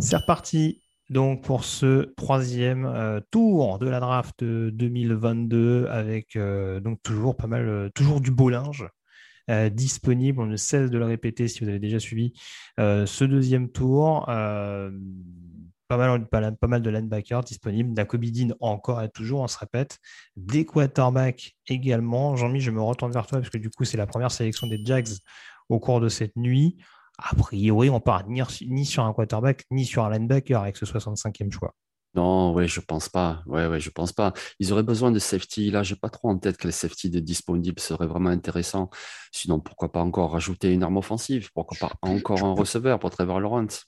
C'est reparti donc pour ce troisième euh, tour de la draft 2022 avec euh, donc toujours pas mal, euh, toujours du beau linge disponible. On ne cesse de le répéter si vous avez déjà suivi ce deuxième tour. pas, mal, de linebackers disponibles. Dean encore et toujours, on se répète. Des quarterbacks également. Jean-Mi, je me retourne vers toi parce que du coup, c'est la première sélection des Jags au cours de cette nuit a priori, on part ni, ni, sur un quarterback, ni sur un linebacker avec ce 65e choix. Non, oui, je pense pas. Ouais, ouais, je pense pas. Ils auraient besoin de safety. Là, j'ai pas trop en tête que les safety de disponibles seraient vraiment intéressants. Sinon, pourquoi pas encore rajouter une arme offensive? Pourquoi pas encore un receveur pour Trevor Lawrence?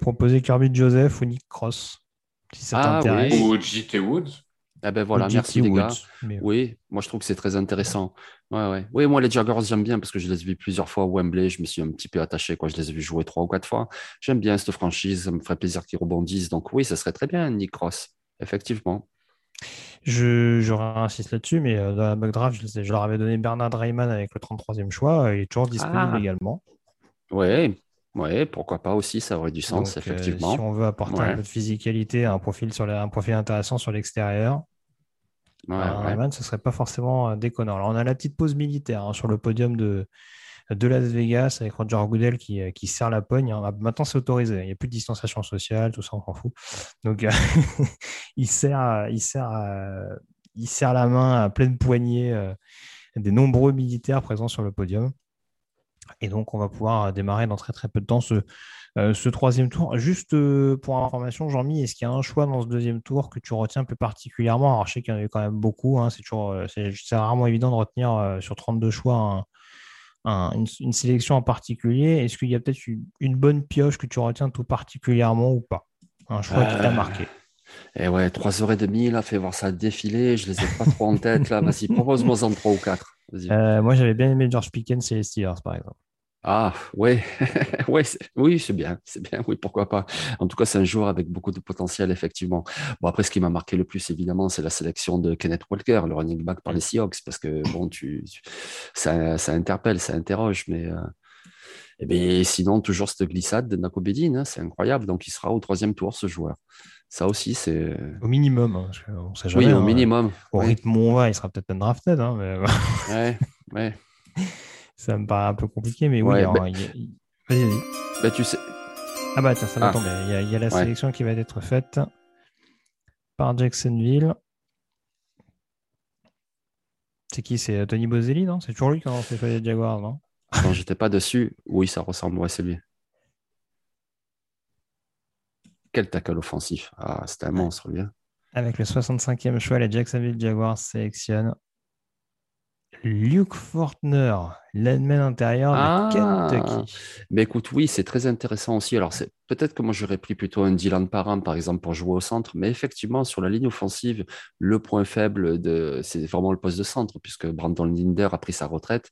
Proposer Kirby Joseph ou Nick Cross, si ça ah, t'intéresse. Ou J.T. Woods. Ah ben voilà, merci les gars. Oui, moi je trouve que c'est très intéressant. Ouais, ouais. Oui, moi les Jaguars, j'aime bien parce que je les ai vus plusieurs fois à Wembley. Je me suis un petit peu attaché. Quoi. Je les ai vus jouer trois ou quatre fois. J'aime bien cette franchise. Ça me ferait plaisir qu'ils rebondissent. Donc oui, ça serait très bien, Nick Cross. Effectivement. Je, je réinsiste là-dessus, mais euh, dans la bug draft, je, leur avais donné Bernard Rayman avec le 33e choix. Il est toujours disponible ah. également. Oui, Ouais, pourquoi pas aussi, ça aurait du sens, euh, effectivement. si on veut apporter un peu de physicalité, un profil, sur un profil intéressant sur l'extérieur, ouais, ouais. ce serait pas forcément euh, déconnant. Alors, on a la petite pause militaire hein, sur le podium de, de Las Vegas avec Roger Goodell qui, euh, qui serre la pogne. Hein. Maintenant, c'est autorisé. Il n'y a plus de distanciation sociale, tout ça, on s'en fout. Donc, il, serre, il, serre, il serre la main à pleine poignée des nombreux militaires présents sur le podium. Et donc, on va pouvoir euh, démarrer dans très très peu de temps ce, euh, ce troisième tour. Juste euh, pour information, Jean-Mi, est-ce qu'il y a un choix dans ce deuxième tour que tu retiens plus particulièrement? Alors, je sais qu'il y en a eu quand même beaucoup. Hein, c'est toujours, c'est, rarement évident de retenir sur 32 choix une, sélection en particulier. Est-ce qu'il y a peut-être une, bonne pioche que tu retiens tout particulièrement ou pas? Un choix qui t'a marqué? et eh ouais, 3h30, là, fais voir ça défiler. Je les ai pas trop en tête, là. Vas-y, propose-moi en 3 ou 4. Euh, moi, j'avais bien aimé George Pickens et les Steelers, par exemple. Ah, ouais, ouais oui, c'est bien, c'est bien, oui, pourquoi pas. En tout cas, c'est un joueur avec beaucoup de potentiel, effectivement. Bon, après, ce qui m'a marqué le plus, évidemment, c'est la sélection de Kenneth Walker, le running back par les Seahawks, parce que, bon, tu, ça, ça, interpelle, ça interroge, mais euh, eh bien, sinon, toujours cette glissade de Nako Bedin, hein, c'est incroyable. Donc, il sera au troisième tour, ce joueur. Ça aussi, c'est. Au minimum. Hein, on sait jamais, oui, au hein, minimum. Au rythme où on va, il sera peut-être undrafted. Hein, mais... ouais, ouais. Ça me paraît un peu compliqué, mais oui. Bah... Vas-y, vas-y. Bah, tu sais. Ah, bah, tiens, ça va ah. tomber. Il y, a, il y a la sélection qui va être faite par Jacksonville. C'est qui? C'est Tony Bozelli, non? C'est toujours lui qui a fait les Jaguars, non? Non, j'étais pas dessus. Oui, ça ressemble. Ouais, c'est lui. Quel tackle offensif. Ah, c'était un monstre, bien. Avec le 65e choix, les Jacksonville Jaguars sélectionnent Luke Fortner, l'admin intérieur de ah. Kentucky. Mais écoute, oui, c'est très intéressant aussi. Alors, c'est peut-être que moi, j'aurais pris plutôt un Dylan Parham, par exemple, pour jouer au centre. Mais effectivement, sur la ligne offensive, le point faible, de... c'est vraiment le poste de centre, puisque Brandon Linder a pris sa retraite.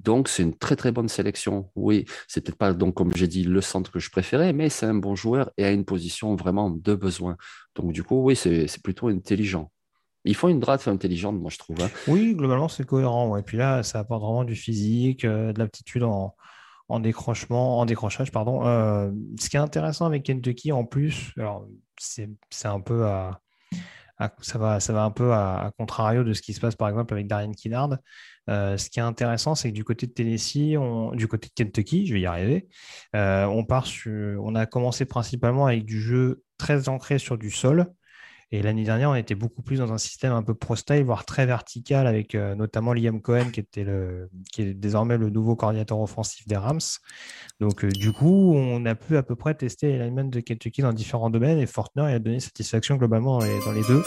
Donc, c'est une très très bonne sélection. Oui, c'est peut-être pas, donc, comme j'ai dit, le centre que je préférais, mais c'est un bon joueur et a une position vraiment de besoin. Donc, du coup, oui, c'est plutôt intelligent. Il faut une draft intelligente, moi, je trouve. Hein. Oui, globalement, c'est cohérent. Et puis là, ça apporte vraiment du physique, euh, de l'aptitude en, en, décrochement, en décrochage. Pardon. Euh, ce qui est intéressant avec Kentucky, en plus, alors c'est un peu à, ça, va, ça va un peu à, contrario de ce qui se passe, par exemple, avec Darian Kinnard. Euh, ce qui est intéressant, c'est que du côté de Tennessee, du côté de Kentucky, je vais y arriver, on, part sur, on a commencé principalement avec du jeu très ancré sur du sol. Et l'année dernière, on était beaucoup plus dans un système un peu pro-style, voire très vertical, avec euh, notamment Liam Cohen, qui, était le, qui est désormais le nouveau coordinateur offensif des Rams. Donc, du coup, on a pu à peu près tester l'alignment de Kentucky dans différents domaines, et Fortner a donné satisfaction globalement dans les deux.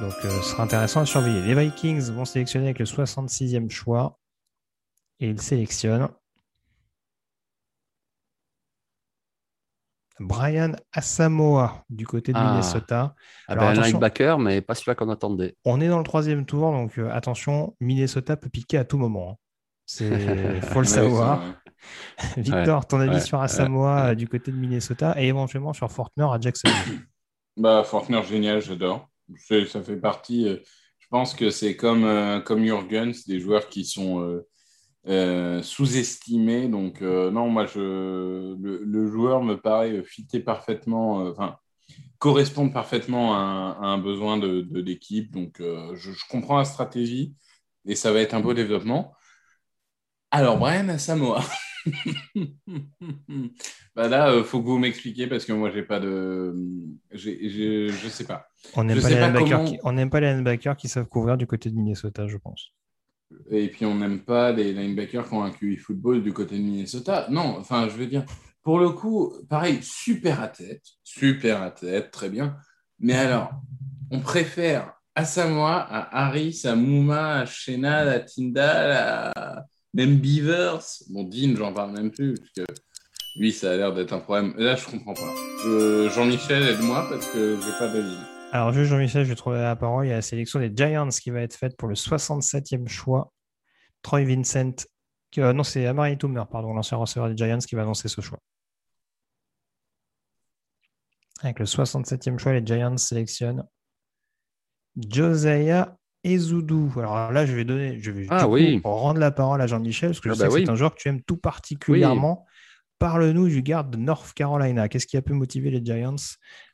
Donc euh, ce sera intéressant à surveiller. Les Vikings vont sélectionner avec le 66e choix. Et ils sélectionnent Brian Asamoah du côté de ah. Minnesota. Ah ben, un linebacker, mais pas celui qu'on attendait. On est dans le troisième tour, donc euh, attention, Minnesota peut piquer à tout moment. Hein. C'est faut le savoir. Victor, ton avis sur Asamoah euh, du côté de Minnesota et éventuellement sur Fortner à Jacksonville? Bah Fortner génial, j'adore ça fait partie. Euh, je pense que c'est comme, euh, comme Jurgen, c'est des joueurs qui sont, euh, sous-estimé. Donc, non, moi, je, le, joueur me paraît fitter parfaitement, enfin, correspondre parfaitement à un, besoin de, l'équipe. Donc, je, je, comprends la stratégie et ça va être un beau développement. Alors, Brian Samoa. bah là, il euh, faut que vous m'expliquiez parce que moi, j'ai pas de. Je je sais pas. On n'aime pas, qui... Pas les linebackers qui savent couvrir du côté de Minnesota, je pense. Et puis, on n'aime pas les linebackers qui ont un QI football du côté de Minnesota. Non, enfin, je veux dire, pour le coup, pareil, super à tête. Super à tête, très bien. Mais alors, on préfère à Samoa, à Harris, à Mouma, à Shena, à Tyndall, à même Beavers, bon, Dean, j'en parle même plus, parce que lui, ça a l'air d'être un problème. Là, je comprends pas. Jean-Michel, aide-moi, parce que j'ai pas d'avis. Alors, juste Jean-Michel, je vais trouver la parole. Il y a la sélection des Giants qui va être faite pour le 67e choix. Troy Vincent. Euh, non, c'est Amari Toomer, pardon, l'ancien receveur des Giants, qui va annoncer ce choix. Avec le 67e choix, les Giants sélectionnent Josiah et Zoudou. Alors là, je vais donner, je vais ah rendre la parole à Jean-Michel, parce que je ah sais bah que c'est un joueur que tu aimes tout particulièrement. Parle-nous du garde de North Carolina. Qu'est-ce qui a pu motiver les Giants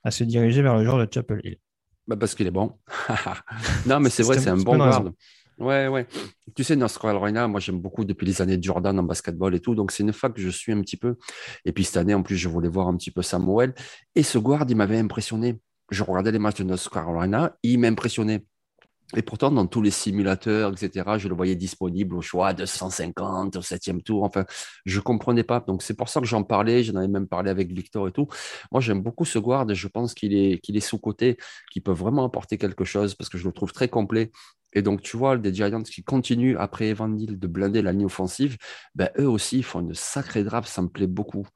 à se diriger vers le joueur de Chapel Hill? Bah Parce qu'il est bon. non, mais c'est vrai, c'est un bon garde. Ouais, ouais. Tu sais, North Carolina, moi j'aime beaucoup depuis les années de Jordan en basketball et tout, donc c'est une fac que je suis un petit peu. Et puis cette année, en plus, je voulais voir un petit peu Samuel. Et ce guard, il m'avait impressionné. Je regardais les matchs de North Carolina, il m'impressionnait. Et pourtant, dans tous les simulateurs, etc., je le voyais disponible au choix de 150, au septième tour. Enfin, je ne comprenais pas. Donc, c'est pour ça que j'en parlais. J'en avais même parlé avec Victor et tout. Moi, j'aime beaucoup ce guard je pense qu'il est, qu'il est sous-côté, qu'il peut vraiment apporter quelque chose parce que je le trouve très complet. Et donc, tu vois, des Giants qui continuent après Evan Neal de blinder la ligne offensive, ben, eux aussi font une sacrée draft. Ça me plaît beaucoup.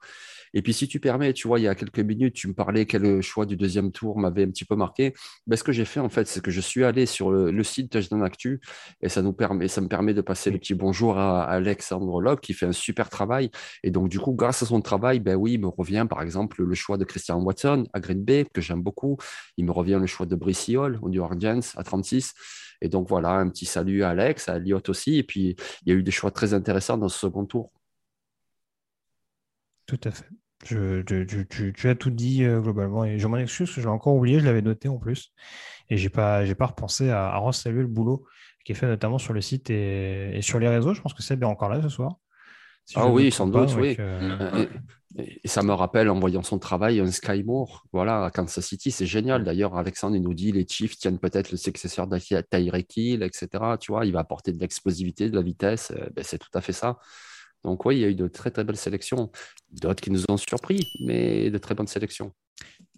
Et puis, si tu permets, tu vois, il y a quelques minutes, tu me parlais quel choix du deuxième tour m'avait un petit peu marqué. Ben, ce que j'ai fait, en fait, c'est que je suis allé sur le, site Touchdown Actu et ça, nous permet, ça me permet de passer le petit bonjour à, Alexandre Locke qui fait un super travail. Et donc, du coup, grâce à son travail, ben oui, il me revient, par exemple, le choix de Christian Watson à Green Bay, que j'aime beaucoup. Il me revient le choix de Brice Hall au New Orleans à 36. Et donc, voilà, un petit salut à Alex, à Elliott aussi. Et puis, il y a eu des choix très intéressants dans ce second tour. Tout à fait. Je, tu, as tout dit euh, globalement et je m'en excuse je l'ai encore oublié, je l'avais noté en plus. Et je n'ai pas, pas repensé à, à saluer le boulot qui est fait notamment sur le site et, sur les réseaux. Je pense que c'est bien encore là ce soir. ah oui, sans doute, oui. Euh, et, ça me rappelle en voyant son travail, un Sky Moore, voilà, à Kansas City, c'est génial. D'ailleurs, Alexandre il nous dit les Chiefs tiennent peut-être le successeur de Tyreek Hill, etc. Tu vois, il va apporter de l'explosivité, de la vitesse. Euh, ben, c'est tout à fait ça. Donc oui, il y a eu de très très belles sélections, d'autres qui nous ont surpris, mais de très bonnes sélections.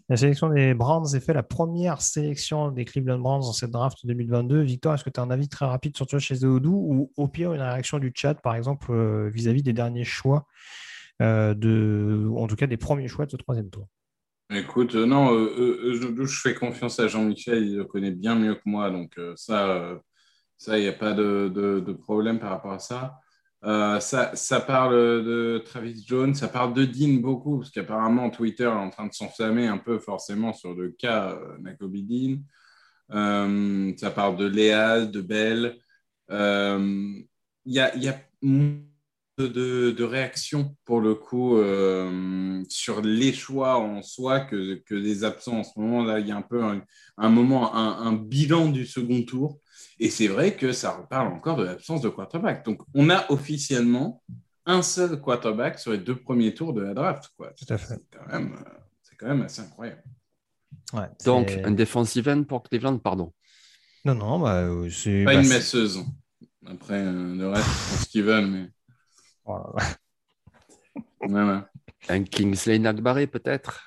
La sélection des Browns est fait la première sélection des Cleveland Browns dans cette draft 2022. Victor, est-ce que tu as un avis très rapide sur toi chez Zodou ou au pire une réaction du chat, par exemple, euh, vis-à-vis des derniers choix, euh, de, en tout cas des premiers choix de ce troisième tour? Écoute, euh, non, je fais confiance à Jean-Michel, il le connaît bien mieux que moi, donc ça, ça, il n'y a pas de, de, problème par rapport à ça. Euh, ça, parle de Travis Jones, ça parle de Dean beaucoup, parce qu'apparemment Twitter est en train de s'enflammer un peu forcément sur le cas euh, Dean. Euh, ça parle de Léa, de Bell. Il y a, y a de, de, réactions pour le coup sur les choix en soi que, que des absents en ce moment. Là, il y a un peu un, moment, un, bilan du second tour. Et c'est vrai que ça reparle encore de l'absence de quarterback. Donc, on a officiellement un seul quarterback sur les deux premiers tours de la draft. Quoi. Tout à fait. C'est quand, même, quand même assez incroyable. Donc, un defensive end pour Cleveland, pardon. Non, non, bah, euh, c'est. Pas une messeuse. Après, euh, le reste, c'est ce qu'ils veulent, mais. Un Kingsley Nagbaré, peut-être?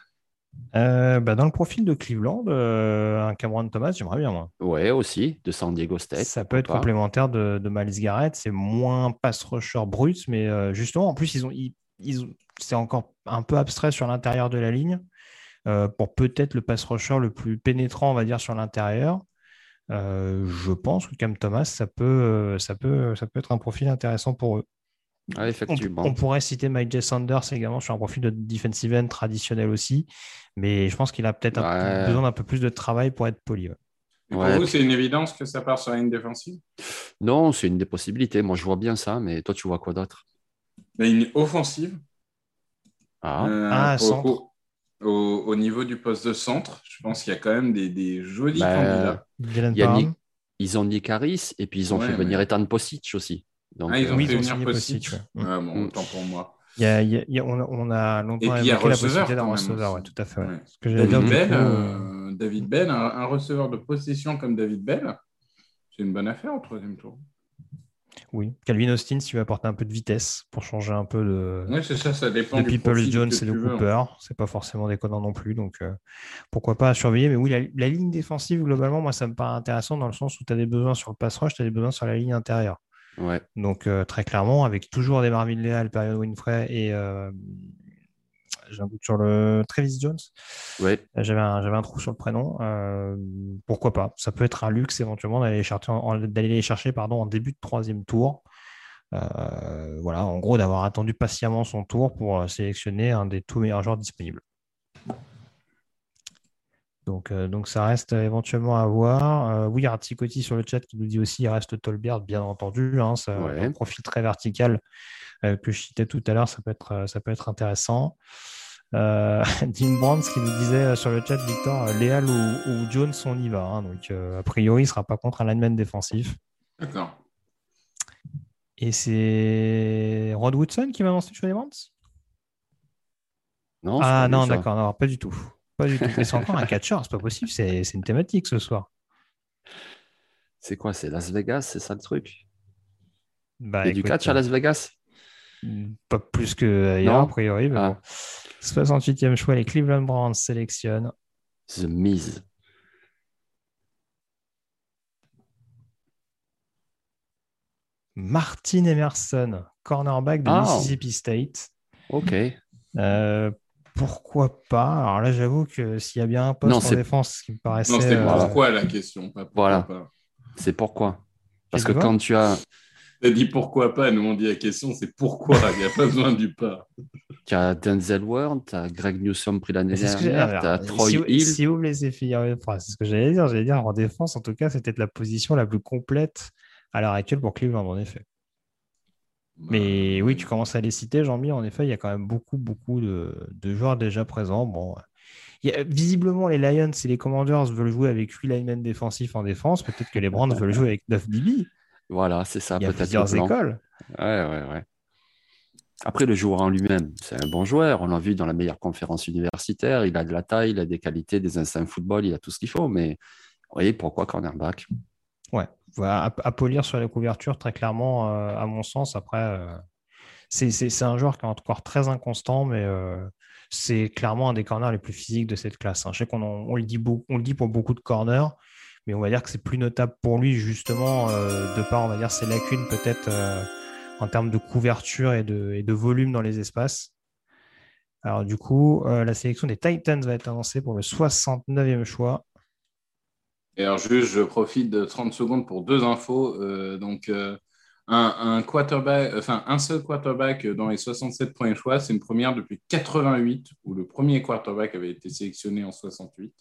Euh, bah, dans le profil de Cleveland, euh, un Cameron Thomas, j'aimerais bien moi. Ouais, aussi, de San Diego State. Ça peut être complémentaire de, de, Miles Garrett. C'est moins pass rusher brut, mais euh, justement, en plus, ils ont, ils, c'est encore un peu abstrait sur l'intérieur de la ligne. pour peut-être le pass rusher le plus pénétrant, on va dire, sur l'intérieur. je pense que Cam Thomas, ça peut, ça, peut, ça peut être un profil intéressant pour eux. Effectivement. On, pourrait citer Mike J. Sanders également sur un profil de defensive end traditionnel aussi. Mais je pense qu'il a peut-être besoin d'un peu plus de travail pour être poli. pour vous, c'est une évidence que ça part sur la ligne défensive? Non, c'est une des possibilités. Moi, je vois bien ça, mais toi, tu vois quoi d'autre? Une offensive. Ah, euh, ah centre. Au, niveau du poste de centre, je pense qu'il y a quand même des, jolis bah, candidats. ils ont Nick Harris et puis ils ont fait venir Ethan Posic aussi. Donc, ah, ils ont fait venir Posic. Ah, bon, autant pour moi. Il y a, on, a, longtemps évoqué la possibilité d'un receveur, ouais, tout à fait. David, Bell, euh, David Bell, un, receveur de possession comme David Bell, c'est une bonne affaire au troisième tour. Oui, Calvin Austin, si veut apporter un peu de vitesse pour changer un peu de. Oui, c'est ça, ça dépend. De People Jones et de Cooper, c'est pas forcément déconnant non plus, donc euh, pourquoi pas surveiller. Mais oui, la, ligne défensive, globalement, moi, ça me paraît intéressant dans le sens où tu as des besoins sur le pass rush, tu as des besoins sur la ligne intérieure. Ouais. Donc, euh, très clairement, avec toujours des Marvin Leal, période Winfrey et euh, j'ai un doute sur le Travis Jones. Ouais. J'avais un, un, trou sur le prénom. Euh, pourquoi pas Ça peut être un luxe éventuellement d'aller chercher, d'aller les chercher pardon, en début de troisième tour. voilà, en gros, d'avoir attendu patiemment son tour pour sélectionner un des tout meilleurs joueurs disponibles. Donc, euh, donc ça reste éventuellement à voir. Euh, oui, Articotti sur le chat qui nous dit aussi il reste Tolbert, bien entendu. Hein, ça, Un profil très vertical euh, que je citais tout à l'heure, ça, peut être, ça peut être intéressant. Dean Brands qui nous disait sur le chat, Victor, Léal ou, Jones, on y va. Hein. donc, a priori, il ne sera pas contre un lineman défensif. D'accord. Et c'est Rod Woodson qui m'a lancé sur les Brands? Non. Ah non, d'accord, pas du tout. Pas du tout. c'est encore un catcheur, c'est pas possible, c'est une thématique ce soir. C'est quoi C'est Las Vegas, c'est ça le truc? Bah, Il y a du catch à Las Vegas? Pas plus que ailleurs, a priori. 68e ah. choix, les Cleveland Browns sélectionnent. The Miz. Martin Emerson, cornerback de ah. Mississippi State. Ok. Euh, pourquoi pas? Alors là, j'avoue que s'il y a bien un poste en défense qui me paraissait. Non, c'était euh, pourquoi la question? voilà. C'est pourquoi. Parce que quand tu as. Tu dit pourquoi pas, nous on dit la question, c'est pourquoi, il n'y a pas besoin du pas. Tu as Denzel Ward, tu as Greg Newsom pris l'année dernière, tu as Troy Hill. Si vous me laissez finir c'est ce que j'allais dire. J'allais dire en défense, en tout cas, c'était la position la plus complète à l'heure actuelle pour Cleveland, en effet. Mais oui, tu commences à les citer, Jean-Mi. En effet, il y a quand même beaucoup, beaucoup de, joueurs déjà présents. Bon, visiblement, les Lions et les Commanders veulent jouer avec 8 linemen défensifs en défense. Peut-être que les Browns veulent jouer avec 9 DB. Voilà, c'est ça. Il y a plusieurs écoles. Ouais, ouais, ouais. Après, le joueur en lui-même, c'est un bon joueur. On l'a vu dans la meilleure conférence universitaire. Il a de la taille, il a des qualités, des instincts football, il a tout ce qu'il faut. Mais vous voyez, pourquoi cornerback? Ouais, voilà, à, polir sur la couverture, très clairement, euh, à mon sens. Après, euh, c'est un joueur qui est encore très inconstant, mais euh, c'est clairement un des corners les plus physiques de cette classe. Hein. Je sais qu'on on le, dit on le dit pour beaucoup de corners, mais on va dire que c'est plus notable pour lui, justement, de par, on va dire, ses lacunes peut-être en termes de couverture et de, et de, volume dans les espaces. Alors, du coup, la sélection des Titans va être annoncée pour le 69e choix. Et alors, juste, je profite de 30 secondes pour deux infos. Euh, donc, euh, un, quarterback, enfin, un seul quarterback dans les 67 points choix, c'est une première depuis 88, où le premier quarterback avait été sélectionné en 68.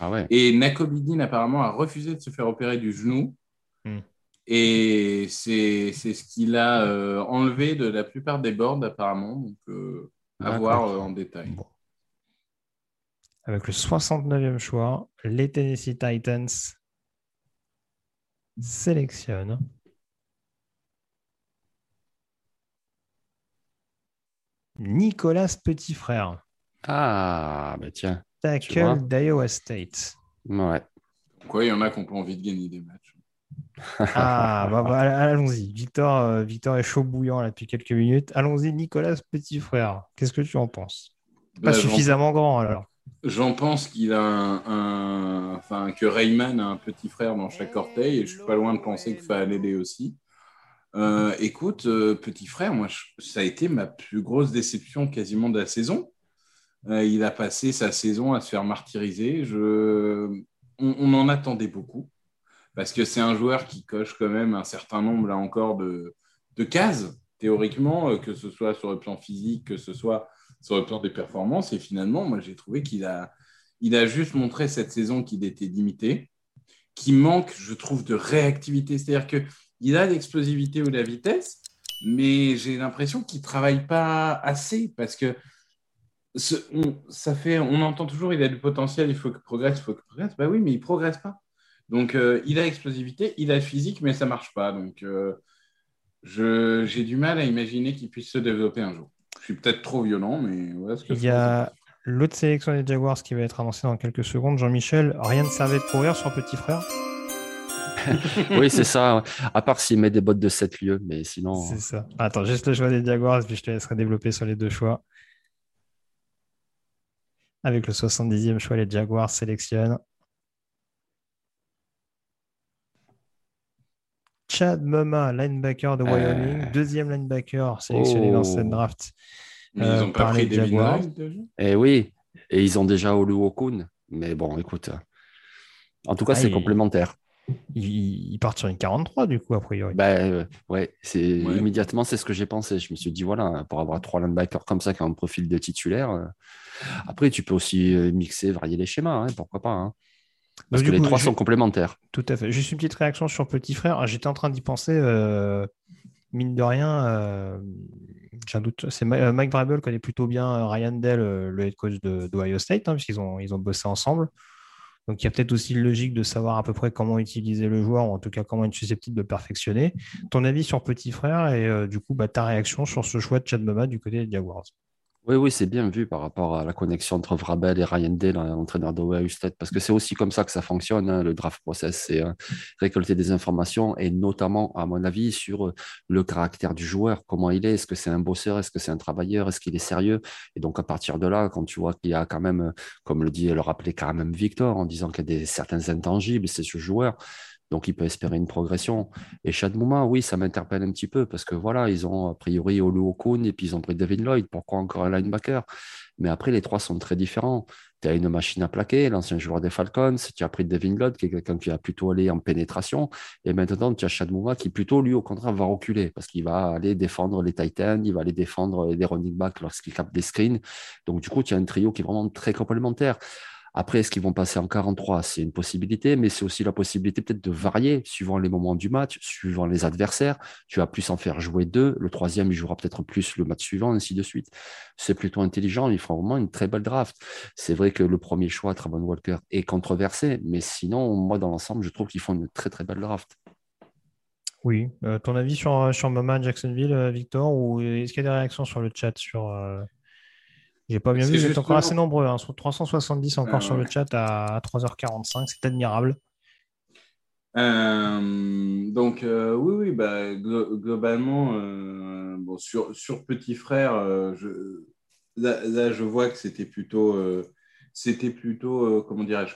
Ah ouais. Et Nakobidin, apparemment, a refusé de se faire opérer du genou. Hmm. Et c'est ce qu'il a euh, enlevé de la plupart des boards, apparemment. Donc, à voir en détail. Avec le 69e choix, les Tennessee Titans sélectionnent Nicolas Petit Frère. Ah, bah tiens. Tackle d'Iowa State. Ouais. Quoi, il y en a qui ont pas envie de gagner des matchs. ah, bah, bah allons-y. Victor, euh, Victor est chaud bouillant là, depuis quelques minutes. Allons-y, Nicolas Petit Frère. Qu'est-ce que tu en penses? Pas bah, suffisamment grand alors. J'en pense qu'il a un, enfin que Rayman a un petit frère dans chaque orteil et je suis pas loin de penser qu'il fallait l'aider aussi. Euh, écoute, euh, petit frère, moi, ça a été ma plus grosse déception quasiment de la saison. Euh, il a passé sa saison à se faire martyriser. Je... On, en attendait beaucoup parce que c'est un joueur qui coche quand même un certain nombre là encore de, de cases théoriquement, que ce soit sur le plan physique, que ce soit sur le plan des performances. Et finalement, moi, j'ai trouvé qu'il a, il a juste montré cette saison qu'il était limité. qui manque, je trouve, de réactivité. C'est-à-dire qu'il a l'explosivité ou la vitesse, mais j'ai l'impression qu'il ne travaille pas assez parce que on, ça fait, on entend toujours il a du potentiel, il faut qu'il progresse, il faut qu'il progresse. Bah oui, mais il ne progresse pas. Donc, euh, il a l'explosivité, il a physique, mais ça ne marche pas. Donc, euh, j'ai du mal à imaginer qu'il puisse se développer un jour. Je suis peut-être trop violent, mais voilà ce que Il y a l'autre sélection des Jaguars qui va être avancée dans quelques secondes. Jean-Michel, rien ne servait de courir sur petit frère? Oui, c'est ça. À part s'il met des bottes de 7 lieux, mais sinon. C'est ça. Attends, juste le choix des Jaguars, puis je te laisserai développer sur les deux choix. Avec le 70e choix, les Jaguars sélectionnent Chad Mama, linebacker de Wyoming, euh. deuxième linebacker sélectionné dans cette oh. draft. Mais ils n'ont euh, pas pris des Jaguars. Eh oui, et ils ont déjà Olu Okun. Mais bon, écoute, en tout cas, ah, c'est complémentaire. Ils, partent sur une 43 du coup, a priori. Bah, euh, ouais, c'est immédiatement, c'est ce que j'ai pensé. Je me suis dit, voilà, pour avoir trois linebackers comme ça qui ont un profil de titulaire. Après, tu peux aussi mixer, varier les schémas, hein, pourquoi pas. Hein. Parce que les trois sont complémentaires. Tout à fait. Juste une petite réaction sur Petit Frère. Ah, j'étais en train d'y penser, euh, mine de rien, euh, j'ai un doute. C'est euh, Mike Vrabel connaît plutôt bien Ryan Dell, le head coach de, Ohio State, hein, puisqu'ils ont, ils ont bossé ensemble. Donc il y a peut-être aussi une logique de savoir à peu près comment utiliser le joueur, ou en tout cas comment être susceptible de perfectionner. Ton avis sur Petit Frère et du coup bah, ta réaction sur ce choix de Chad Mama du côté des Jaguars? Oui, oui, c'est bien vu par rapport à la connexion entre Vrabel et Ryan Day, l'entraîneur de State, parce que c'est aussi comme ça que ça fonctionne, hein, le draft process, c'est euh, récolter des informations et notamment, à mon avis, sur euh, le caractère du joueur, comment il est, est-ce que c'est un bosseur, est-ce que c'est un travailleur, est-ce qu'il est sérieux, et donc à partir de là, quand tu vois qu'il y a quand même, euh, comme le dit, le rappelait quand même Victor, en disant qu'il y a des, certains intangibles, c'est ce joueur, donc, il peut espérer une progression. Et Chad Mouma, oui, ça m'interpelle un petit peu parce que voilà, ils ont a priori Olu Okun et puis ils ont pris Devin Lloyd. Pourquoi encore un linebacker? Mais après, les trois sont très différents. Tu as une machine à plaquer, l'ancien joueur des Falcons. Tu as pris Devin Lloyd, qui est quelqu'un qui a plutôt allé en pénétration. Et maintenant, tu as Chad Mouma qui, plutôt, lui, au contraire, va reculer parce qu'il va aller défendre les Titans, il va aller défendre les running backs lorsqu'il capte des screens. Donc, du coup, tu as un trio qui est vraiment très complémentaire. Après, est-ce qu'ils vont passer en 43 C'est une possibilité, mais c'est aussi la possibilité peut-être de varier suivant les moments du match, suivant les adversaires. Tu vas plus en faire jouer deux. Le troisième, il jouera peut-être plus le match suivant, ainsi de suite. C'est plutôt intelligent. Ils feront vraiment une très belle draft. C'est vrai que le premier choix, Travon Walker, est controversé, mais sinon, moi, dans l'ensemble, je trouve qu'ils font une très, très belle draft. Oui. Euh, ton avis sur, sur Mama Jacksonville, euh, Victor, ou est-ce qu'il y a des réactions sur le chat sur. Euh, j'ai pas bien vu, vous êtes encore assez nombreux. Hein, 370 encore ah sur le chat à 3h45, c'est admirable. Euh, donc euh, oui, oui, bah, globalement, euh, bon, sur, sur Petit Frère, je, là, je vois que c'était plutôt, c'était plutôt, comment dirais-je,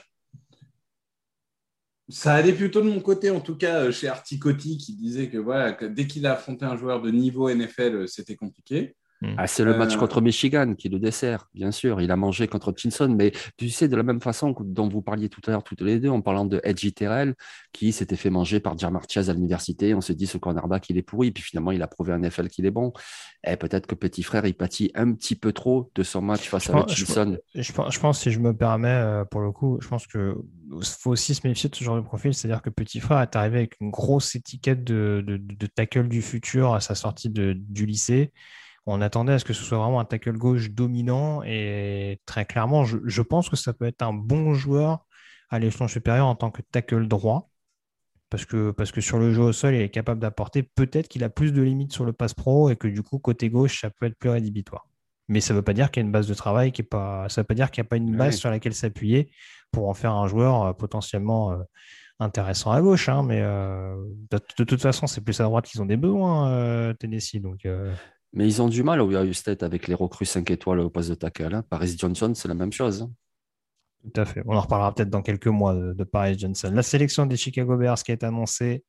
ça allait plutôt de mon côté, en tout cas chez Articotti, qui disait que voilà, que dès qu'il a affronté un joueur de niveau NFL, c'était compliqué. Hmm. Ah, c'est le match euh. contre Michigan qui le dessert, bien sûr. Il a mangé contre Tinson, mais tu sais, de la même façon dont vous parliez tout à l'heure, toutes les deux, en parlant de Edgy Terrell, qui s'était fait manger par Jamar Chase à l'université. On s'est dit, ce cornerback, il est pourri. Puis finalement, il a prouvé à NFL qu'il est bon. Et eh, peut-être que petit frère, il pâtit un petit peu trop de son match face à Tinson. Je, pense, si je me permets, euh, pour le coup, je pense que faut aussi se méfier de ce genre de profil. C'est-à-dire que petit frère est arrivé avec une grosse étiquette de, de tackle du futur à sa sortie du lycée on attendait à ce que ce soit vraiment un tackle gauche dominant et très clairement, je, pense que ça peut être un bon joueur à l'échelon supérieur en tant que tackle droit. Parce que, parce que sur le jeu au sol, il est capable d'apporter. Peut-être qu'il a plus de limites sur le pass pro et que du coup, côté gauche, ça peut être plus rédhibitoire. Mais ça ne veut pas dire qu'il y a une base de travail qui est pas. Ça veut pas dire qu'il n'y a pas une base sur laquelle s'appuyer pour en faire un joueur euh, potentiellement euh, intéressant à gauche. Hein, mais euh, de, toute façon, c'est plus à droite qu'ils ont des besoins, Tennessee. Donc, mais ils ont du mal au Ohio State avec les recrues 5 étoiles au poste de tackle. Hein. Paris Johnson, c'est la même chose. Hein. Tout à fait. On en reparlera peut-être dans quelques mois de, Paris Johnson. La sélection des Chicago Bears qui est annoncée,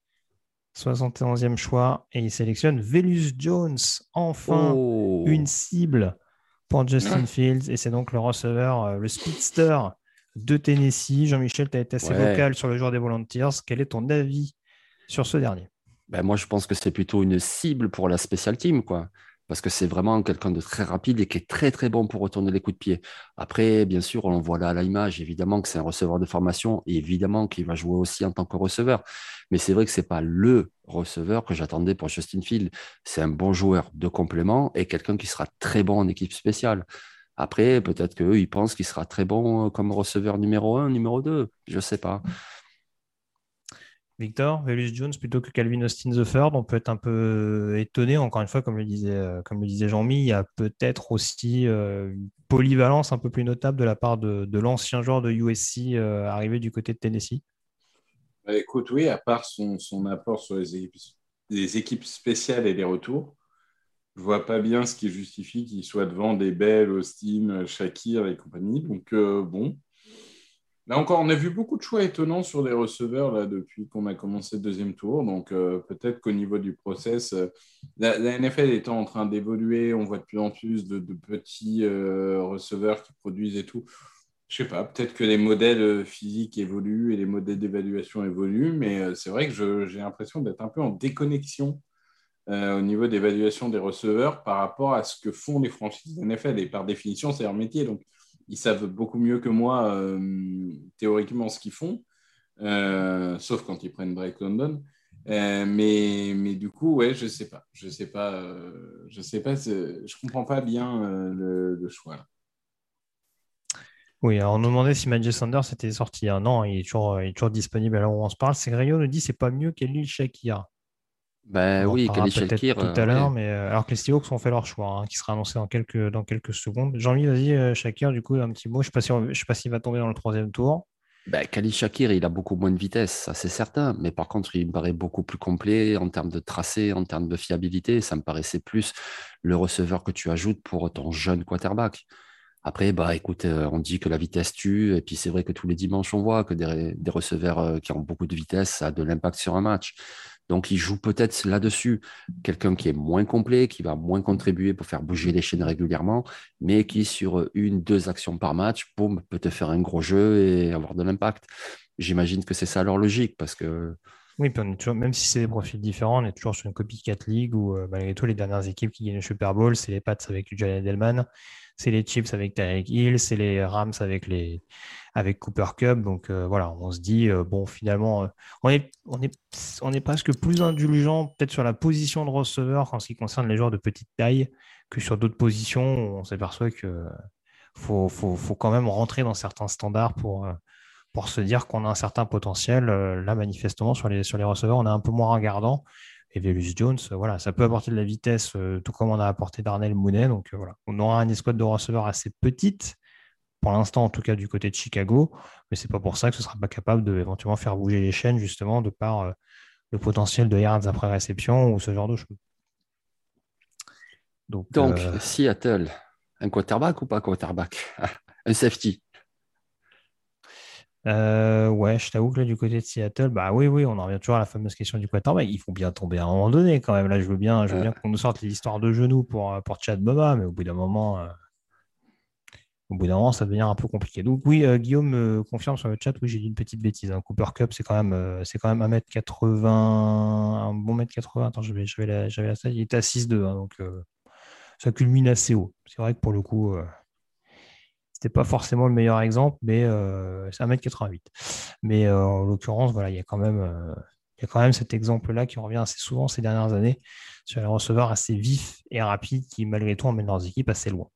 71e choix, et ils sélectionnent Velus Jones. Enfin, oh. une cible pour Justin Fields, et c'est donc le receveur, euh, le speedster de Tennessee. Jean-Michel, tu as été assez vocal sur le joueur des Volunteers. Quel est ton avis sur ce dernier? Ben moi, je pense que c'est plutôt une cible pour la special team. Quoi. Parce que c'est vraiment quelqu'un de très rapide et qui est très très bon pour retourner les coups de pied. Après, bien sûr, on voit là à l'image, évidemment que c'est un receveur de formation et évidemment qu'il va jouer aussi en tant que receveur. Mais c'est vrai que c'est pas le receveur que j'attendais pour Justin Field. C'est un bon joueur de complément et quelqu'un qui sera très bon en équipe spéciale. Après, peut-être qu'eux, ils pensent qu'il sera très bon euh, comme receveur numéro 1, numéro 2. Je ne sais pas. Victor, Velus Jones plutôt que Calvin Austin the Third, on peut être un peu étonné. Encore une fois, comme le disait, euh, comme le disait Jean-Mi, il y a peut-être aussi euh, une polyvalence un peu plus notable de la part de, l'ancien joueur de USC euh, arrivé du côté de Tennessee. Bah, écoute, oui, à part son, apport sur les équipes, les équipes, spéciales et les retours, je vois pas bien ce qui justifie qu'il soit devant des Bell, Austin, Shakir et compagnie. Donc, bon, Là encore, on a vu beaucoup de choix étonnants sur les receveurs là, depuis qu'on a commencé le deuxième tour. Donc, euh, peut-être qu'au niveau du process, euh, la, NFL étant en train d'évoluer, on voit de plus en plus de, petits euh, receveurs qui produisent et tout. Je sais pas, peut-être que les modèles physiques évoluent et les modèles d'évaluation évoluent, mais c'est vrai que j'ai l'impression d'être un peu en déconnexion au niveau d'évaluation des receveurs par rapport à ce que font les franchises NFL. Et par définition, c'est leur métier. Donc, ils savent beaucoup mieux que moi euh, théoriquement ce qu'ils font, euh, sauf quand ils prennent Drake London. Euh, mais, mais du coup, ouais, je sais pas, je sais pas, je sais pas, je comprends pas bien le, choix. Oui, on nous demandait si Magic Sanders était sorti. un an, il est toujours, il est toujours disponible à l'heure où on se parle. C'est Grio nous dit c'est pas mieux qu'Elil Shakir. Ben oui, Kelly Shelkir. Tout à l'heure, mais euh, alors que les Seahawks ont fait leur choix, hein, qui sera annoncé dans quelques, dans quelques secondes. Jean-Louis, vas-y, euh, Shakir, du coup, un petit mot. Je ne sais, pas s'il va tomber dans le troisième tour. Ben, Kali Shakir, il a beaucoup moins de vitesse, ça c'est certain. Mais par contre, il me paraît beaucoup plus complet en termes de tracé, en termes de fiabilité. Ça me paraissait plus le receveur que tu ajoutes pour ton jeune quarterback. Après, bah, écoute, euh, on dit que la vitesse tue, et puis c'est vrai que tous les dimanches, on voit que des, des receveurs qui ont beaucoup de vitesse, ça a de l'impact sur un match. Donc, il joue peut-être là-dessus quelqu'un qui est moins complet, qui va moins contribuer pour faire bouger les chaînes régulièrement, mais qui, sur une, deux actions par match, boum, peut te faire un gros jeu et avoir de l'impact. J'imagine que c'est ça leur logique parce que. Oui, même si c'est des profils différents, on est toujours sur une copycat league où, euh, malgré tout, les dernières équipes qui gagnent le Super Bowl, c'est les Pats avec Julian Edelman, c'est les Chips avec Hill, c'est les Rams avec les, avec Cooper Cup. Donc euh, voilà, on se dit, euh, bon, finalement, euh, on, est, on, est, on est presque plus indulgent peut-être sur la position de receveur en ce qui concerne les joueurs de petite taille que sur d'autres positions. on s'aperçoit que faut, faut, faut, quand même rentrer dans certains standards pour, pour se dire qu'on a un certain potentiel. Là, manifestement, sur les, sur les receveurs, on est un peu moins regardant. Et Velus Jones, voilà, ça peut apporter de la vitesse, tout comme on a apporté Darnell Mooney. Donc voilà, on aura une escouade de receveurs assez petite, pour l'instant en tout cas du côté de Chicago, mais c'est pas pour ça que ce sera pas capable de éventuellement faire bouger les chaînes justement de par euh, le potentiel de yards après réception ou ce genre de choses. Donc, euh, Seattle, un quarterback ou pas quarterback? Un safety euh, ouais, je t'avoue que là, du côté de Seattle, bah oui, oui, on en revient toujours à la fameuse question du quarterback. Il faut bien tomber à un moment donné quand même. Là, je veux bien, je veux bien qu'on nous sorte les histoires de genoux pour, pour Chad Boba, mais au bout d'un moment, au bout d'un moment, ça devient un peu compliqué. Donc oui, euh, Guillaume me confirme sur le chat, oui, j'ai dit une petite bêtise. Hein. Cooper Cup, c'est quand même, euh, c'est quand même 1m80, un bon mètre 80. Attends, j'avais, la, j'avais la il était à 6,2, hein, donc euh, ça culmine assez haut. C'est vrai que pour le coup, c'était pas forcément le meilleur exemple, mais c'est 1m88. Mais en l'occurrence, voilà, il y a quand même, il y a quand même cet exemple-là qui revient assez souvent ces dernières années sur les receveurs assez vifs et rapides qui, malgré tout, emmènent leurs équipes assez loin.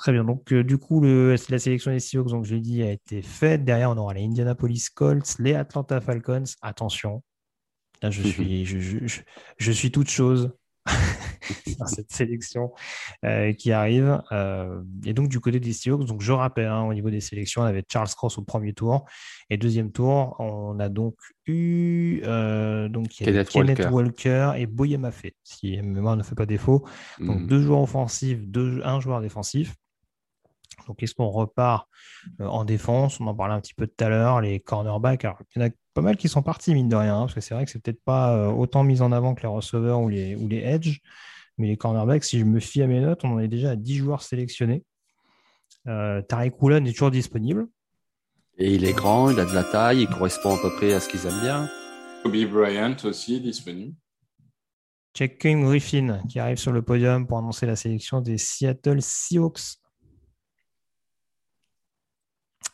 Très bien. Donc, euh, du coup, le, la sélection des Seahawks, donc je l'ai dit, a été faite. Derrière, on aura les Indianapolis Colts, les Atlanta Falcons. Attention, là, je suis, je, je, suis toute chose cette sélection euh, qui arrive. Euh, et donc, du côté des Seahawks, donc je rappelle, hein, au niveau des sélections, on avait Charles Cross au premier tour. Et deuxième tour, on a donc eu donc, Kenneth, Walker. et Boye Maffé, si ma mémoire ne fait pas défaut. Donc, mhm. deux joueurs offensifs, deux, un joueur défensif. Donc, est-ce qu'on repart euh, en défense? On en parlait un petit peu tout à l'heure, les cornerbacks. Alors, il y en a pas mal qui sont partis, mine de rien, hein, parce que c'est vrai que c'est peut-être pas euh, autant mis en avant que les receveurs ou les, ou les edge. Mais les cornerbacks, si je me fie à mes notes, on en est déjà à 10 joueurs sélectionnés. Euh, Tarek Woolen est toujours disponible. Et il est grand, il a de la taille, il correspond à peu près à ce qu'ils aiment bien. Kobe Bryant aussi est disponible. Check King Griffin qui arrive sur le podium pour annoncer la sélection des Seattle Seahawks.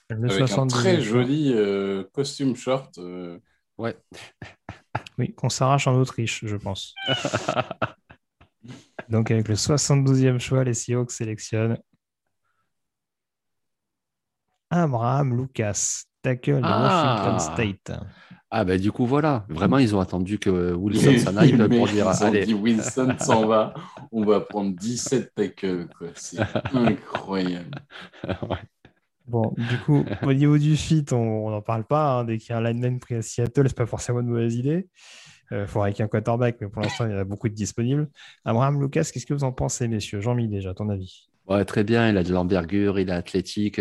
Le Avec un très joli euh, costume short. Euh. Ouais. oui, qu'on s'arrache en Autriche, je pense. Donc avec le 72e choix, les Seahawks sélectionnent Abraham Lucas, tackle de ah. Washington State. Ah ben du coup voilà, vraiment ils ont attendu que Wilson s'en aille pour dire ils allez. Dit, Wilson s'en va, on va prendre 17 tackles c'est incroyable. Bon, du coup, au niveau du fit, on n'en parle pas. Hein. Dès qu'il y a un lineman pris à Seattle, c'est pas forcément une mauvaise idée. Il euh, faudrait qu'il y ait un quarterback, mais pour l'instant, il y en a beaucoup de disponibles. Abraham Lucas, qu'est-ce que vous en pensez, messieurs? Jean-Mi, déjà, ton avis Ouais, très bien, il a de l'envergure, il est athlétique.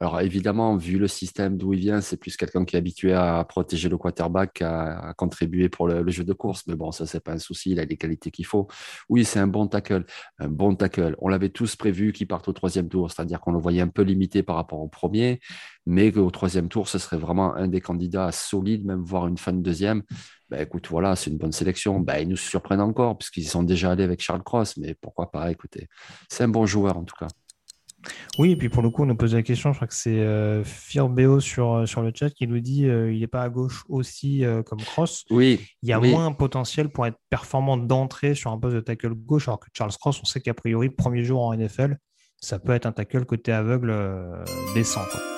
Alors évidemment, vu le système d'où il vient, c'est plus quelqu'un qui est habitué à protéger le quarterback, à, contribuer pour le, jeu de course. Mais bon, ça, c'est pas un souci, il a les qualités qu'il faut. Oui, c'est un bon tackle, un bon tackle. On l'avait tous prévu qu'il parte au troisième tour, c'est-à-dire qu'on le voyait un peu limité par rapport au premier, mais qu'au troisième tour, ce serait vraiment un des candidats solides, même voire une fin de deuxième. Ben, écoute, voilà, c'est une bonne sélection. Ben, ils nous surprennent encore, puisqu'ils sont déjà allés avec Charles Cross, mais pourquoi pas, écoutez, c'est un bon joueur en tout cas. Oui, et puis pour le coup, on nous pose la question, je crois que c'est euh, Firbeo sur, euh, sur le chat qui nous dit euh, il n'est pas à gauche aussi euh, comme Cross. Oui. Il y a moins potentiel pour être performant d'entrée sur un poste de tackle gauche, alors que Charles Cross, on sait qu'a priori, premier jour en NFL, ça peut être un tackle côté aveugle décent. Euh,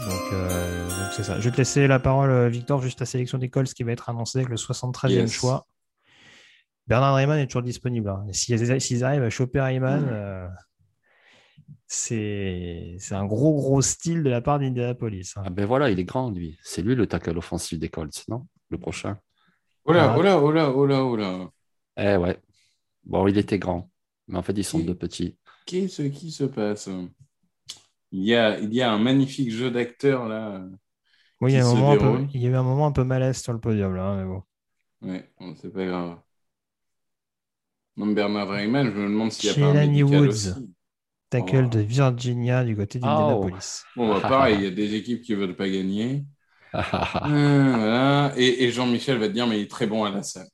donc, c'est ça. Je vais te laisser la parole, euh, Victor, juste la sélection des Colts qui va être annoncée avec le 73e choix. Bernard Rayman est toujours disponible. Hein. S'ils arrivent à choper Rayman, mm. euh, c'est un gros, gros style de la part d'Indianapolis. Hein. Ah ben voilà, il est grand, lui. C'est lui le tackle offensif des Colts, non? Le prochain. Oh là, oh là, oh là, oh là, oh là. Eh ouais. Bon, il était grand. Mais en fait, ils sont deux petits. Qu'est-ce qui se passe? Il y a, il y a un magnifique jeu d'acteurs là. Oui, il y, a un moment peu, il y a eu un moment un peu malaise sur le podium là, mais bon. Ouais, bon, c'est pas grave. Non, Bernard Rayman, je me demande s'il n'y a pas un médical Woods, aussi. tackle oh. de Virginia du côté d'Indianapolis. Oh. Bon, bah, pareil, il y a des équipes qui ne veulent pas gagner. Euh, voilà. Et, et Jean-Michel va te dire, mais il est très bon à la salle.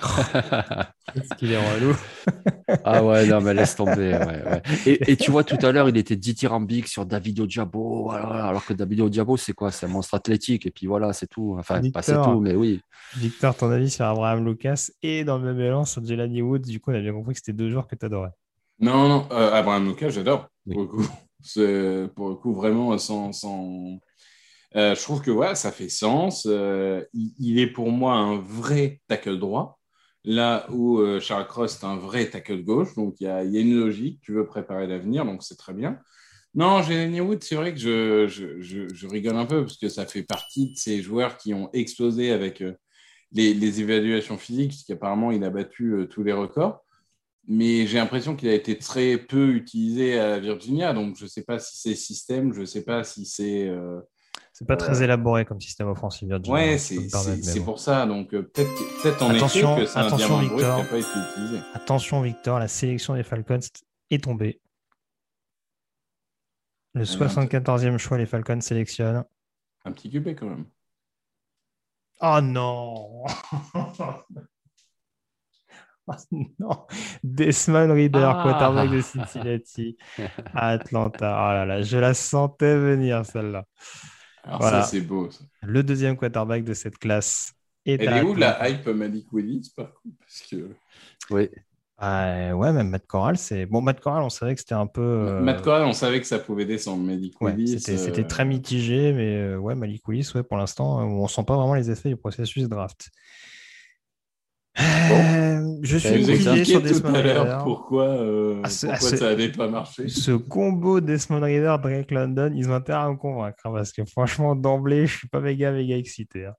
Est-ce qu'il est relou Ah ouais, non, mais laisse tomber. Et, tu vois, tout à l'heure, il était dithyrambique sur David Odiabo, alors que David Odiabo, c'est quoi? C'est un monstre athlétique, et puis voilà, c'est tout. Enfin, pas c'est tout, mais oui. Victor, ton avis sur Abraham Lucas et dans le même élan sur Jelani Woods, du coup, on a bien compris que c'était deux joueurs que tu adorais. Non, non, euh, Abraham Lucas, j'adore. Pour, le coup. pour le coup, vraiment, sans. sans... Euh, je trouve que ouais, ça fait sens. Euh, il, est pour moi un vrai tackle droit. Là où euh, Charles Cross est un vrai tackle gauche, donc il y, a, une logique, tu veux préparer l'avenir, donc c'est très bien. Non, Jelani Wood, c'est vrai que je, rigole un peu parce que ça fait partie de ces joueurs qui ont explosé avec euh, les, évaluations physiques, puisqu'apparemment il a battu euh, tous les records. Mais j'ai l'impression qu'il a été très peu utilisé à Virginia, donc je ne sais pas si c'est système, je ne sais pas si c'est c'est pas très euh, élaboré comme système offensif. Ouais, c'est pour ça. Donc euh, peut-être peut en attention, effet que c'est un diamant Victor, qui n'a pas été utilisé. Attention Victor, la sélection des Falcons est tombée. Le 74e choix, les Falcons sélectionnent. Un petit QB quand même. Oh non oh non Desmond Reader, ah. quarterback de Cincinnati à Atlanta. Oh là là, je la sentais venir celle-là. Alors ça, c'est beau. Le deuxième quarterback de cette classe est Elle est où la hype Malik Willis, par contre? Parce que... Oui. Euh, ouais, même Matt Corral, c'est. Bon, Matt Corral, on savait que c'était un peu. Euh, Matt Corral, on savait que ça pouvait descendre. Malik Willis. C'était très mitigé, mais ouais, Malik Willis, ouais, pour l'instant, on sent pas vraiment les effets du processus draft. Bon. Je suis mitigé sur Desmond River. Pourquoi, euh, ah, pourquoi ça n'avait pas marché? Ce combo Desmond River, Drake London, ils ont intérêt à me convaincre. Hein, parce que franchement, d'emblée, je suis pas méga, méga excité. Hein.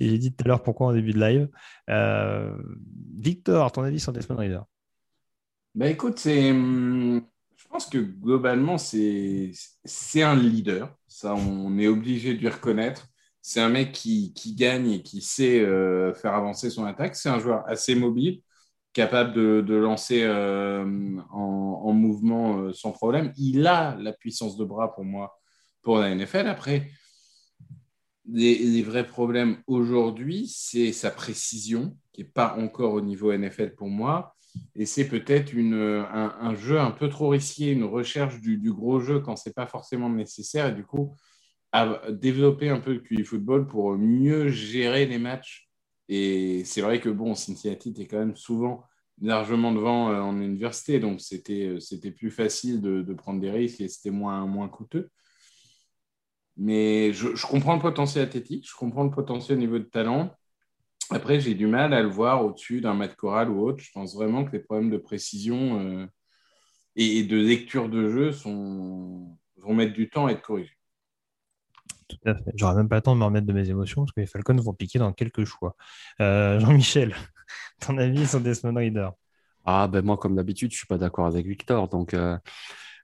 Et j'ai dit tout à l'heure pourquoi en début de live. Euh, Victor, ton avis sur Desmond River? Bah écoute, c'est, hum, je pense que globalement, c'est, c'est un leader. Ça, on est obligé de lui reconnaître c'est un mec qui, gagne et qui sait euh, faire avancer son attaque. C'est un joueur assez mobile, capable de, lancer euh, en, mouvement euh, sans problème. Il a la puissance de bras pour moi pour la NFL. Après, les, vrais problèmes aujourd'hui, c'est sa précision, qui n'est pas encore au niveau NFL pour moi. Et c'est peut-être un, jeu un peu trop risqué, une recherche du, gros jeu quand ce n'est pas forcément nécessaire. Et du coup, à développer un peu le QI football pour mieux gérer les matchs. Et c'est vrai que bon, Cincinnati était quand même souvent largement devant euh, en université, donc c'était plus facile de, prendre des risques et c'était moins, moins coûteux. Mais je, comprends le potentiel athlétique, je comprends le potentiel au niveau de talent. Après, j'ai du mal à le voir au-dessus d'un match choral ou autre. Je pense vraiment que les problèmes de précision euh, et, de lecture de jeu sont, vont mettre du temps à être corrigés. Tout à même pas le temps de me remettre de mes émotions parce que les Falcons vont piquer dans quelques choix. Euh, Jean-Michel, ton avis sur Desmond Reader Ah, ben moi, comme d'habitude, je suis pas d'accord avec Victor. Donc, euh,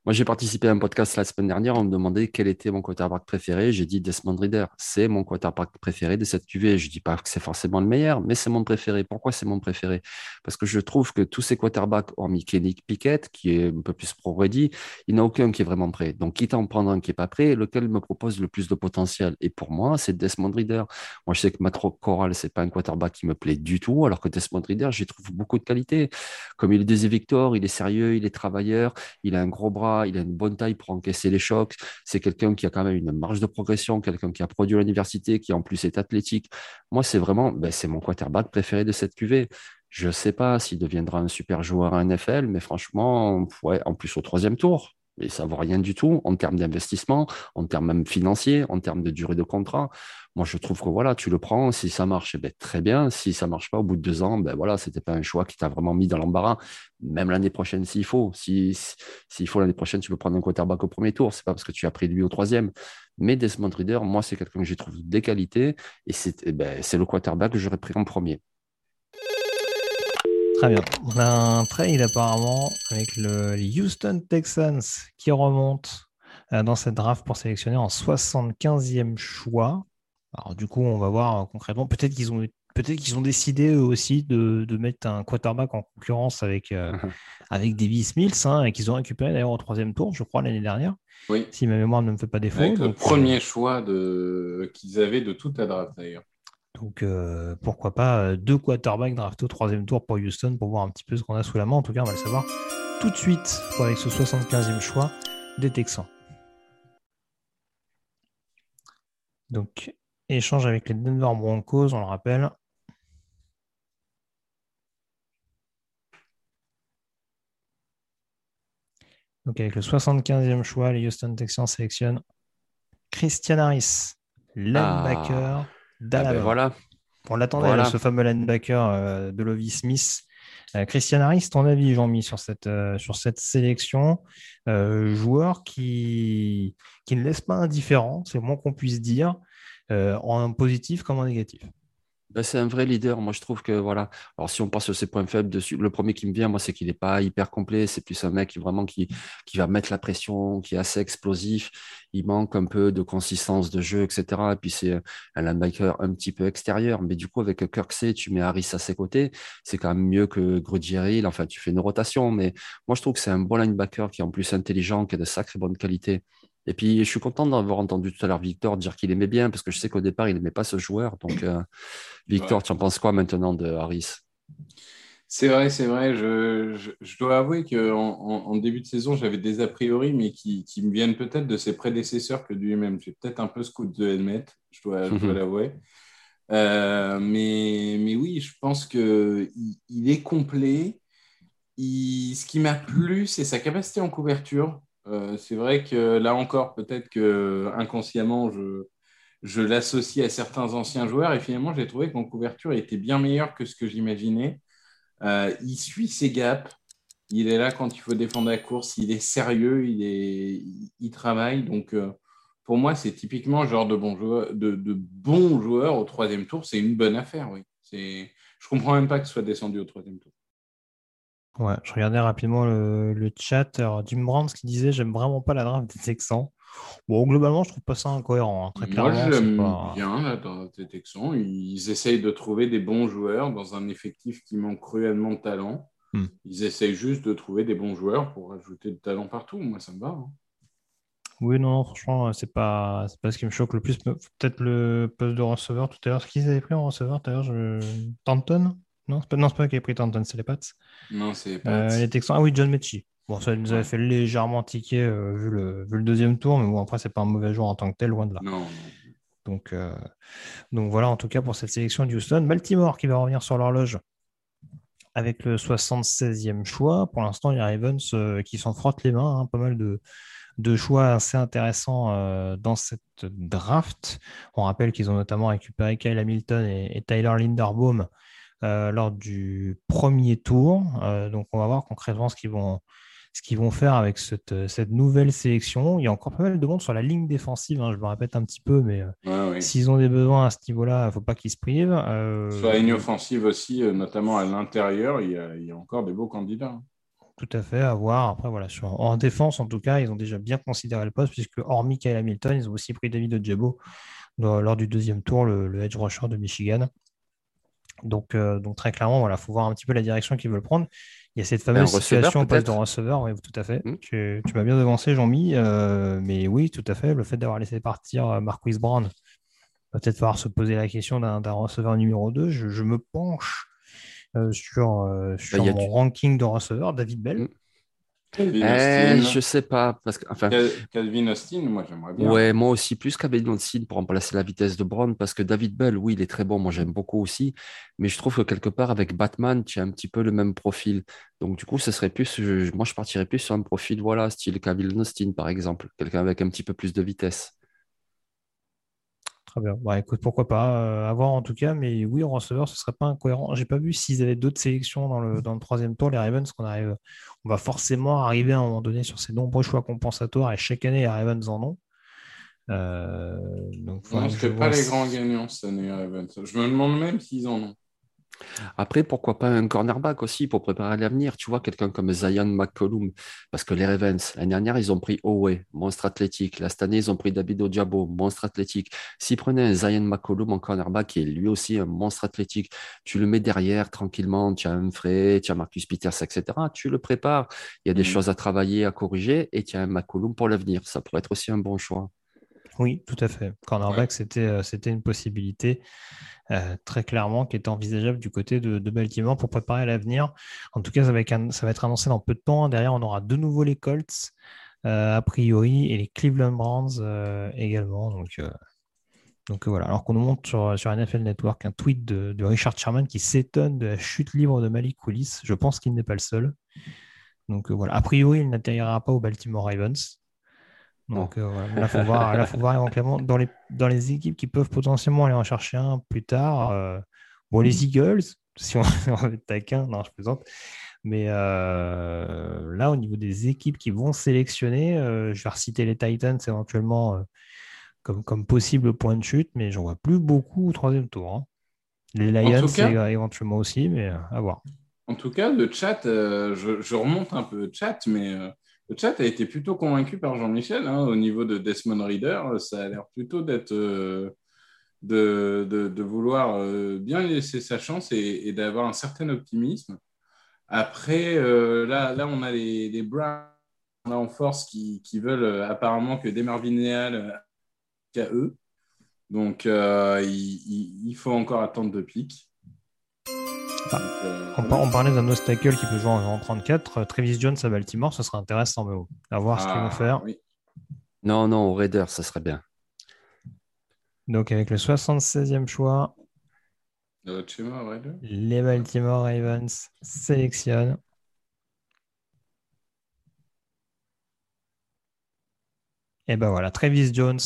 moi, j'ai participé à un podcast la semaine dernière. On me demandait quel était mon quarterback préféré. J'ai dit Desmond Reader. C'est mon quarterback préféré de cette QV. Je dis pas que c'est forcément le meilleur, mais c'est mon préféré. Pourquoi c'est mon préféré? Parce que je trouve que tous ces quarterbacks, hormis Kenny Pickett, qui est un peu plus pro-ready, il n'y en a aucun qui est vraiment prêt. Donc, quitte à en prendre un qui n'est pas prêt, lequel me propose le plus de potentiel? Et pour moi, c'est Desmond Reader. Moi, je sais que Matt Corral, c'est pas un quarterback qui me plaît du tout, alors que Desmond Reader, j'y trouve beaucoup de qualité. Comme il est des Victor, il est sérieux, il est travailleur, il a un gros bras il a une bonne taille pour encaisser les chocs. C'est quelqu'un qui a quand même une marge de progression, quelqu'un qui a produit à l'université, qui en plus est athlétique. Moi, c'est vraiment, ben, c'est mon quarterback préféré de cette QV. Je ne sais pas s'il deviendra un super joueur à NFL, mais franchement, ouais, en plus au troisième tour, et ça vaut rien du tout en termes d'investissement, en termes même financiers, en termes de durée de contrat. Moi, je trouve que voilà, tu le prends, si ça marche, eh ben, très bien. Si ça marche pas, au bout de deux ans, ben voilà, c'était pas un choix qui t'a vraiment mis dans l'embarras. Même l'année prochaine, s'il faut. S'il si, faut l'année prochaine, tu peux prendre un quarterback au premier tour. C'est pas parce que tu as pris lui au troisième. Mais Desmond Reader, moi, c'est quelqu'un que j'ai trouvé des qualités et c'est eh ben, le quarterback que j'aurais pris en premier. Très bien. On a un trade apparemment avec le Houston Texans qui remonte euh, dans cette draft pour sélectionner en 75e choix. Alors du coup, on va voir euh, concrètement. Peut-être qu'ils ont peut-être qu'ils ont décidé eux aussi de, mettre un quarterback en concurrence avec, euh, avec Davis Mills hein, et qu'ils ont récupéré d'ailleurs au troisième tour, je crois, l'année dernière. Oui. Si ma mémoire ne me fait pas défaut. Avec le premier choix de... qu'ils avaient de toute la draft d'ailleurs. Donc euh, pourquoi pas euh, deux quarterbacks draftés au troisième tour pour Houston pour voir un petit peu ce qu'on a sous la main. En tout cas, on va le savoir tout de suite avec ce 75e choix des Texans. Donc échange avec les Denver Broncos, on le rappelle. Donc avec le 75e choix, les Houston Texans sélectionnent Christian Harris, linebacker. Ah. Ah ben voilà. On l'attendait, ce fameux linebacker euh, de Lovie Smith. Euh, Christian Harris, ton avis, Jean-Mi, sur cette, euh, sur cette sélection Joueur qui, qui ne laisse pas indifférent, c'est le moins qu'on puisse dire, en positif comme en négatif? Ben, c'est un vrai leader. Moi, je trouve que voilà. Alors, si on passe sur ses points faibles, dessus, le premier qui me vient, moi, c'est qu'il n'est pas hyper complet. C'est plus un mec qui vraiment qui, qui va mettre la pression, qui est assez explosif. Il manque un peu de consistance de jeu, etc. Et puis, c'est un linebacker un petit peu extérieur. Mais du coup, avec Kirksey, tu mets Harris à ses côtés. C'est quand même mieux que Grudgeri. Enfin, tu fais une rotation. Mais moi, je trouve que c'est un bon linebacker qui est en plus intelligent, qui a de sacrées bonnes qualités. Et puis, je suis content d'avoir entendu tout à l'heure Victor dire qu'il aimait bien, parce que je sais qu'au départ, il n'aimait pas ce joueur. Donc, euh, Victor, tu en penses quoi maintenant de Harris? C'est vrai, c'est vrai. Je, je, dois avouer qu'en en, début de saison, j'avais des a priori, mais qui, qui me viennent peut-être de ses prédécesseurs que de lui-même. J'ai peut-être un peu ce coup de admettre, je dois, dois l'avouer. Euh, mais, mais oui, je pense qu'il il est complet. Il, ce qui m'a plu, c'est sa capacité en couverture. Euh, c'est vrai que là encore, peut-être que inconsciemment, je, je l'associe à certains anciens joueurs et finalement, j'ai trouvé qu'en couverture, il était bien meilleur que ce que j'imaginais. Euh, il suit ses gaps. Il est là quand il faut défendre la course. Il est sérieux. Il, travaille. Donc, euh, pour moi, c'est typiquement genre de bon joueur, de, de bon joueur au troisième tour. C'est une bonne affaire, oui. Je comprends même pas qu'il soit descendu au troisième tour. Ouais, je regardais rapidement le, chat. Alors, Jim Brands qui disait J'aime vraiment pas la draft des Texans. Bon, globalement, je trouve pas ça incohérent. Hein, très Moi, j'aime bien la draft des Texans. Ils essayent de trouver des bons joueurs dans un effectif qui manque cruellement de talent. Hmm. Ils essayent juste de trouver des bons joueurs pour ajouter de talent partout. Moi, ça me va. Hein. Oui, non, franchement, c'est pas, c'est pas ce qui me choque le plus. Peut-être le poste de receveur tout à l'heure. Ce qu'ils avaient pris en receveur tout à l'heure, je... Tanton? Non, c'est pas, non, pas qui a pris c'est les Pats. Non, c'est les Euh, Texans. Ah oui, John Mechie. Bon, ça nous avait fait légèrement tiquer euh, vu le, vu le deuxième tour, mais bon, après, c'est pas un mauvais joueur en tant que tel, loin de là. Non. Donc, euh, donc voilà, en tout cas, pour cette sélection de Houston. Baltimore qui va revenir sur l'horloge avec le 76e choix. Pour l'instant, il y a Ravens euh, qui s'en frottent les mains. hein. pas mal de, de choix assez intéressants euh, dans cette draft. On rappelle qu'ils ont notamment récupéré Kyle Hamilton et, et Tyler Linderbaum euh, lors du premier tour. Euh, donc, on va voir concrètement ce qu'ils vont, ce qu'ils vont faire avec cette, cette nouvelle sélection. Il y a encore pas mal de monde sur la ligne défensive. hein, je me répète un petit peu, mais euh, Ouais, oui. s'ils ont des besoins à ce niveau-là, il ne faut pas qu'ils se privent. Euh, Sur la ligne offensive aussi, euh, notamment à l'intérieur, il y, a, il y a encore des beaux candidats. Tout à fait, à voir. Après, voilà, sur, en défense, en tout cas, ils ont déjà bien considéré le poste, puisque hormis Kyle Hamilton, ils ont aussi pris David dans- lors du deuxième tour, le, le edge rusher de Michigan. Donc, euh, donc très clairement, voilà, faut voir un petit peu la direction qu'ils veulent prendre. Il y a cette fameuse receveur, situation au poste de receveur, oui, tout à fait. Hmm. Tu, tu m'as bien devancé, Jean-Mi, euh, mais oui, tout à fait. Le fait d'avoir laissé partir euh, Marquise Brown, va peut-être falloir se poser la question d'un receveur numéro 2. Je, je me penche euh, sur, euh, sur Bah, mon du- ranking de receveur, David Bell. Hmm. Calvin Eh, Austin. je sais pas, parce que, enfin, Cal- Calvin Austin, moi j'aimerais bien. Ouais, moi aussi, plus qu'Abel Austin pour remplacer la vitesse de Brown, parce que David Bell, oui, il est très bon, moi j'aime beaucoup aussi, mais je trouve que quelque part avec Batman, tu as un petit peu le même profil. Donc du coup, ce serait plus, je- moi je partirais plus sur un profil, voilà, style Calvin Austin par exemple, quelqu'un avec un petit peu plus de vitesse. Très bien. Bah, écoute, pourquoi pas, euh, à voir en tout cas, mais oui, en receveur, ce serait pas incohérent. J'ai pas vu s'ils avaient d'autres sélections dans le, dans le troisième tour, les Ravens, qu'on arrive, on va forcément arriver à un moment donné sur ces nombreux choix compensatoires, et chaque année, les Ravens en ont. Euh, donc, Non, c'était pas les grands gagnants cette année, Ravens. Je me demande même s'ils en ont. Après, pourquoi pas un cornerback aussi pour préparer l'avenir, tu vois, quelqu'un comme Zion McCollum, parce que les Ravens, l'année dernière, ils ont pris Owe, monstre athlétique. Là, cette année, ils ont pris David Ojabo, monstre athlétique. S'ils prenaient un Zion McCollum en cornerback, qui est lui aussi un monstre athlétique, tu le mets derrière tranquillement, tu as un Frey, tu as Marcus Peters, etc. Tu le prépares. Il y a des Mhm. choses à travailler, à corriger, et tu as un McCollum pour l'avenir. Ça pourrait être aussi un bon choix. Oui, tout à fait. Cornerback, c'était, euh, c'était une possibilité euh, très clairement qui était envisageable du côté de, de Baltimore pour préparer l'avenir. En tout cas, ça va, être, un- ça va être annoncé dans peu de temps. Derrière, on aura de nouveau les Colts, euh, a priori, et les Cleveland Browns euh, également. Donc, donc voilà. Alors qu'on nous montre sur, sur NFL Network un tweet de, de Richard Sherman qui s'étonne de la chute libre de Malik Willis. Je pense qu'il n'est pas le seul. Donc voilà. A priori, il n'atterrira pas aux Baltimore Ravens. Donc euh, voilà. là, il faut voir, là, faut voir éventuellement dans les, dans les équipes qui peuvent potentiellement aller en chercher un plus tard. euh, bon, les Eagles, si on, on veut être taquin, non, je plaisante. Mais euh, là, au niveau des équipes qui vont sélectionner, euh, je vais reciter les Titans éventuellement euh, comme, comme possible point de chute, mais j'en vois plus beaucoup au troisième tour. hein. Les Lions, cas- éventuellement aussi, mais euh, à voir. En tout cas, le chat, euh, je, je remonte un peu le chat, mais euh, le chat a été plutôt convaincu par Jean-Michel. hein, au niveau de Desmond Reader, ça a l'air plutôt d'être euh, de, vouloir euh, bien laisser sa chance et, d'avoir un certain optimisme. Après, euh, là, on a les, les Browns en force qui, veulent apparemment que Demarvin Leal euh, qu'à eux. Donc, il, il- faut encore attendre de pic. On, par- on parlait d'un nose tackle qui peut jouer en, en 34. euh, Travis Jones à Baltimore, ce serait intéressant, mais bon, à voir ce qu'ils vont ah, faire. oui. Non, non, au Raiders, ça serait bien. Donc, avec le 76e choix, Euh, ouais, les Baltimore Ravens sélectionnent. Et ben voilà, Travis Jones,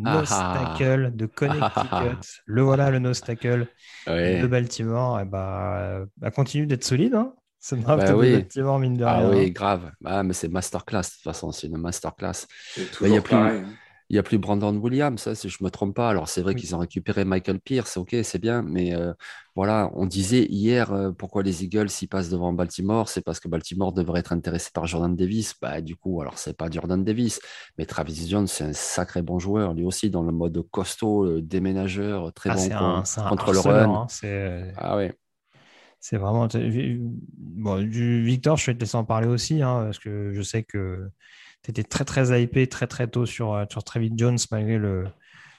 nose Ah ah. de Connecticut. Le voilà, le nose tackle Ouais. de Baltimore. Et ben, bah, continue d'être solide. Hein Ce draft Bah de oui. Baltimore, mine de Ah oui, grave. Ah, mais c'est masterclass, de toute façon, c'est une masterclass. Bah, il y a plus- pareil. hein. Il n'y a plus Brandon Williams, ça, si je ne me trompe pas. Alors, c'est vrai Oui. qu'ils ont récupéré Michael Pierce, ok, c'est bien, mais euh, voilà, on disait hier euh, pourquoi les Eagles s'y passent devant Baltimore, c'est parce que Baltimore devrait être intéressé par Jordan Davis. Bah, du coup, alors, c'est pas Jordan Davis, mais Travis Jones, c'est un sacré bon joueur, lui aussi, dans le mode costaud, euh, déménageur, très Ah, bon un, contre le run. hein. Ah ouais. c'est vraiment. Bon, du Victor, je vais te laisser en parler aussi, hein, parce que je sais que étais très très hypé très très tôt sur, euh, sur Travis Jones malgré le,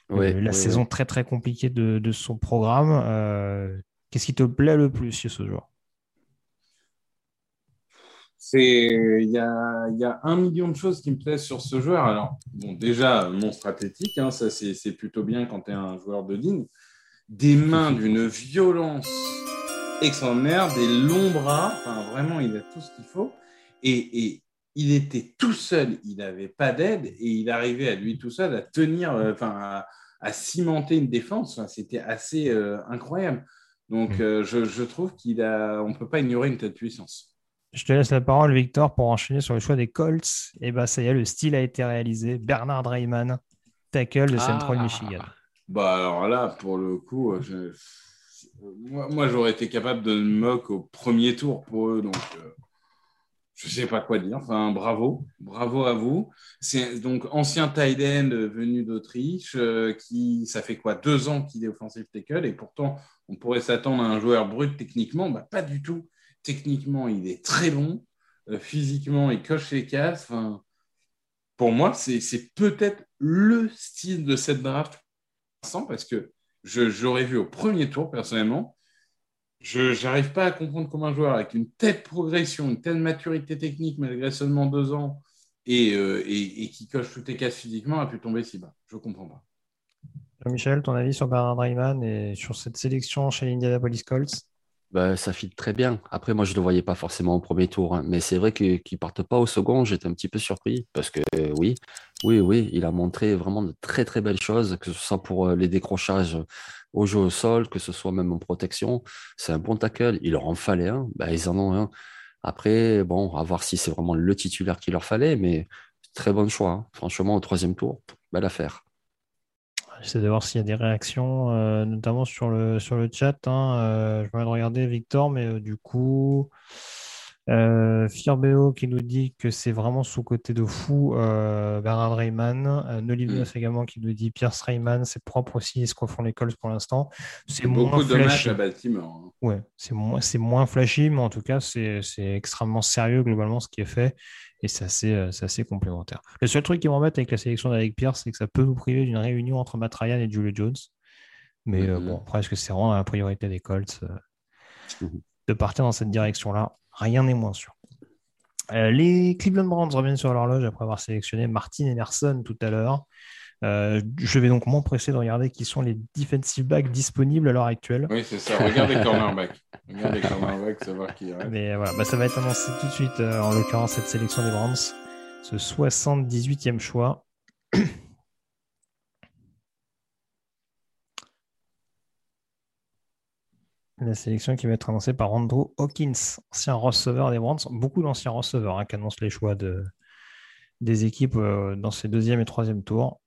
la saison très très compliquée de, son programme. Euh, qu'est-ce qui te plaît le plus chez ce joueur? Il y a, un million de choses qui me plaisent sur ce joueur. Alors, bon, déjà, monstre athlétique, hein, ça c'est plutôt bien quand tu es un joueur de ligne. Des mains d'une violence extraordinaire, des longs bras, enfin vraiment, il a tout ce qu'il faut. Et, il était tout seul, il n'avait pas d'aide et il arrivait à lui tout seul à tenir, euh, enfin, à, cimenter une défense. C'était assez euh, incroyable. Donc, mmh. euh, je, je, trouve qu'on ne peut pas ignorer une telle puissance. Je te laisse la parole, Victor, pour enchaîner sur le choix des Colts. Et bah, ça y est, le style a été réalisé. Bernard Drayman, tackle de Central ah. Michigan. Bah, alors là, pour le coup, moi, j'aurais été capable de me moque au premier tour pour eux. Donc, euh, je ne sais pas quoi dire. Enfin, bravo. Bravo à vous. C'est donc ancien tight end venu d'Autriche, euh, qui, ça fait quoi, deux ans qu'il est offensive tackle. Et pourtant, on pourrait s'attendre à un joueur brut techniquement. Bah, pas du tout techniquement, il est très bon. Euh, physiquement, il coche les cases. pour moi, c'est peut-être le style de cette draft parce que j'aurais vu au premier tour, personnellement. Je n'arrive pas à comprendre comment un joueur avec une telle progression, une telle maturité technique, malgré seulement deux ans, et, euh, qui coche toutes les cases physiquement, a pu tomber si bas. Je ne comprends pas. Michel, ton avis sur Bernard Drayman et sur cette sélection chez l'Indianapolis Colts? Bah, ça fit très bien. Après, moi, je ne le voyais pas forcément au premier tour, hein. mais c'est vrai qu'il ne parte pas au second. J'étais un petit peu surpris parce que oui, oui, oui, il a montré vraiment de très, très belles choses, que ce soit pour euh, les décrochages au jeu au sol, que ce soit même en protection. C'est un bon tackle. Il leur en fallait un. Bah, ils en ont un. Après, bon, à voir si c'est vraiment le titulaire qu'il leur fallait, mais très bon choix. Hein. Franchement, au troisième tour, belle affaire. J'essaie de voir s'il y a des réactions, euh, notamment sur le, sur le chat. Hein. Euh, je vais regarder Victor, mais euh, du coup, Firbeo qui nous dit que c'est vraiment sous-côté de fou Bernard Rayman. Nolive mm. également qui nous dit Pierce Rayman, c'est propre aussi ce qu'on font les Colts pour l'instant. C'est beaucoup de matchs à Baltimore. Hein. Ouais, c'est moins, moins flashy, mais en tout cas, c'est extrêmement sérieux globalement ce qui est fait. Et euh, c'est assez, complémentaire. Le seul truc qui m'embête avec la sélection d'Alec Pierce, c'est que ça peut nous priver d'une réunion entre Matt Ryan et Julio Jones. Mais euh, bon, après, est-ce que c'est vraiment la priorité des Colts euh, mhm. de partir dans cette direction-là? Rien n'est moins sûr. les Cleveland Browns reviennent sur l'horloge après avoir sélectionné Martin Emerson tout à l'heure. Euh, je vais donc m'empresser de regarder qui sont les defensive backs disponibles à l'heure actuelle. Oui, c'est ça. Regarde les cornerbacks. Regarde les cornerbacks, savoir qui reste. Mais voilà, bah, ça va être annoncé tout de suite, euh, en l'occurrence, cette sélection des Browns. Ce 78e choix. La sélection qui va être annoncée par Andrew Hawkins, ancien receveur des Browns. Beaucoup d'anciens receveurs hein, qui annoncent les choix de, des équipes euh, dans ces deuxième et troisième tours.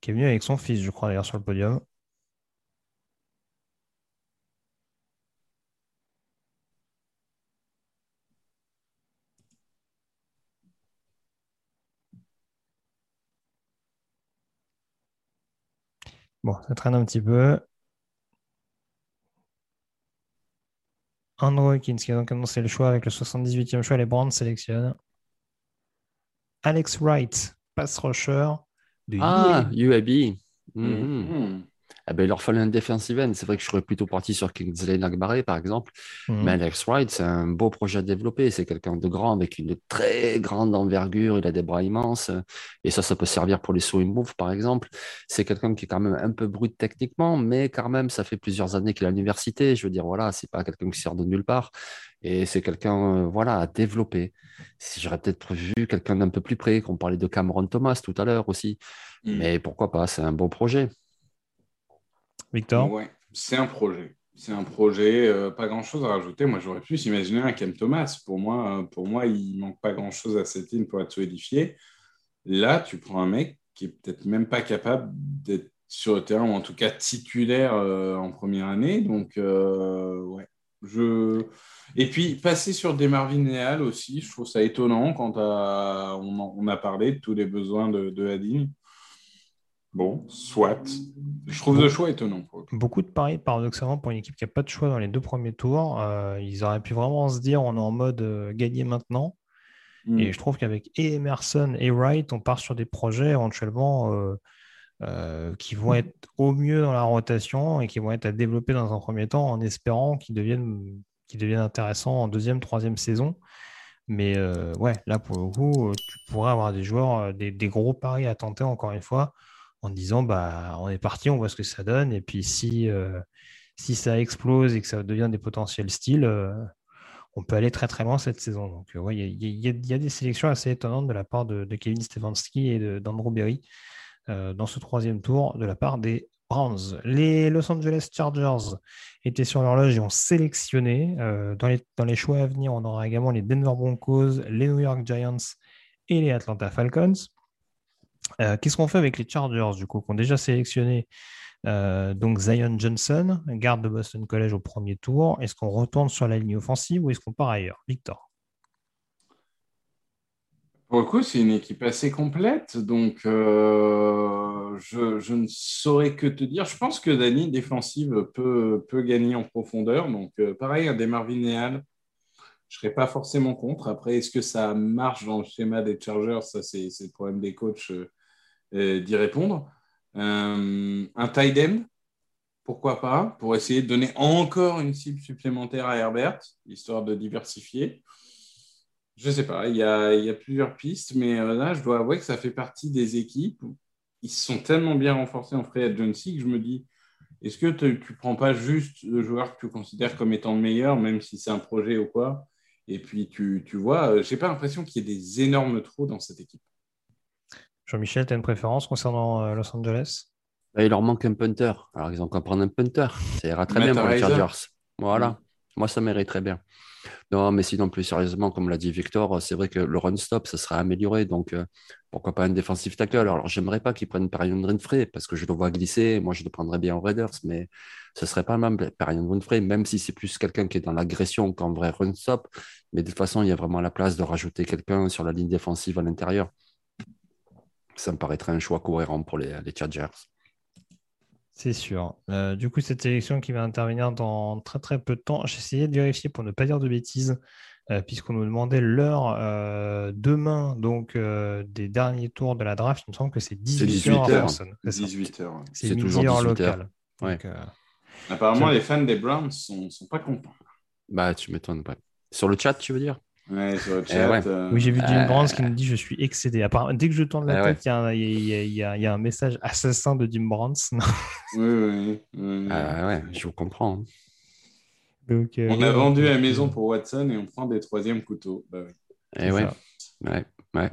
qui est venu avec son fils, je crois, d'ailleurs, sur le podium. Bon, ça traîne un petit peu. Andrew Hawkins qui a donc annoncé le choix avec le 78e choix. Les Browns sélectionnent Alex Wright, pass rusher ah, UAB. Mhm. Ah ben, il leur fallait un defensive end. C'est vrai que je serais plutôt parti sur Kingsley Nagbaré, par exemple. Mhm. Mais Alex Wright, c'est un beau projet à développer. C'est quelqu'un de grand avec une très grande envergure. Il a des bras immenses. Et ça, ça peut servir pour les swing moves, par exemple. C'est quelqu'un qui est quand même un peu brut techniquement, mais quand même, ça fait plusieurs années qu'il est à l'université. Je veux dire, voilà, c'est pas quelqu'un qui sort de nulle part. Et c'est quelqu'un, euh, voilà, à développer. J'aurais peut-être prévu quelqu'un d'un peu plus près, qu'on parlait de Cameron Thomas tout à l'heure aussi. Hmm. Mais pourquoi pas, c'est un bon projet. Victor C'est un projet. C'est un projet, euh, pas grand-chose à rajouter. Moi, j'aurais pu s'imaginer un Cam Thomas. Pour moi, euh, pour moi il manque pas grand-chose à cette ligne pour être solidifié. Là, tu prends un mec qui est peut-être même pas capable d'être sur le terrain, ou en tout cas titulaire euh, en première année. Donc, ouais. Je... Et puis, passer sur des Marvin aussi, je trouve ça étonnant quand on, a parlé de tous les besoins de, de Bon, soit. Je trouve le choix étonnant. Beaucoup de paris, paradoxalement, pour une équipe qui n'a pas de choix dans les deux premiers tours. Euh, ils auraient pu vraiment se dire on est en mode euh, gagner maintenant. Mm. Et je trouve qu'avec Emerson et Wright, on part sur des projets éventuellement euh, qui vont être au mieux dans la rotation et qui vont être à développer dans un premier temps en espérant qu'ils deviennent, qu'ils deviennent intéressants en deuxième, troisième saison. Mais ouais, là, pour le coup, tu pourrais avoir des joueurs, des, des gros paris à tenter encore une fois en disant bah, on est parti, on voit ce que ça donne. Et puis si, euh, ça explose et que ça devient des potentiels styles, euh, on peut aller très très loin cette saison. Donc il y, a des sélections assez étonnantes de la part de, Kevin Stefanski et d'Andrew Berry euh, dans ce troisième tour de la part des Browns. Les Los Angeles Chargers étaient sur l'horloge et ont sélectionné. dans, dans les choix à venir, on aura également les Denver Broncos, les New York Giants et les Atlanta Falcons. Euh, qu'est-ce qu'on fait avec les Chargers, du coup, qui ont déjà sélectionné euh, donc Zion Johnson, garde de Boston College au premier tour Est-ce qu'on retourne sur la ligne offensive ou est-ce qu'on part ailleurs? Victor Pour le coup, c'est une équipe assez complète, donc euh, je, ne saurais que te dire. Je pense que Dani, défensive, peut, peut gagner en profondeur. Donc, pareil, un des Marvin Neal, je ne serais pas forcément contre. Après, est-ce que ça marche dans le schéma des Chargers? Ça, c'est le problème des coachs euh, euh, d'y répondre. Euh, un tight end, pourquoi pas, pour essayer de donner encore une cible supplémentaire à Herbert, histoire de diversifier. Je ne sais pas, il y, a, plusieurs pistes, mais là, je dois avouer que ça fait partie des équipes. Ils se sont tellement bien renforcés en free agency que je me dis, est-ce que tu ne prends pas juste le joueur que tu considères comme étant le meilleur, même si c'est un projet ou quoi, et puis, tu, tu vois, euh, je n'ai pas l'impression qu'il y ait des énormes trous dans cette équipe. Jean-Michel, tu as une préférence concernant euh, Los Angeles? Bah, Il leur manque un punter. Alors, ils ont qu'à prendre un punter. Ça ira très bien pour les Chargers. Voilà. Moi, ça m'irait très bien. Non, mais sinon, plus sérieusement, comme l'a dit Victor, c'est vrai que le run-stop, ça sera amélioré. Donc, euh, pourquoi pas un défensif tackle? Alors, j'aimerais pas qu'ils prennent Parion Winfrey parce que je le vois glisser. Moi, je le prendrais bien en Raiders, mais ce serait pas mal Parion Winfrey, même si c'est plus quelqu'un qui est dans l'agression qu'en vrai run-stop. Mais de toute façon, il y a vraiment la place de rajouter quelqu'un sur la ligne défensive à l'intérieur. Ça me paraîtrait un choix cohérent pour les, les Chargers. C'est sûr. Euh, du coup, cette sélection qui va intervenir dans très très peu de temps, j'ai essayé de vérifier pour ne pas dire de bêtises, euh, puisqu'on nous demandait l'heure euh, demain donc des derniers tours de la draft. Il me semble que c'est 18, h C'est 18 h C'est toujours heure locale. Apparemment, les fans des Browns sont, sont pas contents. Bah, tu m'étonnes pas. Sur le chat, tu veux dire? Ouais, sur le eh. Euh, oui, j'ai vu Jim Brands qui me dit Je suis excédé. dès que je tourne la tête, il y, a un message assassin de Jim Brands. oui, oui, ah ouais, je vous comprends. Hein. Donc, euh, on a vendu la maison pour Watson et on prend des troisièmes couteaux. Bah, Et eh ouais. ouais, ouais.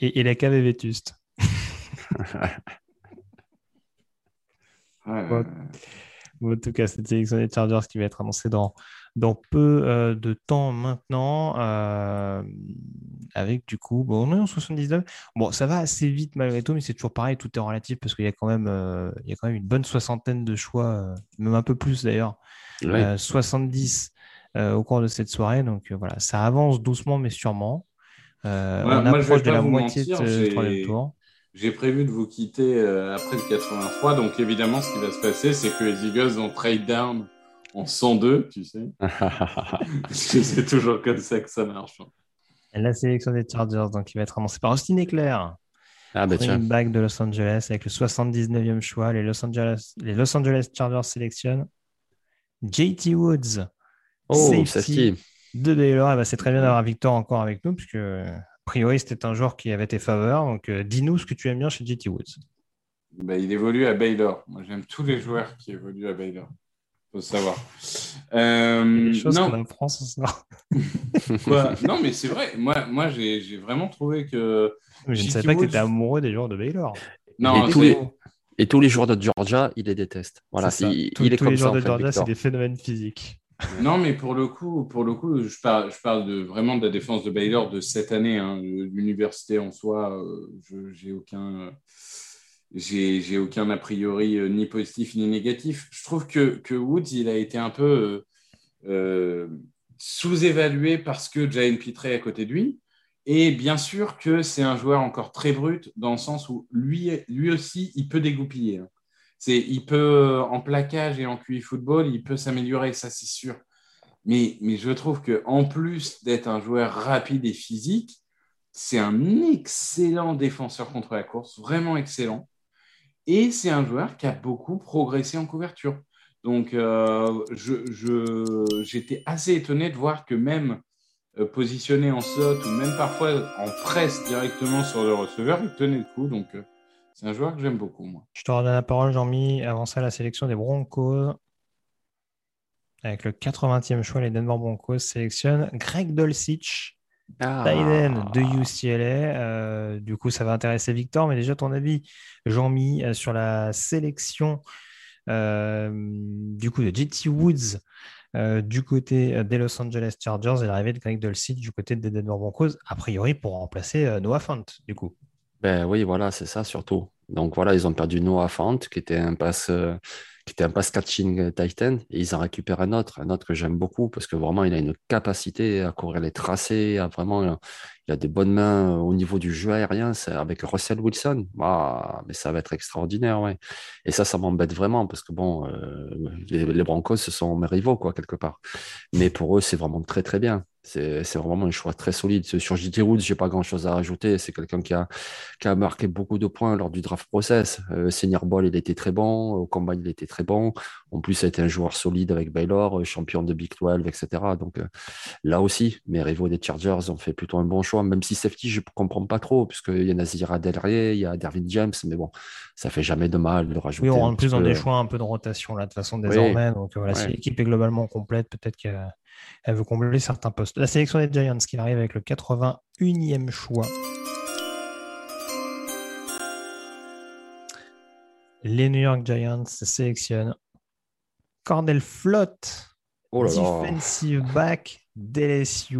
et, la cave est vétuste. en tout cas, cette sélection des Chargers qui va être annoncée dans, dans peu euh, de temps maintenant, euh, avec du coup, bon, on est en 79. Bon, ça va assez vite malgré tout, mais c'est toujours pareil, tout est relatif parce qu'il y, a quand même, euh, il y a quand même une bonne soixantaine de choix, même un peu plus d'ailleurs, 70 au cours de cette soirée. Donc voilà, ça avance doucement mais sûrement. on approche de la moitié de ce troisième tour. J'ai prévu de vous quitter après le 83, donc évidemment, ce qui va se passer, c'est que les Eagles vont trade down en 102, tu sais. c'est toujours comme ça que ça marche. La sélection des Chargers, donc, qui va être annoncée par Austin Eclair. Ah, bah tiens. de Los Angeles avec le 79e choix. Les Los Angeles, les Los Angeles Chargers sélectionnent JT Woods. Oh, safety, de Baylor. Eh ben, c'est très bien d'avoir Victor encore avec nous, puisque a priori, c'était un joueur qui avait tes faveurs. Donc, euh, dis-nous ce que tu aimes bien chez JT Woods. Bah, il évolue à Baylor. Moi, j'aime tous les joueurs qui évoluent à Baylor faut savoir. Euh, choses non. France Non, mais c'est vrai. Moi, moi j'ai vraiment trouvé que. je ne savais pas que tu étais amoureux des joueurs de Baylor. Non, et tous, les, et tous les joueurs de Georgia, il les déteste. Voilà, il, il est tous les joueurs de Georgia, c'est des phénomènes physiques. non, mais pour le coup, pour le coup, je parle, je parle de vraiment de la défense de Baylor de cette année. Hein, L'université en soi, euh, je j'ai aucun j'ai aucun a priori euh, ni positif ni négatif. Je trouve que, que Woods, il a été un peu euh, euh, sous-évalué parce que Jalen Pitré est à côté de lui. Et bien sûr que c'est un joueur encore très brut, dans le sens où lui, lui aussi, il peut dégoupiller. Hein. C'est, il peut, en plaquage et en QI football, il peut s'améliorer, ça c'est sûr. Mais, mais je trouve qu'en plus d'être un joueur rapide et physique, c'est un excellent défenseur contre la course, vraiment excellent. Et c'est un joueur qui a beaucoup progressé en couverture. Donc, euh, j'étais assez étonné de voir que même euh, positionné en slot ou même parfois en presse directement sur le receveur, il tenait le coup. Donc, euh, c'est un joueur que j'aime beaucoup, moi. Je te redonne la parole, Jean-Mi. Avant ça, la sélection des Broncos. Avec le 80e choix, les Denver Broncos sélectionnent Greg Dolcich, ah. de UCLA. du coup, ça va intéresser Victor. Mais déjà, ton avis, Jean-Mi, sur la sélection du coup de JT Woods euh, du côté euh, des Los Angeles Chargers et l'arrivée de Greg Dulcich du côté des Denver Broncos, a priori pour remplacer euh, Noah Fant, du coup. Ben oui, voilà, c'est ça surtout. Donc voilà, ils ont perdu Noah Fant, qui était un pass, qui était un pass catching Titan, et ils en récupèrent un autre, un autre que j'aime beaucoup parce que vraiment il a une capacité à courir les tracés, à vraiment, il a des bonnes mains au niveau du jeu aérien. Avec Russell Wilson, ah, mais ça va être extraordinaire, ouais. Et ça, ça m'embête vraiment parce que bon, euh, les, les, Broncos ce sont mes rivaux quoi quelque part. Mais pour eux, c'est vraiment très très bien. C'est vraiment un choix très solide. Sur JT Woods, je n'ai pas grand-chose à rajouter. C'est quelqu'un qui a, qui a marqué beaucoup de points lors du draft process. Euh, Senior Ball, il était très bon. Au combat, il était très bon. En plus, il a été un joueur solide avec Baylor, euh, champion de Big 12, etc. Donc euh, là aussi, mes rivaux des Chargers ont fait plutôt un bon choix. Même si safety, je ne comprends pas trop, puisqu'il y a Nazira Delrier, il y a Dervin James. Mais bon, ça fait jamais de mal de rajouter. Oui, on rentre plus dans des choix un peu de rotation, là, de façon, désormais. Donc voilà, si l'équipe est globalement complète, peut-être qu'elle elle veut combler certains postes. La sélection des Giants qui arrive avec le 81e choix. Les New York Giants sélectionnent Cordell Flott, oh defensive back d'LSU.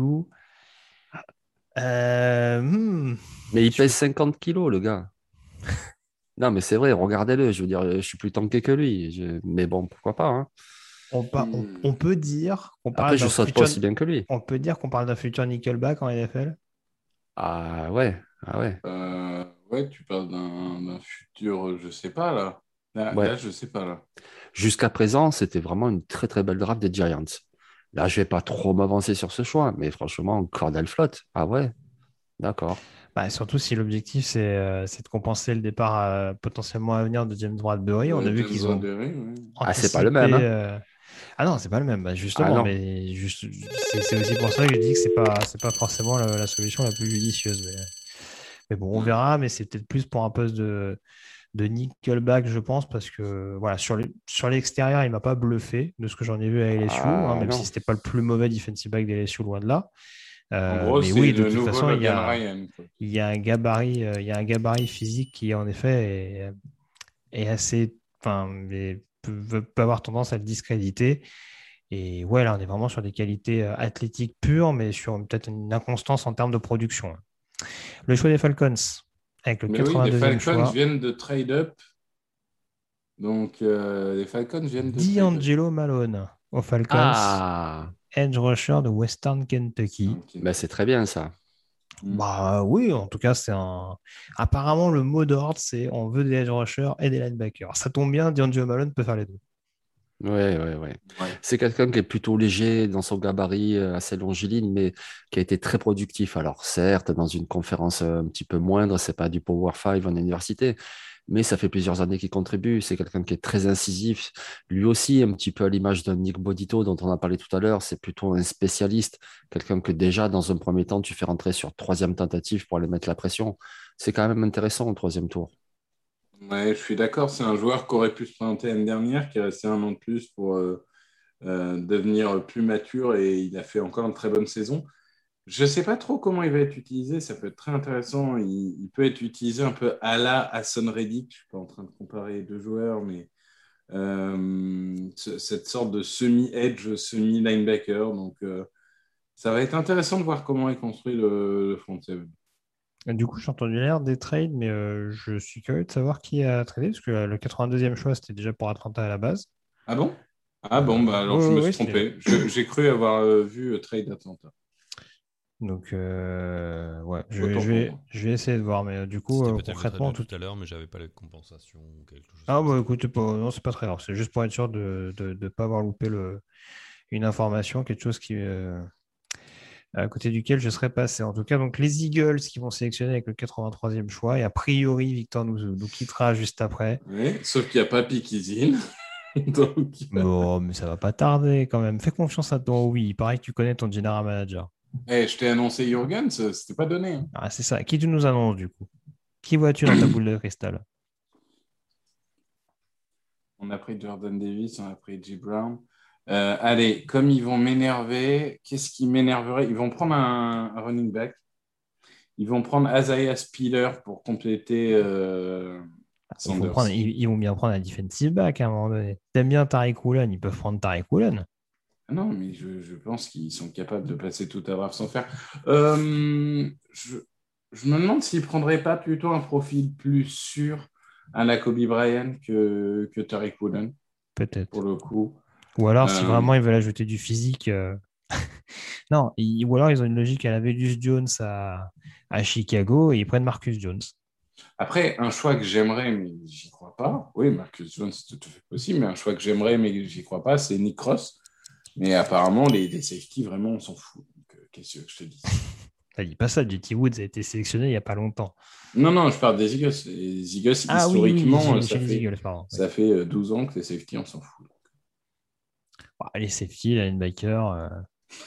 Euh, hmm. Mais il pèse 50 kilos, le gars. non, mais c'est vrai, regardez-le. Je veux dire, je suis plus tanké que lui. Mais bon, pourquoi pas. Hein. On, peut dire qu'on parle je saute pas aussi bien que lui. On peut dire qu'on parle d'un futur Nickelback en NFL Ah ouais, ah ouais. Euh, ouais, tu parles d'un futur, je sais pas là. Là, je sais pas là. Jusqu'à présent, c'était vraiment une très très belle draft des Giants. Là, je vais pas trop m'avancer sur ce choix, mais franchement, Cordell Flotte, ah ouais, d'accord. Bah, surtout si l'objectif c'est euh, de compenser le départ euh, potentiellement à venir de James Bradbury. On a vu qu'ils ont. Ah, c'est pas le même. Hein. Ah non, c'est pas le même, bah, justement. Ah mais juste, c'est aussi pour ça que je dis que c'est pas, c'est pas forcément la, solution la plus judicieuse. Mais, bon, on verra. Mais c'est peut-être plus pour un poste de, de nickelback, je pense, parce que voilà, sur, sur l'extérieur, il m'a pas bluffé de ce que j'en ai vu à LSU, hein, ah, même si c'était pas le plus mauvais defensive back d'LSU, loin de là. Euh, mais oui, de toute façon, il y, a, il y, a, un gabarit, euh, il y a un gabarit physique qui, en effet, est, est assez, enfin, peut, avoir tendance à le discréditer. Et ouais, là, on est vraiment sur des qualités euh, athlétiques pures, mais sur peut-être une inconstance en termes de production. Le choix des Falcons, avec le mais oui, les Falcons viennent de trade up. Donc, euh, les Falcons viennent de. D'Angelo Malone aux Falcons. Ah. Edge rusher de Western Kentucky. Bah, c'est très bien ça. Mm. Bah oui, en tout cas, c'est un. Apparemment, le mot d'ordre, c'est on veut des edge rushers et des linebackers. Ça tombe bien, D'Angelo Malone peut faire les deux. Oui, oui, oui. C'est quelqu'un qui est plutôt léger dans son gabarit, euh, assez longiligne, mais qui a été très productif. Alors, certes, dans une conférence euh, un petit peu moindre, c'est pas du Power 5 en université, mais ça fait plusieurs années qu'il contribue. C'est quelqu'un qui est très incisif. Lui aussi, un petit peu à l'image d'un Nick Bodito dont on a parlé tout à l'heure, c'est plutôt un spécialiste, quelqu'un que déjà, dans un premier temps, tu fais rentrer sur troisième tentative pour aller mettre la pression. C'est quand même intéressant au troisième tour. Ouais, je suis d'accord. C'est un joueur qui aurait pu se présenter l'année dernière, qui est resté un an de plus pour euh, euh, devenir plus mature et il a fait encore une très bonne saison. Je ne sais pas trop comment il va être utilisé. Ça peut être très intéressant. Il, peut être utilisé un peu à la Hassan Reddick. Je ne suis pas en train de comparer les deux joueurs, mais euh, cette sorte de semi-edge, semi-linebacker. Donc, euh, ça va être intéressant de voir comment est construit le, front seven. Du coup, j'ai entendu l'air des trades, mais euh, je suis curieux de savoir qui a tradé, parce que le 82e choix, c'était déjà pour Atlanta à la base. Ah bon? Ah bon, bah alors je me suis trompé. J'ai cru avoir vu trade Atlanta. Donc, euh, ouais, je vais, je, vais, je vais essayer de voir. Mais euh, du coup, euh, concrètement, tout tout. à l'heure, mais j'avais pas la compensation ou quelque chose. Ah, comme bah ça. écoute, pas... non, c'est pas très grave. C'est juste pour être sûr de ne pas avoir loupé le... une information, quelque chose qui, euh, à côté duquel je serais passé. En tout cas, donc les Eagles qui vont sélectionner avec le 83e choix. Et a priori, Victor nous, nous quittera juste après. Oui, sauf qu'il n'y a pas Pikizine. Donc, Bon, mais ça va pas tarder quand même. Fais confiance à toi. Oui, il paraît que tu connais ton general manager. Eh, je t'ai annoncé Jurgens, c'était pas donné. hein. Ah, c'est ça. Qui tu nous annonces du coup? Qui vois-tu dans ta boule de cristal? On a pris Jordan Davis, on a pris J. Brown. Euh, allez, comme ils vont m'énerver, qu'est-ce qui m'énerverait? Ils vont prendre un, un running back. Ils vont prendre Isaiah Spiller pour compléter euh, ils, vont Sanders. prendre- ils- ils vont bien prendre un defensive back à un moment donné. T'aimes bien Tariq Woolen, ils peuvent prendre Tariq Woolen. Non, mais je, je pense qu'ils sont capables de passer tout à draft sans faire. Euh, je, je me demande s'ils ne prendraient pas plutôt un profil plus sûr à la Kobe Bryant que, que Tariq Woolen, Peut-être. pour le coup. Ou alors, si Euh, vraiment ils veulent ajouter du physique. euh, non, ils- ou alors ils ont une logique à la Velus Jones à, à Chicago et ils prennent Marcus Jones. Après, un choix que j'aimerais, mais j'y crois pas. Oui, Marcus Jones, c'est tout à fait possible, mais un choix que j'aimerais, mais j'y crois pas, c'est Nick Cross. Mais apparemment, les, les safety, vraiment, on s'en fout. Donc, euh, Qu'est-ce que je te dis? Ça dit pas ça, JT Woods a été sélectionné il n'y a pas longtemps. Non, non, je parle des Eagles. Les Eagles, Ah oui, oui, historiquement, ça, fait, Eagles, pardon. ça fait euh, 12 ans que les safety, on s'en fout. Bah, les safety, les linebackers. euh,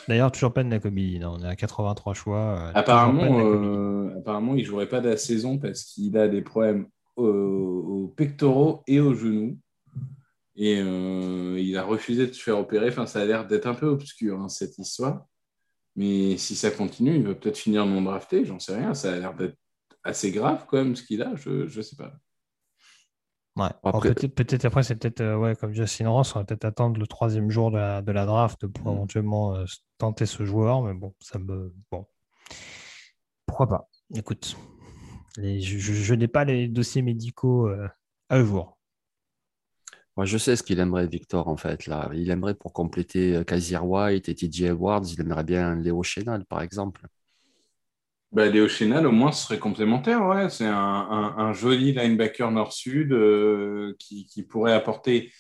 D'ailleurs, toujours pas de Nakobe. Non, on est à 83 choix. euh, Apparemment, euh, apparemment, il ne jouerait pas de la saison parce qu'il a des problèmes aux, aux pectoraux et aux genoux. Et euh, il a refusé de se faire opérer. Enfin, ça a l'air d'être un peu obscur, hein, cette histoire. Mais si ça continue, il va peut-être finir non drafté. J'en sais rien. Ça a l'air d'être assez grave, quand même, ce qu'il a. Je ne sais pas. Ouais. Après- peut-être, peut-être après, c'est peut-être euh, ouais, comme Justin Ross, on va peut-être attendre le troisième jour de la, de la draft pour Mm. éventuellement euh, tenter ce joueur. Mais bon, ça me. Bon. Pourquoi pas Écoute, les- je, je- je n'ai pas les dossiers médicaux euh, à jour. Moi, je sais ce qu'il aimerait, Victor, en fait. Là. Il aimerait, pour compléter euh, Kaiser White et TJ Edwards, il aimerait bien Léo Chénal, par exemple. Bah, Léo Chénal, au moins, ce serait complémentaire. Ouais. C'est un, joli linebacker nord-sud euh, qui, pourrait apporter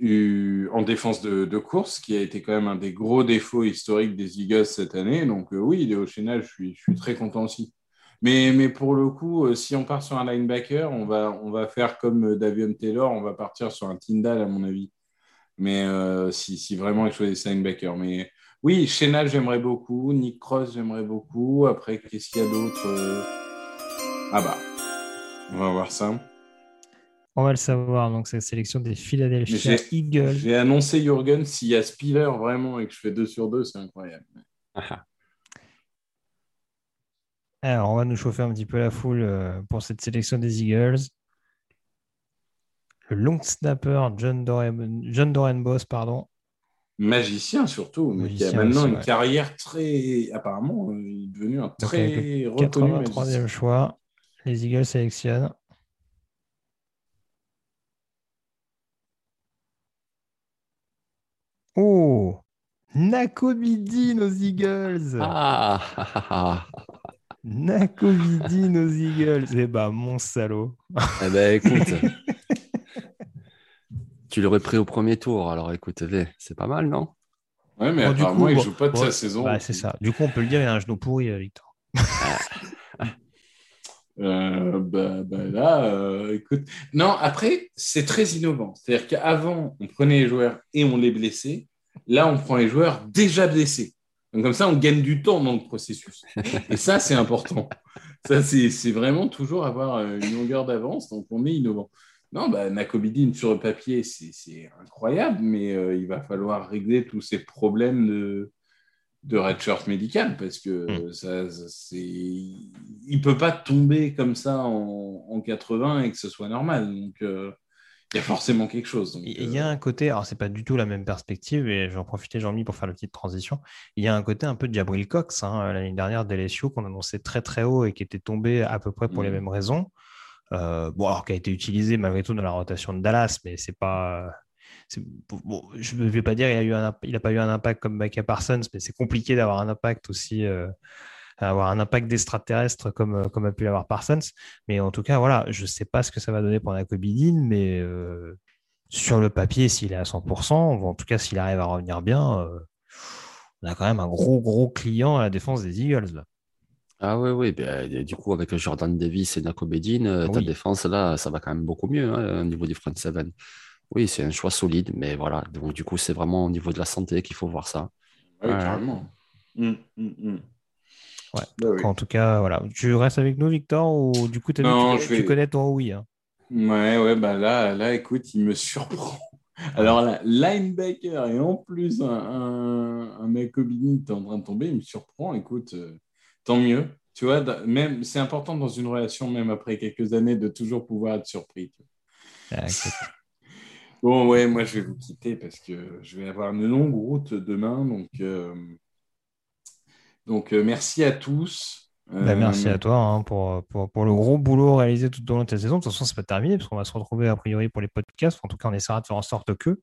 en défense de, de course, qui a été quand même un des gros défauts historiques des Eagles cette année. Donc, euh, oui, Léo Chénal, je suis, je suis très content aussi. Mais, mais pour le coup, euh, si on part sur un linebacker, on va, on va faire comme euh, Davion Taylor, on va partir sur un Tyndall, à mon avis. Mais euh, si, si vraiment il choisit linebacker. Mais oui, Chénal, j'aimerais beaucoup. Nick Cross, j'aimerais beaucoup. Après, qu'est-ce qu'il y a d'autre Ah bah, on va voir ça. On va le savoir. Donc, c'est la sélection des Philadelphia j'ai- Eagles. J'ai annoncé Jürgen, s'il y a Spiller vraiment et que je fais 2 sur 2, c'est incroyable. Alors, on va nous chauffer un petit peu la foule euh, pour cette sélection des Eagles. Le long snapper John Doran, John Doran Boss, pardon. Magicien surtout, mais qui a Magicien maintenant aussi, une ouais. carrière très. Apparemment, euh, il est devenu un Donc, très le reconnu 83e magicien. choix. Les Eagles sélectionnent. Oh Nakobidi aux Eagles Ah, ah, ah, Nakobidi aux Eagles Eh ben, mon salaud Eh ben, écoute, tu l'aurais pris au premier tour, alors écoute, c'est pas mal, non? Ouais, mais Bon, du apparemment, coup, il bon, joue pas de bon, sa saison. Bah, c'est ça. Du coup, on peut le dire, il a un genou pourri, euh, Victor. Euh, bah, bah là, euh, écoute. Non, après, c'est très innovant. C'est-à-dire qu'avant, on prenait les joueurs et on les blessait. Là, on prend les joueurs déjà blessés. Donc, comme ça, on gagne du temps dans le processus. Et ça, c'est important. Ça, c'est vraiment toujours avoir euh, une longueur d'avance. Donc, on est innovant. Non, bah, Nakobidin sur le papier, c'est incroyable, mais euh, il va falloir régler tous ces problèmes de, de redshirt médical parce que Mm. ça, ça, c'est il peut pas tomber comme ça en, en 80 et que ce soit normal. Donc, euh, il y a forcément quelque chose. Donc, Il y a euh, un côté, alors c'est pas du tout la même perspective, et j'en profitais Jean-Mi pour faire la petite transition. Il y a un côté un peu de Jabril Cox, hein, l'année dernière d'LSU, qu'on annonçait très très haut et qui était tombé à peu près pour les Mhm. mêmes raisons. Euh, bon, alors qui a été utilisé malgré tout dans la rotation de Dallas, mais c'est pas bon, je ne vais pas dire qu'il n'a il a pas eu un impact comme Micah Parsons, mais c'est compliqué d'avoir un impact aussi, euh, avoir un impact d'extraterrestre comme, euh, comme a pu l'avoir Parsons. Mais en tout cas, voilà, je ne sais pas ce que ça va donner pour Nakobe mais euh, sur le papier, s'il est à 100%, ou en tout cas s'il arrive à revenir bien, on a quand même un gros, gros client à la défense des Eagles. Là. Ah oui, oui, ben, du coup, avec Jordan Davis et Nakobe ta défense, là, ça va quand même beaucoup mieux hein, au niveau du front seven. Oui, c'est un choix solide, mais voilà. Donc, du coup, c'est vraiment au niveau de la santé qu'il faut voir ça. Oui, carrément. Hum, hum, hum. Ouais. Bah en tout cas, voilà. Tu restes avec nous, Victor, ou du coup, non, tu, tu, connais ton oui hein. Ouais, ouais, bah là, là, écoute, il me surprend. Alors là, linebacker et en plus un, un, un mec est en train de tomber, il me surprend. Écoute, euh, tant mieux. Tu vois, même c'est important dans une relation, même après quelques années, de toujours pouvoir être surpris. Ah, Bon, ouais, moi je vais vous quitter parce que je vais avoir une longue route demain. Donc, euh, donc euh, merci à tous. Bah, merci à toi hein, pour, pour, le gros boulot réalisé tout au long de cette saison. De toute façon, c'est pas terminé parce qu'on va se retrouver a priori pour les podcasts. En tout cas, on essaiera de faire en sorte que.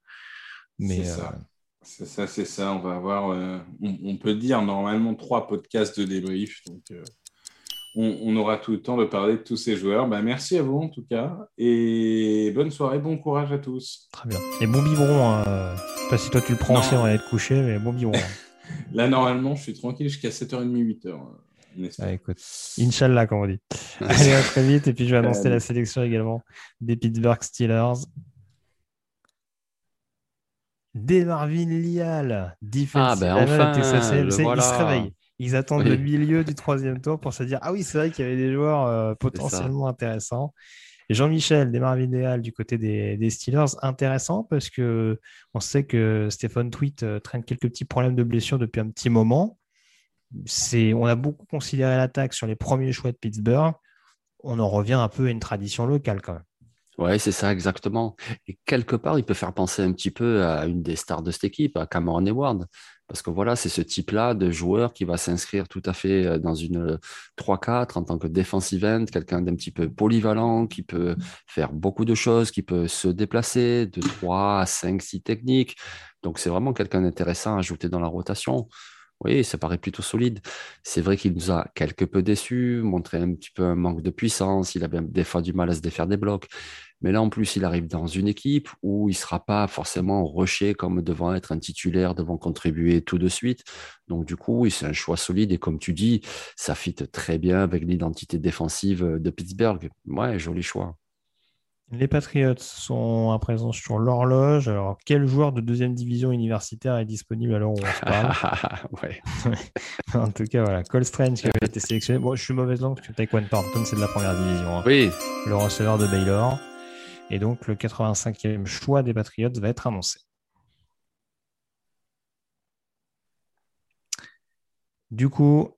Mais, c'est ça, euh, c'est ça, c'est ça. On va avoir, on, on, peut dire normalement trois podcasts de débrief. Donc, on, aura tout le temps de parler de tous ces joueurs. Bah, merci à vous en tout cas. Et bonne soirée, bon courage à tous. Très bien. Et bon biberon. Hein. Je sais pas si toi tu le prends aussi, on va être couché, mais bon biberon. Là, normalement, je suis tranquille jusqu'à 7h30, 8h. Ah, écoute, Inch'Allah, comme on dit. Allez, à très vite. Et puis, je vais annoncer la sélection également des Pittsburgh Steelers. Des Marvin Lial, ah, ben enfin, il se réveille. Ils attendent le milieu du troisième tour pour se dire Ah oui, c'est vrai qu'il y avait des joueurs euh, potentiellement intéressants. Jean-Michel, des Marvin du côté des, Steelers, intéressant parce que on sait que Stéphane Tweet euh, traîne quelques petits problèmes de blessure depuis un petit moment. On a beaucoup considéré l'attaque sur les premiers choix de Pittsburgh. On en revient un peu à une tradition locale quand même. Oui, c'est ça, exactement. Et quelque part, il peut faire penser un petit peu à une des stars de cette équipe, à Cameron Hayward. Parce que voilà, c'est ce type-là de joueur qui va s'inscrire tout à fait euh, dans une 3-4 euh, en tant que defensive end, quelqu'un d'un petit peu polyvalent, qui peut faire beaucoup de choses, qui peut se déplacer de 3 à 5, 6 techniques. Donc c'est vraiment quelqu'un d'intéressant à ajouter dans la rotation. Oui, ça paraît plutôt solide. C'est vrai qu'il nous a quelque peu déçus, montré un petit peu un manque de puissance, il avait des fois du mal à se défaire des blocs. Mais là, en plus, il arrive dans une équipe où il ne sera pas forcément rushé comme devant être un titulaire, devant contribuer tout de suite. Donc, du coup, oui, c'est un choix solide. Et comme tu dis, ça fit très bien avec l'identité défensive de Pittsburgh. Ouais, joli choix. Les Patriots sont à présent sur l'horloge. Alors, quel joueur de deuxième division universitaire est disponible alors on se parle ouais. En tout cas, voilà. Cole Strange qui avait été sélectionné. Bon, je suis mauvaise langue parce que Taekwondo Thornton, c'est de la première division. Hein. Oui. Le receveur de Baylor. Et donc, le 85e choix des Patriots va être annoncé. Du coup,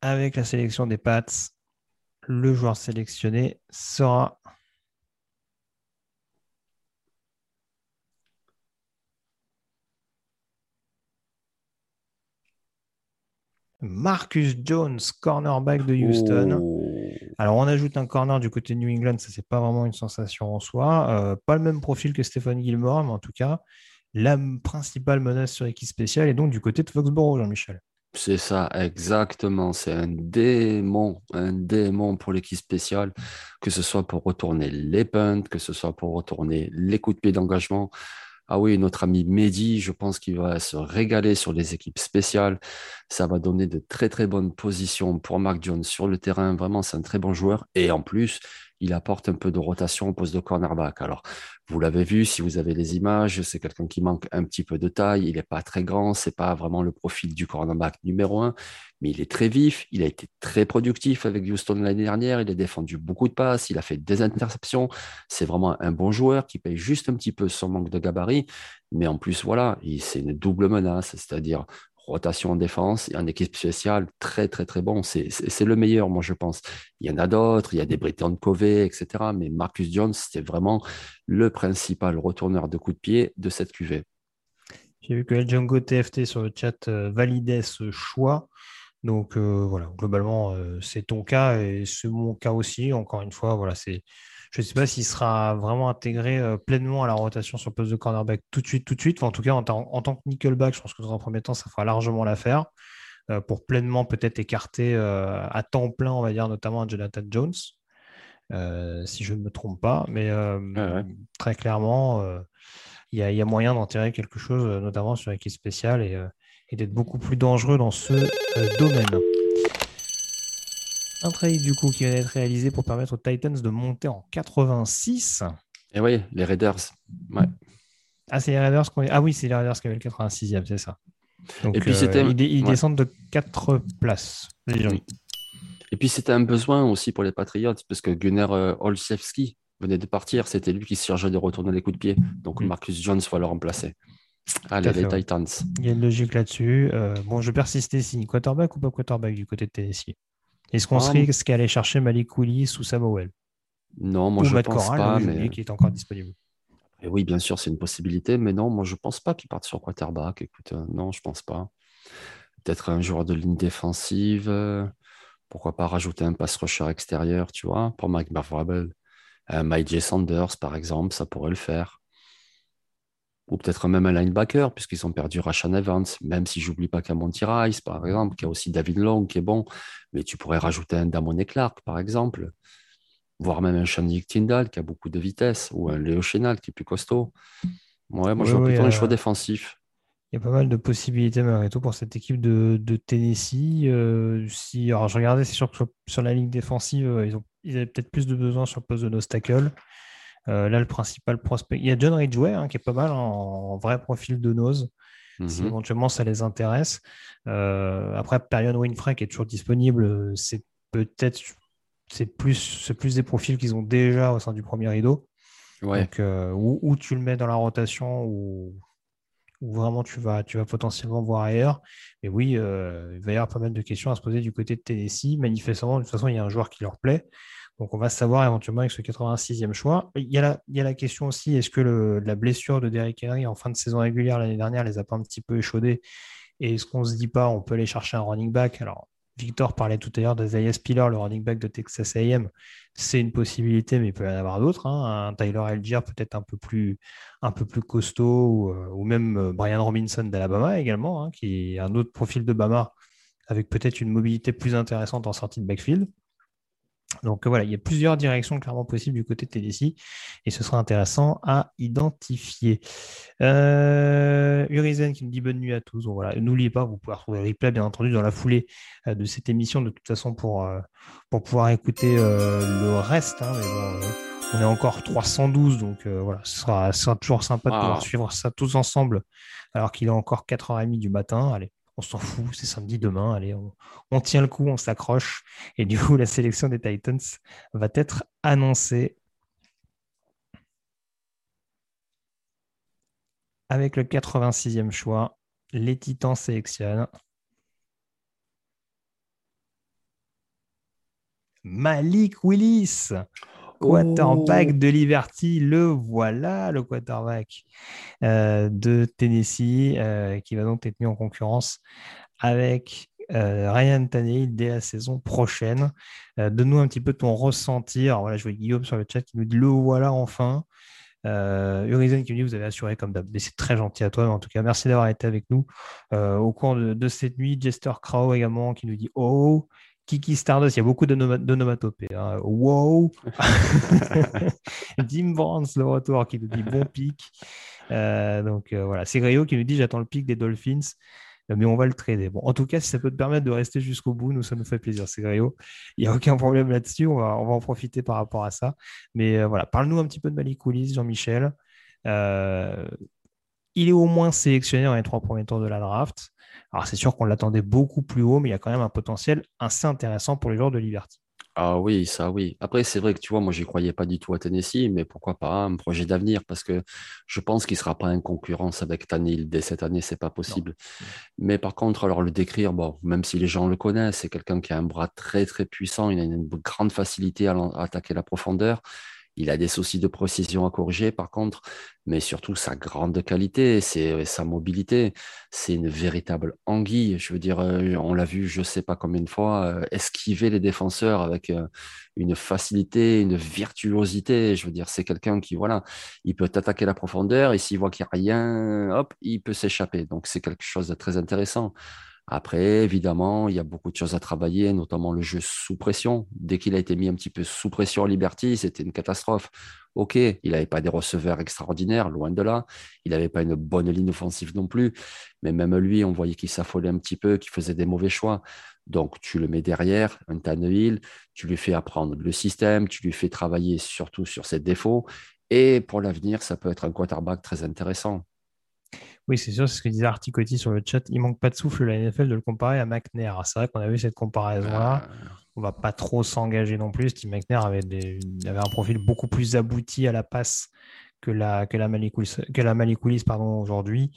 avec la sélection des Pats, le joueur sélectionné sera Marcus Jones, cornerback de Houston. Oh. Alors, on ajoute un corner du côté de New England, ça, c'est pas vraiment une sensation en soi. Euh, pas le même profil que Stéphane Gilmore, mais en tout cas, la principale menace sur l'équipe spéciale est donc du côté de Foxborough, Jean-Michel. C'est ça, exactement. C'est un démon, un démon pour l'équipe spéciale, que ce soit pour retourner les punts, que ce soit pour retourner les coups de pied d'engagement. Ah oui, notre ami Mehdi, je pense qu'il va se régaler sur les équipes spéciales. Ça va donner de très très bonnes positions pour Mark Jones sur le terrain. Vraiment, c'est un très bon joueur. Et en plus, il apporte un peu de rotation au poste de cornerback. Alors, vous l'avez vu, si vous avez les images, c'est quelqu'un qui manque un petit peu de taille. Il n'est pas très grand, c'est pas vraiment le profil du cornerback numéro un, mais il est très vif. Il a été très productif avec Houston l'année dernière. Il a défendu beaucoup de passes, il a fait des interceptions. C'est vraiment un bon joueur qui paye juste un petit peu son manque de gabarit. Mais en plus, voilà, c'est une double menace, c'est-à-dire rotation en défense et en équipe spéciale, très, très, très bon. C'est le meilleur, moi, je pense. Il y en a d'autres, il y a des Britton Covey, etc. Mais Marcus Jones, c'était vraiment le principal retourneur de coups de pied de cette QV. J'ai vu que El Django TFT sur le chat euh, validait ce choix. Donc euh, voilà, globalement, euh, c'est ton cas et c'est mon cas aussi. Encore une fois, voilà, c'est Je ne sais pas s'il sera vraiment intégré euh, pleinement à la rotation sur le poste de cornerback tout de suite, tout de suite. en tout cas, en, tant que nickelback, je pense que dans un premier temps, ça fera largement l'affaire euh, pour pleinement peut-être écarter euh, à temps plein, on va dire, notamment Jonathan Jones, si je ne me trompe pas. Mais très clairement, il y, a moyen d'en tirer quelque chose, notamment sur l'équipe spéciale et d'être beaucoup plus dangereux dans ce domaine. Un trade du coup qui vient d'être réalisé pour permettre aux Titans de monter en 86. Et oui, les Raiders. Ouais. Ah, c'est les Raiders Ah oui, c'est les Raiders qui avaient le 86e, c'est ça. Donc, et puis c'était... Euh, ils, descendent de 4 places. Et puis c'était un besoin aussi pour les Patriots, parce que Gunnar euh, Olszewski venait de partir. C'était lui qui se chargeait de retourner les coups de pied. Donc mm. Marcus Jones va le remplacer. Allez, les Titans. Il y a une logique là-dessus. Euh, bon, je persiste ici. Quarterback ou pas quarterback du côté de Tennessee est-ce qu'on serait ce allait chercher Malik Willis ou Samuel Non, moi je ne pense pas. Mais... qui est encore disponible. Et oui, bien sûr, c'est une possibilité, mais non, moi je ne pense pas qu'il parte sur quarterback. Écoute, euh, non, je ne pense pas. Peut-être un joueur de ligne défensive. Euh, pourquoi pas rajouter un pass rusher extérieur, tu vois, pour Mike Barvrabel. Euh, Mike J. Sanders, par exemple, ça pourrait le faire ou peut-être même un linebacker, puisqu'ils ont perdu Rashan Evans, même si j'oublie pas qu'il y a Monty Rice, par exemple, qu'il y a aussi David Long qui est bon, mais tu pourrais rajouter un Damon Clark, par exemple, voire même un Shandy Tyndall qui a beaucoup de vitesse, ou un Léo Chenal qui est plus costaud. Ouais, moi, je vois plutôt un choix défensif. Il y a pas mal de possibilités malgré tout pour cette équipe de, Tennessee. Euh, si, alors, je regardais, c'est sûr que sur, la ligne défensive, euh, ils, ont, ils avaient peut-être plus de besoin sur le poste de nos euh, là, le principal prospect. Il y a John Ridgway hein, qui est pas mal en, vrai profil de nose. Si mhm. éventuellement ça les intéresse. Euh, après, Perion Winfrey qui est toujours disponible, c'est peut-être c'est plus, plus des profils qu'ils ont déjà au sein du premier rideau. Donc, euh, où, tu le mets dans la rotation ou, vraiment tu vas, tu vas potentiellement voir ailleurs. Mais oui, il va y avoir pas mal de questions à se poser du côté de Tennessee. Manifestement, de toute façon, il y a un joueur qui leur plaît. Donc on va savoir éventuellement avec ce 86e choix. Il y a la, question aussi, est-ce que la blessure de Derrick Henry en fin de saison régulière l'année dernière les a pas un petit peu échaudés Et est-ce qu'on ne se dit pas, on peut aller chercher un running back? Alors, Victor parlait tout à l'heure d'Isaiah Spiller, le running back de Texas AM. C'est une possibilité, mais il peut y en avoir d'autres. Hein. Un Tyler Algier peut-être un peu plus, un peu plus costaud, ou, euh, même euh, Brian Robinson d'Alabama également, hein, qui est un autre profil de Bama avec peut-être une mobilité plus intéressante en sortie de backfield. Donc voilà, il y a plusieurs directions clairement possibles du côté de Tennessee et ce sera intéressant à identifier. Euh, Urizen qui nous dit bonne nuit à tous. voilà, n'oubliez pas, vous pouvez retrouver le replay bien entendu dans la foulée euh, de cette émission de toute façon pour, euh, pour pouvoir écouter le reste. Hein, on est encore 312 donc voilà, ce sera, toujours sympa de pouvoir suivre ça tous ensemble alors qu'il est encore 4h30 du matin. Allez, on s'en fout, c'est samedi demain, allez, on, tient le coup, on s'accroche. Et du coup, la sélection des Titans va être annoncée avec le 86e choix. Les Titans sélectionnent Malik Willis quarterback oh. de Liberty, le voilà, le quarterback euh, de Tennessee, euh, qui va donc être mis en concurrence avec euh, Ryan Tannehill dès la saison prochaine. Donne-nous un petit peu ton ressenti. Alors voilà, je vois Guillaume sur le chat qui nous dit le voilà enfin. Euh, Urizen qui nous dit vous avez assuré comme d'hab. C'est très gentil à toi, en tout cas, merci d'avoir été avec nous au cours de, de, cette nuit. Jester Crow également qui nous dit oh. Kiki Stardust, il y a beaucoup de d'onomatopées. Hein. Wow! Jim Barnes, le retour, qui nous dit bon pic. Euh, donc euh, voilà, c'est Grio qui nous dit j'attends le pic des Dolphins, euh, mais on va le trader. Bon, en tout cas, si ça peut te permettre de rester jusqu'au bout, nous, ça nous fait plaisir, c'est Grio. Il n'y a aucun problème là-dessus, on va, on va en profiter par rapport à ça. Mais voilà, parle-nous un petit peu de Malik Jean-Michel. il est au moins sélectionné dans les trois premiers tours de la draft. Alors c'est sûr qu'on l'attendait beaucoup plus haut, mais il y a quand même un potentiel assez intéressant pour les joueurs de Liberty. Ah oui, ça oui. Après, c'est vrai que tu vois, moi, j'y croyais pas du tout à Tennessee, mais pourquoi pas un projet d'avenir? Parce que je pense qu'il sera pas en concurrence avec Tanil dès cette année, c'est pas possible. Mais par contre, alors le décrire, bon, même si les gens le connaissent, c'est quelqu'un qui a un bras très très puissant, il a une grande facilité à, attaquer la profondeur. Il a des soucis de précision à corriger, par contre, mais surtout sa grande qualité, c'est sa mobilité. C'est une véritable anguille. Je veux dire, euh, on l'a vu, je ne sais pas combien de fois, euh, esquiver les défenseurs avec euh, une facilité, une virtuosité. Je veux dire, c'est quelqu'un qui, voilà, il peut attaquer la profondeur et s'il voit qu'il n'y a rien, hop, il peut s'échapper. Donc, c'est quelque chose de très intéressant. Après, évidemment, il y a beaucoup de choses à travailler, notamment le jeu sous pression. Dès qu'il a été mis un petit peu sous pression Liberty, c'était une catastrophe. Ok, il n'avait pas des receveurs extraordinaires, loin de là. Il n'avait pas une bonne ligne offensive non plus. Mais même lui, on voyait qu'il s'affolait un petit peu, qu'il faisait des mauvais choix. Donc, tu le mets derrière, un Tannehill, tu lui fais apprendre le système, tu lui fais travailler surtout sur ses défauts. Et pour l'avenir, ça peut être un quarterback très intéressant. Oui, c'est sûr, c'est ce que disait Articotti sur le chat. Il manque pas de souffle la NFL de le comparer à McNair. C'est vrai qu'on a vu cette comparaison-là. On ah. On va pas trop s'engager non plus. Steve McNair avait, avait, un profil beaucoup plus abouti à la passe que la, que la pardon, aujourd'hui.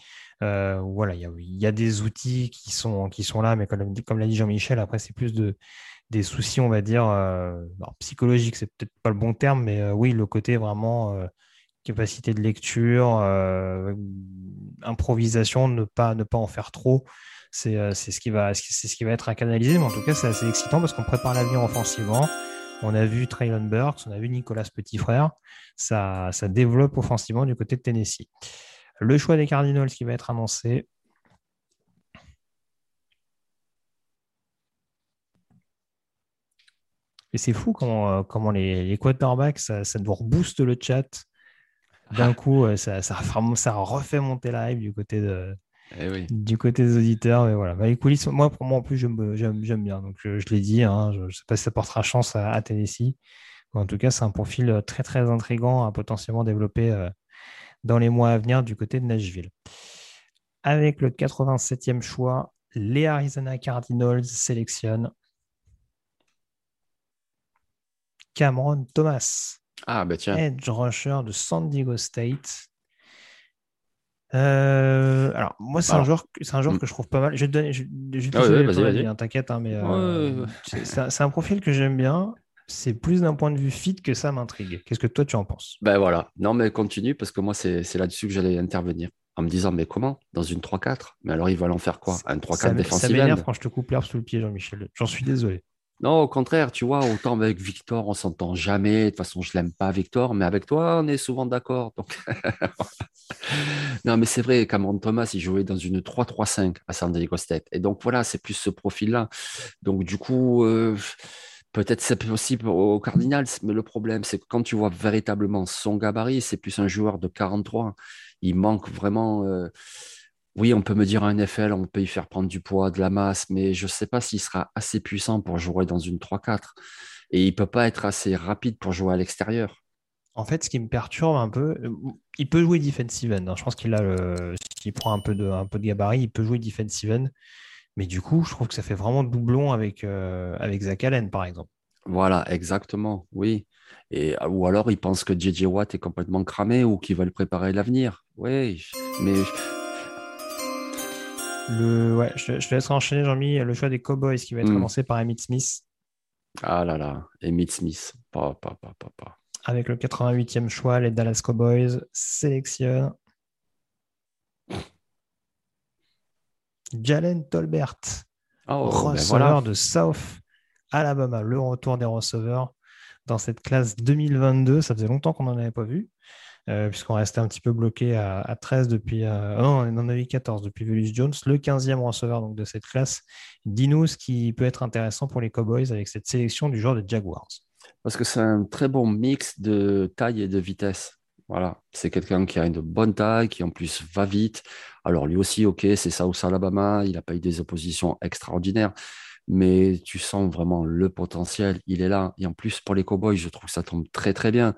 Euh, voilà, il y, a, des outils qui sont, qui sont là, mais comme, comme l'a dit Jean-Michel, après, c'est plus de, des soucis, on va dire, euh, psychologiques, c'est peut-être pas le bon terme, mais euh, oui, le côté vraiment capacité de lecture, euh, improvisation, ne pas, ne pas en faire trop. C'est euh, ce, qui va, ce qui va être à canaliser, mais en tout cas, c'est assez excitant parce qu'on prépare l'avenir offensivement. On a vu Traylon Burks, on a vu Nicolas Petit Frère. Ça, ça développe offensivement du côté de Tennessee. Le choix des Cardinals qui va être annoncé. Et c'est fou comment, euh, comment les, les quarterbacks, ça, ça nous rebooste le chat. D'un coup, ça, ça, ça, refait monter la hype du côté, de, eh du côté des auditeurs. Mais voilà. Bah, les coulisses, moi, pour moi, en plus, j'aime bien. Donc, je, l'ai dit, hein, je ne sais pas si ça portera chance à, Tennessee. Mais en tout cas, c'est un profil euh, très, très intriguant à potentiellement développer euh, dans les mois à venir du côté de Nashville. Avec le 87e choix, les Arizona Cardinals sélectionnent Cameron Thomas. Ah, bah tiens. Edge rusher de San Diego State. Euh, alors, moi, c'est un joueur, c'est un joueur mm. que je trouve pas mal. Je vais te donner, je, je te ah vas-y, vas-y. T'inquiète, hein, mais euh, c'est un profil que j'aime bien. C'est plus d'un point de vue fit que ça m'intrigue. Qu'est-ce que toi tu en penses? Ben voilà. Non, mais continue parce que moi, c'est là-dessus que j'allais intervenir. En me disant, mais comment? Dans une 3-4 Mais alors, ils veulent en faire quoi? Un 3-4 défensif Ça m'énerve quand je te coupe l'herbe sous le pied, Jean-Michel. J'en suis désolé. Non, au contraire, tu vois, autant avec Victor, on s'entend jamais. De toute façon, je l'aime pas, Victor, mais avec toi, on est souvent d'accord. Non, mais c'est vrai, Cameron Thomas, il jouait dans une 3-3-5 à San Diego State. Et donc, voilà, c'est plus ce profil-là. Donc, du coup, euh, peut-être c'est possible au Cardinals, mais le problème, c'est que quand tu vois véritablement son gabarit, c'est plus un joueur de 43. Il manque vraiment. Euh, oui, on peut me dire un NFL, on peut y faire prendre du poids, de la masse, mais je ne sais pas s'il sera assez puissant pour jouer dans une 3-4. Et il ne peut pas être assez rapide pour jouer à l'extérieur. En fait, ce qui me perturbe un peu, euh, il peut jouer defensive end. Hein. Je pense qu'il a le, s'il prend un peu de, un peu de gabarit, il peut jouer defensive end. Mais du coup, je trouve que ça fait vraiment doublon avec, euh, avec Zach Allen, par exemple. Voilà, exactement, oui. Et, ou alors, il pense que JJ Watt est complètement cramé ou qu'il va le préparer l'avenir. Oui, mais le, ouais, je, je te laisserai enchaîner, Jean-Mi, le choix des Cowboys qui va être annoncé hmm. par Emmitt Smith. Ah là là, Emmitt Smith. Pas, pas, pas, pas, Avec le 88e choix, les Dallas Cowboys sélectionnent Jalen Tolbert, oh, ben receveur de South Alabama. Le retour des receveurs dans cette classe 2022. Ça faisait longtemps qu'on n'en avait pas vu. Euh, puisqu'on restait un petit peu bloqué à, 13 depuis. Euh, non, on en avait 14 depuis Velus Jones, le 15e receveur donc, de cette classe. Dis-nous ce qui peut être intéressant pour les Cowboys avec cette sélection du genre de Jaguars. Parce que c'est un très bon mix de taille et de vitesse. Voilà, c'est quelqu'un qui a une bonne taille, qui en plus va vite. Alors lui aussi, ok, c'est South Alabama, il n'a pas eu des oppositions extraordinaires, mais tu sens vraiment le potentiel, il est là. Et en plus, pour les Cowboys, je trouve que ça tombe très très bien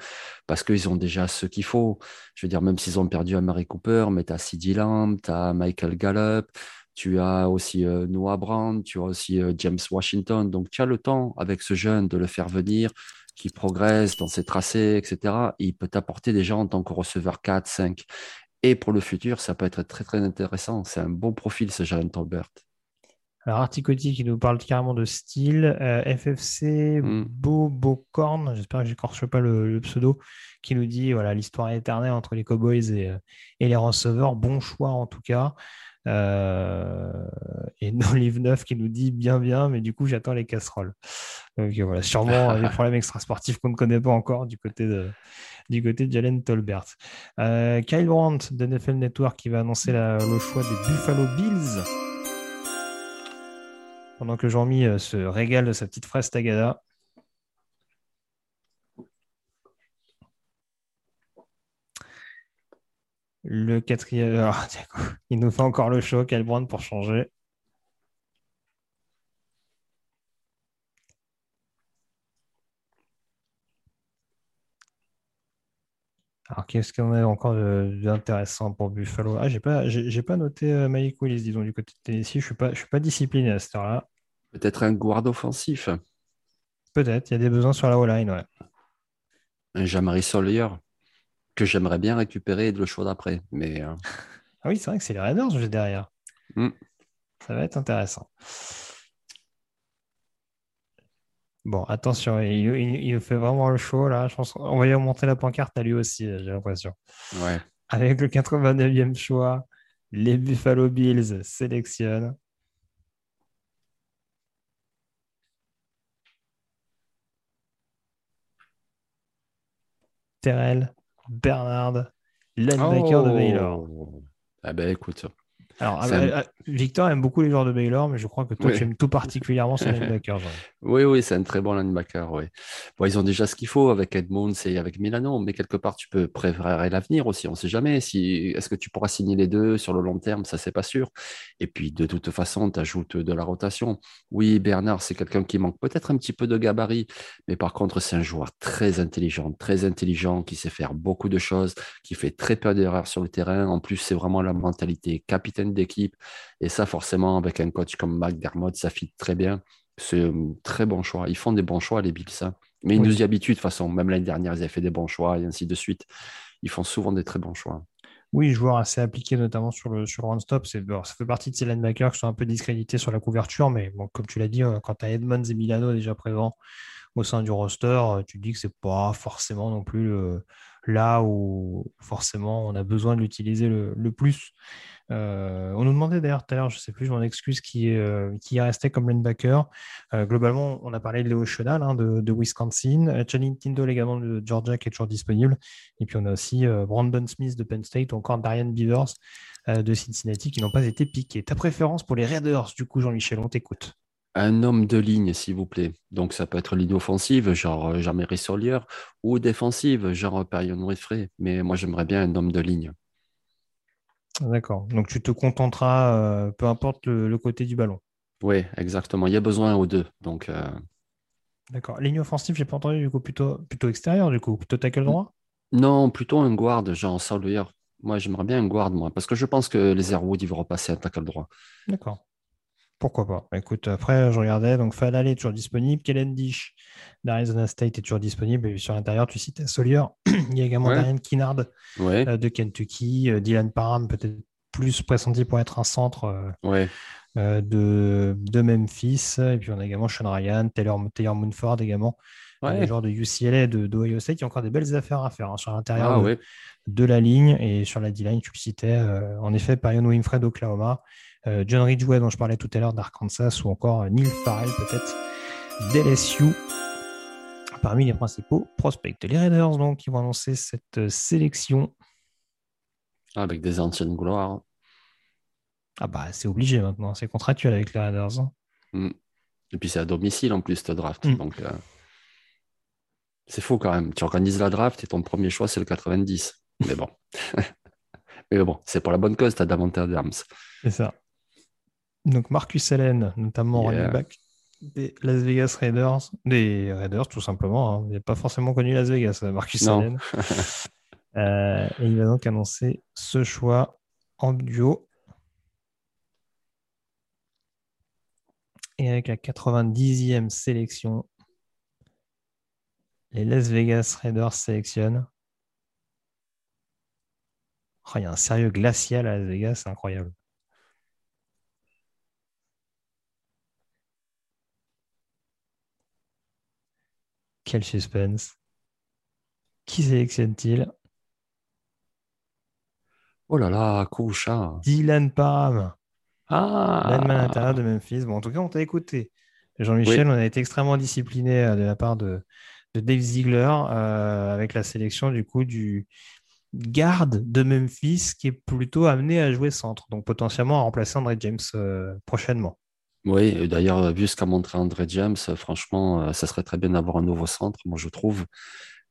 parce qu'ils ont déjà ce qu'il faut. Je veux dire, même s'ils ont perdu à Mary Cooper, mais tu as CD Lamb, tu as Michael Gallup, tu as aussi euh, Noah Brown, tu as aussi euh, James Washington. Donc, tu as le temps avec ce jeune de le faire venir, qui progresse dans ses tracés, etc. il peut t'apporter déjà en tant que receveur 4, 5. Et pour le futur, ça peut être très très intéressant. C'est un bon profil, ce Jalen Tolbert. Alors, Articotti qui nous parle carrément de style. Euh, FFC Mm. Bobocorn, j'espère que j'écorche pas le, le pseudo, qui nous dit voilà l'histoire éternelle entre les Cowboys et, euh, et les receveurs. Bon choix en tout cas. Euh, et Nolive 9 qui nous dit bien, bien, mais du coup, j'attends les casseroles. Donc euh, voilà, sûrement des problèmes extrasportifs qu'on ne connaît pas encore du côté de, du côté de Jalen Tolbert. Euh, Kyle Brandt de NFL Network qui va annoncer la- le choix des Buffalo Bills. Pendant que Jean-Mi euh, se régale de sa petite fraise tagada. Le quatrième. tiens, il nous fait encore le show, Kyle Brandt pour changer. Alors, qu'est-ce qu'on a encore d'intéressant pour Buffalo? Ah, j'ai pas, j'ai pas noté euh, Malik Willis, disons, du côté de Tennessee. Je suis pas, je suis pas discipliné à cette heure-là. Peut-être un guard offensif, Peut-être, il y a des besoins sur la O-line, ouais. un Jamari Sawyer, que j'aimerais bien récupérer le choix d'après. Mais euh, Ah oui, c'est vrai que c'est les Raiders juste derrière. Mm. Ça va être intéressant. Bon, attention, il, il- il nous fait vraiment le show là. Je pense qu'on va lui remonter la pancarte à lui aussi, j'ai l'impression. ouais. Avec le 89e choix, les Buffalo Bills sélectionnent. Terrell Bernard, linebacker de Baylor. Oh. Ah ben écoute, Alors, euh, euh, Victor aime beaucoup les joueurs de Baylor, mais je crois que toi, Oui. tu aimes tout particulièrement ce linebacker. Jean. oui, oui, c'est un très bon linebacker. Oui. Bon, ils ont déjà ce qu'il faut avec Edmonds et avec Milano, mais quelque part, tu peux préparer l'avenir aussi. On ne sait jamais. Si, est-ce que tu pourras signer les deux sur le long terme? Ça, c'est pas sûr. Et puis, de toute façon, tu ajoutes de la rotation. Oui, Bernard, c'est quelqu'un qui manque peut-être un petit peu de gabarit, mais par contre, c'est un joueur très intelligent, très intelligent, qui sait faire beaucoup de choses, qui fait très peu d'erreurs sur le terrain. En plus, c'est vraiment la mentalité capitaine d'équipe. Et ça, forcément, avec un coach comme McDermott, ça fit très bien. C'est un très bon choix. Ils font des bons choix, les Bills. hein. Mais ils Oui. nous y habituent de toute façon. Même l'année dernière, ils avaient fait des bons choix et ainsi de suite. Ils font souvent des très bons choix. Oui, joueur assez appliqué, notamment sur le, sur le run-stop. C'est, bon, ça fait partie de ces linebackers qui sont un peu discrédités sur la couverture, mais bon, comme tu l'as dit, euh, quand tu as Edmonds et Milano déjà présents au sein du roster, euh, tu te dis que c'est pas forcément non plus euh, là où forcément on a besoin de l'utiliser le, le plus. Euh, on nous demandait d'ailleurs tout à l'heure, je sais plus, je m'en excuse, qui, euh, est resté comme linebacker. Euh, globalement, on a parlé de Léo Chenal hein, de, Wisconsin, euh, Channing Tindall également de Georgia qui est toujours disponible. Et puis on a aussi Brandon Smith de Penn State ou encore Darian Beavers de Cincinnati qui n'ont pas été piqués. Ta préférence pour les Raiders, du coup, Jean-Michel, on t'écoute. Un homme de ligne, s'il vous plaît. Donc, ça peut être ligne offensive, genre Jamari Solier, ou défensive, genre Perion Winfrey. Mais moi, j'aimerais bien un homme de ligne. D'accord. Donc tu te contenteras, euh, peu importe le, le côté du ballon. Oui, exactement. Il y a besoin aux deux. Donc, euh, D'accord. Ligne offensive, j'ai pas entendu, du coup, plutôt, plutôt extérieur, du coup, plutôt tackle droit? non, plutôt un guard, genre Solier. Moi, j'aimerais bien un guard, moi, parce que je pense que les Airwood, ils vont repasser un tackle droit. D'accord. Pourquoi pas? Bah, Écoute, après, je regardais, donc Falal est toujours disponible, Kellen Dish d'Arizona State est toujours disponible, et sur l'intérieur, tu citais Solier. Il y a également Ouais. Kinnard Ouais, euh, de Kentucky, euh, Dylan Parham, peut-être plus pressenti pour être un centre euh, ouais. de, de Memphis, et puis on a également Sean Ryan, Taylor, Taylor Moonford également, les joueurs de UCLA de, d'Ohio State. Il y a encore des belles affaires à faire hein, sur l'intérieur Ah, de, la ligne et sur la D-line, tu le citais, en effet, Parion Winfred d'Oklahoma, John Ridgway dont je parlais tout à l'heure d'Arkansas ou encore euh, Neil Farrell peut-être d'LSU parmi les principaux prospects. Les Raiders donc qui vont annoncer cette euh, sélection. Ah, Avec des anciennes gloires. Ah bah c'est obligé maintenant, c'est contractuel avec les Raiders. hein. Et puis c'est à domicile en plus, ce draft. Mm. Donc, euh, c'est faux quand même. Tu organises la draft et ton premier choix, c'est le 90. Mais bon. Mais bon, c'est pour la bonne cause, tu as davantage d'armes. C'est ça. Donc Marcus Allen, notamment Yeah. running back des Las Vegas Raiders, des Raiders tout simplement. hein. Il n'a pas forcément connu Las Vegas, euh, Marcus Non. Allen. Euh, et il va donc annoncer ce choix en duo. Et avec la 90e sélection, les Las Vegas Raiders sélectionnent. Oh, il y a un sérieux glacial à Las Vegas, c'est incroyable. Quel suspense. Qui sélectionne-t-il? Oh là là, Koucha. Dylan Parham. Ah intérieur de Memphis. Bon, en tout cas, on t'a écouté. Jean-Michel, Oui. on a été extrêmement discipliné euh, de la part de, de Dave Ziegler euh, avec la sélection du coup du garde de Memphis qui est plutôt amené à jouer centre, donc potentiellement à remplacer André James euh, prochainement. Oui, d'ailleurs, vu ce qu'a montré André James, franchement, euh, ça serait très bien d'avoir un nouveau centre, moi je trouve.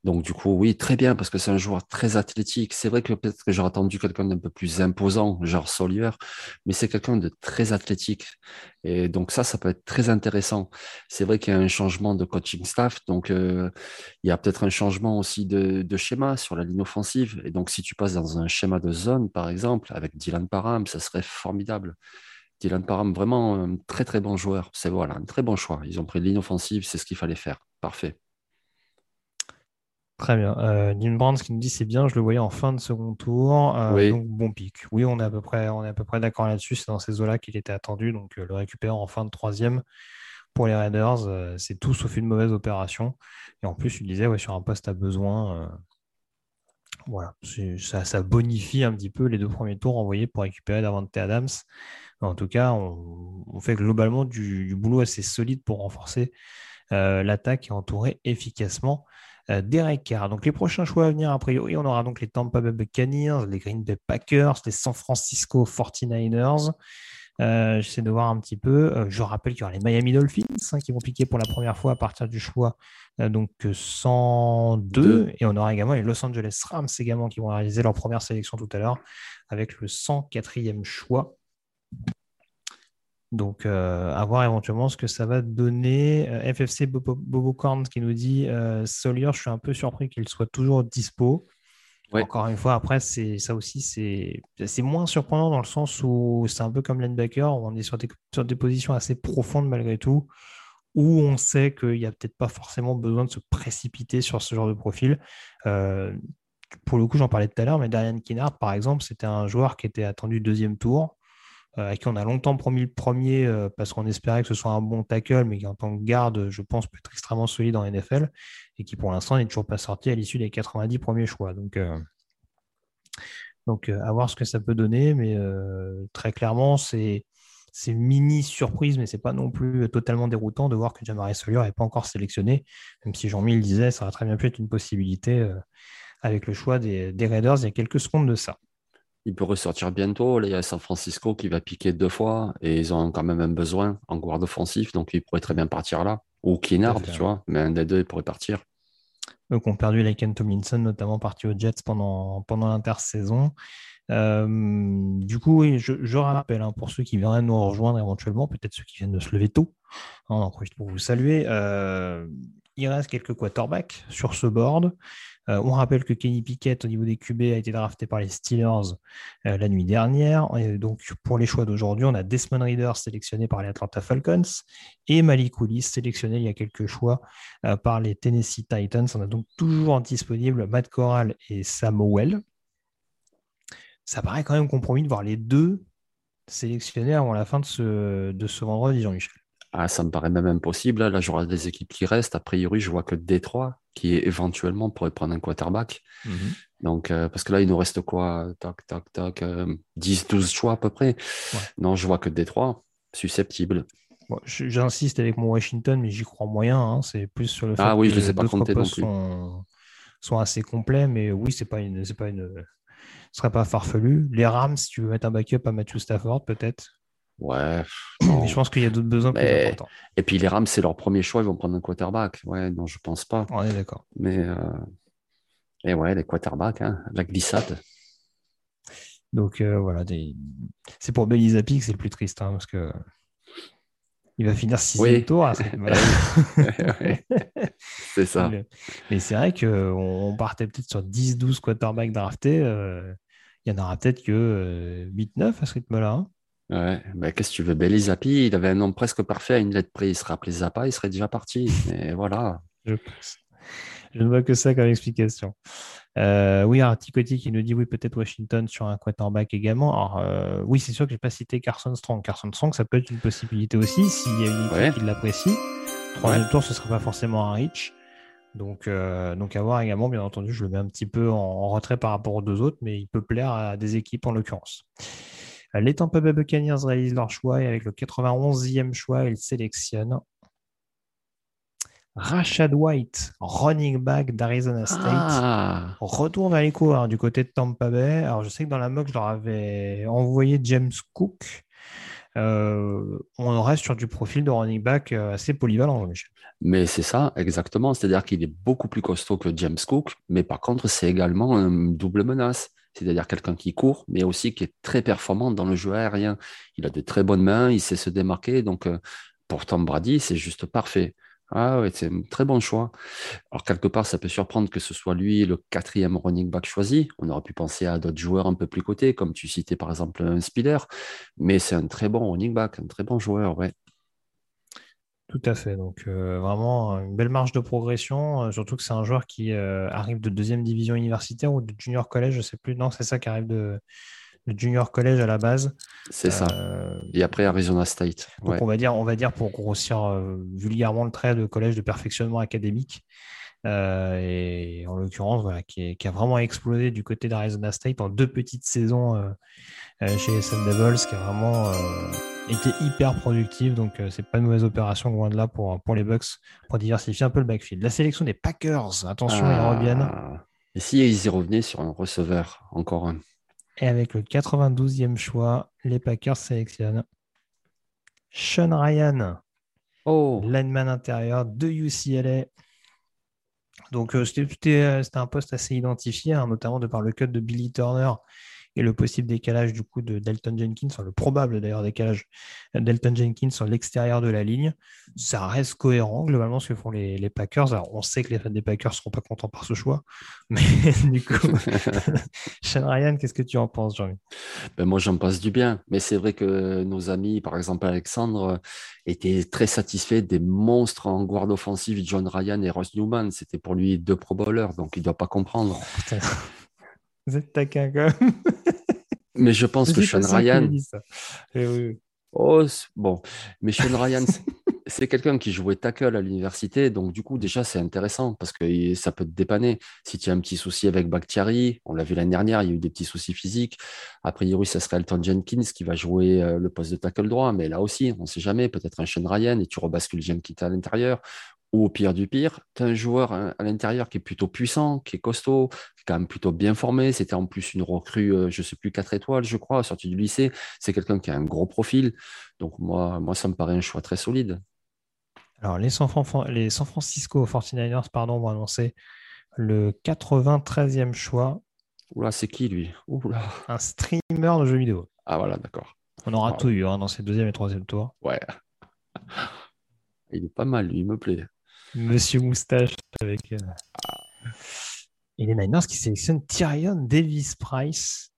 Donc du coup, oui, très bien, parce que c'est un joueur très athlétique. C'est vrai que peut-être que j'aurais attendu quelqu'un d'un peu plus imposant, genre Solier, mais c'est quelqu'un de très athlétique. Et donc ça, ça peut être très intéressant. C'est vrai qu'il y a un changement de coaching staff, donc euh, il y a peut-être un changement aussi de, de schéma sur la ligne offensive. Et donc si tu passes dans un schéma de zone, par exemple, avec Dylan Parham, ça serait formidable. Dylan Parham, vraiment un très très bon joueur. C'est voilà, un très bon choix. Ils ont pris une ligne offensive, c'est ce qu'il fallait faire. Parfait. Très bien. Euh, Brands qui nous dit c'est bien, je le voyais en fin de second tour. Euh, Oui. Donc bon pic. Oui, on est à peu près, on est à peu près d'accord là-dessus. C'est dans ces eaux-là qu'il était attendu. Donc euh, le récupérer en fin de troisième pour les Raiders, euh, c'est tout sauf une mauvaise opération. Et en plus, tu disais ouais, sur un poste à besoin. voilà, ça, ça bonifie un petit peu les deux premiers tours envoyés pour récupérer Davante Adams. En tout cas, on, on fait globalement du, du boulot assez solide pour renforcer euh, l'attaque et entourer efficacement euh, Derek Carr. Donc les prochains choix à venir, a priori, on aura donc les Tampa Bay Buccaneers, les Green Bay Packers, les San Francisco 49ers. Euh, J'essaie de voir un petit peu. Euh, je rappelle qu'il y aura les Miami Dolphins hein, qui vont piquer pour la première fois à partir du choix euh, donc euh, 102. Deux. Et on aura également les Los Angeles Rams également qui vont réaliser leur première sélection tout à l'heure avec le 104e choix. Donc, euh, à voir éventuellement ce que ça va donner. Euh, FFC Bobo, Bobo Corn qui nous dit euh, Solier, je suis un peu surpris qu'il soit toujours dispo. Ouais. Encore une fois, après, c'est ça aussi, c'est moins surprenant dans le sens où c'est un peu comme linebacker, où on est sur des, sur des positions assez profondes malgré tout, où on sait qu'il n'y a peut-être pas forcément besoin de se précipiter sur ce genre de profil. Euh, pour le coup, j'en parlais tout à l'heure, mais Darian Kinnard, par exemple, c'était un joueur qui était attendu deuxième tour, à qui on a longtemps promis le premier euh, parce qu'on espérait que ce soit un bon tackle, mais qui en tant que garde, je pense, peut être extrêmement solide en NFL, et qui pour l'instant n'est toujours pas sorti à l'issue des 90 premiers choix. Donc, euh, donc euh, à voir ce que ça peut donner, mais euh, très clairement, c'est c'est mini surprise, mais c'est pas non plus totalement déroutant de voir que Jamari Sawyer n'est pas encore sélectionné, même si Jean-Mi le disait, ça aurait très bien pu être une possibilité euh, avec le choix des Raiders il y a quelques secondes de ça. Il peut ressortir bientôt. Là, il y a San Francisco qui va piquer deux fois et ils ont quand même un besoin en garde offensif, donc il pourrait très bien partir là. Ou Kinnard, fait, tu vois, mais un des deux, il pourrait partir. Eux qui ont perdu Laken Tomlinson, notamment parti aux Jets pendant, pendant l'intersaison. Euh, du coup, oui, je, je rappelle, hein, pour ceux qui viendraient nous rejoindre éventuellement, peut-être ceux qui viennent de se lever tôt, hein, on en profite pour vous saluer. euh, il reste quelques quarterbacks sur ce board. Euh, on rappelle que Kenny Pickett, au niveau des QB, a été drafté par les Steelers euh, la nuit dernière. Et donc, pour les choix d'aujourd'hui, on a Desmond Reader sélectionné par les Atlanta Falcons et Malik Willis sélectionné il y a quelques choix euh, par les Tennessee Titans. On a donc toujours disponible Matt Corral et Samuel. Ça paraît quand même compromis de voir les deux sélectionnés avant la fin de ce, de ce vendredi, Jean-Michel. Ah, ça me paraît même impossible. Là, je regarde les équipes qui restent. A priori, je vois que Détroit qui éventuellement pourrait prendre un quarterback. Donc, euh, parce que là, il nous reste quoi? Tac, tac, tac. euh, 10, 12 choix à peu près. Ouais. Non, je vois que Détroit, susceptible. Bon, J'insiste avec mon Washington, mais j'y crois moyen. hein. C'est plus sur le fait Ah oui, que je les ai pas comptés non postes plus. sont, sont assez complets, mais oui, c'est pas une, c'est pas une, ce serait pas farfelu. Les Rams, si tu veux mettre un backup à Matthew Stafford, peut-être. Ouais. je pense qu'il y a d'autres besoins plus importants. Et puis les Rams, c'est leur premier choix, ils vont prendre un quarterback. Ouais, non, je pense pas. On est d'accord. Mais euh, et ouais, les quarterbacks, hein, la glissade. Donc euh, voilà, des... c'est pour Zappi que c'est le plus triste, hein, parce que il va finir sixième Oui. tour. à ce rythme-là. Ouais, c'est ça. Mais- c'est vrai qu'on on partait peut-être sur 10-12 quarterbacks draftés. euh, Il y en aura peut-être que euh, 8-9 à ce rythme-là. hein. Ouais, ben, qu'est-ce que tu veux? Belly Zappi, il avait un nom presque parfait à une lettre près. Il serait appelé Zappa, il serait déjà parti. Mais voilà. Je, pense. Je ne vois que ça comme explication. Euh, oui, Articoti qui nous dit oui, peut-être Washington sur un quarterback également. Alors, euh, oui, c'est sûr que je n'ai pas cité Carson Strong. Carson Strong, ça peut être une possibilité aussi s'il y a une équipe Ouais. qui l'apprécie. Troisième Ouais. tour, ce ne serait pas forcément un reach. Donc, euh, donc à voir également, bien entendu, je le mets un petit peu en, retrait par rapport aux deux autres, mais il peut plaire à des équipes en l'occurrence. Les Tampa Bay Buccaneers réalisent leur choix et avec le 91e choix, ils sélectionnent Rashad White, running back d'Arizona State, Ah, retourne vers les cours du côté de Tampa Bay. Alors, je sais que dans la mock, je leur avais envoyé James Cook. Euh, on reste sur du profil de running back euh, assez polyvalent, mais c'est ça, exactement. C'est-à-dire qu'il est beaucoup plus costaud que James Cook, mais par contre, c'est également une double menace. C'est-à-dire quelqu'un qui court, mais aussi qui est très performant dans le jeu aérien. Il a de très bonnes mains, il sait se démarquer. Donc, euh, pour Tom Brady, c'est juste parfait. Ah ouais, c'est un très bon choix. Alors, quelque part, ça peut surprendre que ce soit lui le quatrième running back choisi. On aurait pu penser à d'autres joueurs un peu plus cotés, comme tu citais par exemple un Spiller, mais c'est un très bon running back, un très bon joueur, ouais. Tout à fait. Donc, euh, vraiment, une belle marge de progression, euh, surtout que c'est un joueur qui euh, arrive de deuxième division universitaire ou de junior collège, je ne sais plus. Non, c'est ça qui arrive de, de junior collège à la base. C'est ça. Euh, Et après, Arizona State. Donc Ouais. on va dire, on va dire pour grossir euh, vulgairement le trait de collège de perfectionnement académique. Euh, et en l'occurrence, voilà, qui, est- qui a vraiment explosé du côté d'Arizona State en deux petites saisons euh, euh, chez les Sun Devils, qui a vraiment euh, été hyper productif. Donc euh, c'est pas une mauvaise opération loin de là pour, pour les Bucks pour diversifier un peu le backfield. La sélection des Packers, attention, ils Ah. reviennent. Et si ils y revenaient sur un receveur, encore un. Et avec le 92e choix, les Packers sélectionnent Sean Ryan. Oh, lineman intérieur de UCLA. Donc, euh, euh, c'était un poste assez identifié, hein, notamment de par le cut de Billy Turner et le possible décalage du coup de Delton Jenkins, enfin le probable d'ailleurs décalage de Delton Jenkins sur l'extérieur de la ligne. Ça reste cohérent globalement ce que font les, les Packers. Alors, on sait que les fans des Packers ne seront pas contents par ce choix, mais du coup, Sean Ryan, qu'est-ce que tu en penses, Jean-Mi? Ben moi, j'en passe du bien. Mais c'est vrai que nos amis, par exemple Alexandre, étaient très satisfaits des monstres en guard offensive, John Ryan et Ross Newman. C'était pour lui deux Pro Bowlers, donc il ne doit pas comprendre. Putain. Vous êtes taquin quand même. Mais je pense que Sean Ryan. Eh oui, oui. oh, bon, mais Sean Ryan, c'est- quelqu'un qui jouait tackle à l'université, donc du coup, déjà, c'est intéressant parce que ça peut te dépanner. Si tu as un petit souci avec Bakhtiari, on l'a vu l'année dernière, il y a eu des petits soucis physiques. A priori, ça serait Elton Jenkins qui va jouer euh, le poste de tackle droit, mais là aussi, on ne sait jamais, peut-être un Sean Ryan et tu rebascules Jenkins à l'intérieur. Ou au pire du pire, tu as un joueur à l'intérieur qui est plutôt puissant, qui est costaud, qui est quand même plutôt bien formé. C'était en plus une recrue, euh, je ne sais plus, 4 étoiles, je crois, sortie du lycée. C'est quelqu'un qui a un gros profil. Donc moi, moi, ça me paraît un choix très solide. Alors, les San, Fran- les San Francisco 49ers pardon, vont annoncer le 93e choix, Oula, c'est qui lui? Oula. un streamer de jeux vidéo. Ah voilà, d'accord. On aura tout eu hein, dans ces deuxième et troisième tours. Ouais. Il est pas mal, lui, il me plaît. Monsieur Moustache avec. euh, Et les Niners qui sélectionnent Tyrion Davis Price,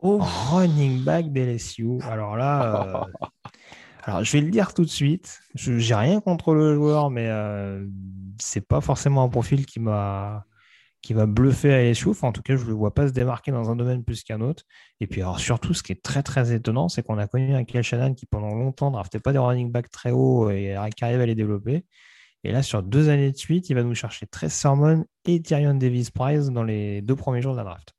Oh. running back d'LSU. Alors là, euh, alors je vais le dire tout de suite. Je n'ai rien contre le joueur, mais euh, c'est pas forcément un profil qui m'a qui va bluffer à LSU. Enfin, en tout cas, je ne le vois pas se démarquer dans un domaine plus qu'un autre. Et puis, alors, surtout, ce qui est très, très étonnant, c'est qu'on a connu un Kyle Shannon qui, pendant longtemps, ne draftait pas des running backs très hauts et qui arrive à les développer. Et là, sur deux années de suite, il va nous chercher Trey Sermon et Tyrion Davis Price dans les deux premiers jours de la draft.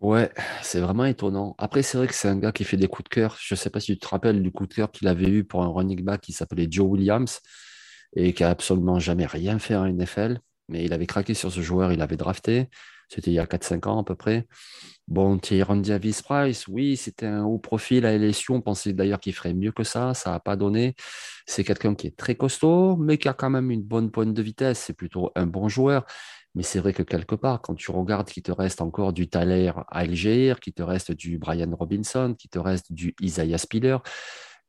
Ouais, c'est vraiment étonnant. Après, c'est vrai que c'est un gars qui fait des coups de cœur. Je ne sais pas si tu te rappelles du coup de cœur qu'il avait eu pour un running back qui s'appelait Joe Williams et qui a absolument jamais rien fait en NFL. Mais il avait craqué sur ce joueur, il avait drafté. C'était il y a 4-5 ans à peu près. Bon, Tyron Davis Price, oui, c'était un haut profil à LSU. On pensait d'ailleurs qu'il ferait mieux que ça. Ça n'a pas donné. C'est quelqu'un qui est très costaud, mais qui a quand même une bonne pointe de vitesse. C'est plutôt un bon joueur. Mais c'est vrai que quelque part, quand tu regardes qu'il te reste encore du Thaler Algier, qu'il te reste du Brian Robinson, qu'il te reste du Isaiah Spiller,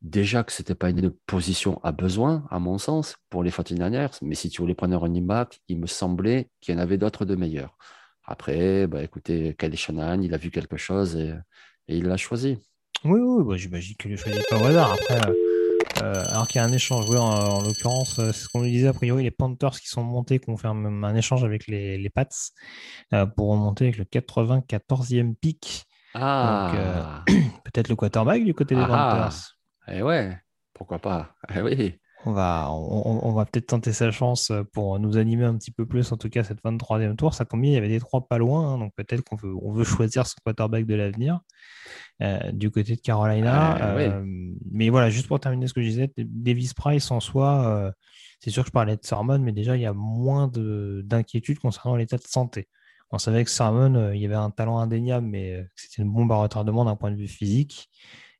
déjà que ce n'était pas une position à besoin, à mon sens, pour les 49ers. Mais si tu voulais prendre un running il me semblait qu'il y en avait d'autres de meilleurs. Après, bah, écoutez, Kyle Shanahan, il a vu quelque chose et, et il l'a choisi. Oui, oui, bah, j'imagine qu'il ne choisit pas au hasard. Après, euh, euh, alors qu'il y a un échange, oui, en, en l'occurrence, euh, c'est ce qu'on nous disait a priori, les Panthers qui sont montés, qui ont fait un, un échange avec les, les Pats euh, pour remonter avec le 94e pick. Ah, Peut-être le quarterback du côté des Ah. Panthers. eh ouais, pourquoi pas? Eh oui. On va, on, va peut-être tenter sa chance pour nous animer un petit peu plus, en tout cas, cette 23e tour. Ça combien il y avait des trois pas loin, hein, donc peut-être qu'on veut, on veut choisir son quarterback de l'avenir euh, du côté de Carolina. Ah, euh, mais voilà, juste pour terminer ce que je disais, Davis Price en soi, euh, c'est sûr que je parlais de Sermon, mais déjà, il y a moins d'inquiétude concernant l'état de santé. On savait que Sermon, il y avait un talent indéniable, mais c'était une bombe à retardement d'un point de vue physique.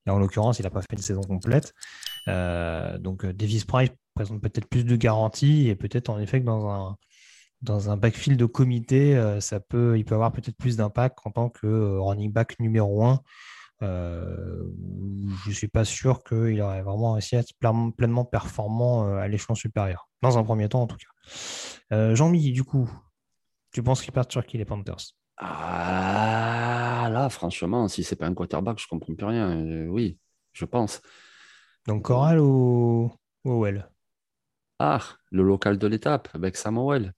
Et en l'occurrence, il n'a pas fait une saison complète. Euh, donc euh, Davis Price présente peut-être plus de garanties et peut-être en effet que dans un, dans un backfield de comité, euh, ça peut, il peut avoir peut-être plus d'impact en tant que running back numéro 1. je ne suis pas sûr qu'il aurait vraiment réussi à être pleinement performant à l'échelon supérieur. Dans un premier temps, en tout cas. Jean-Mi, du coup, tu penses qu'il perd sur qui les Panthers? Ah, là, franchement, si c'est pas un quarterback, je comprends plus rien. oui, je pense. Donc Coral ou, Owell Ah, le local de l'étape avec Samuel.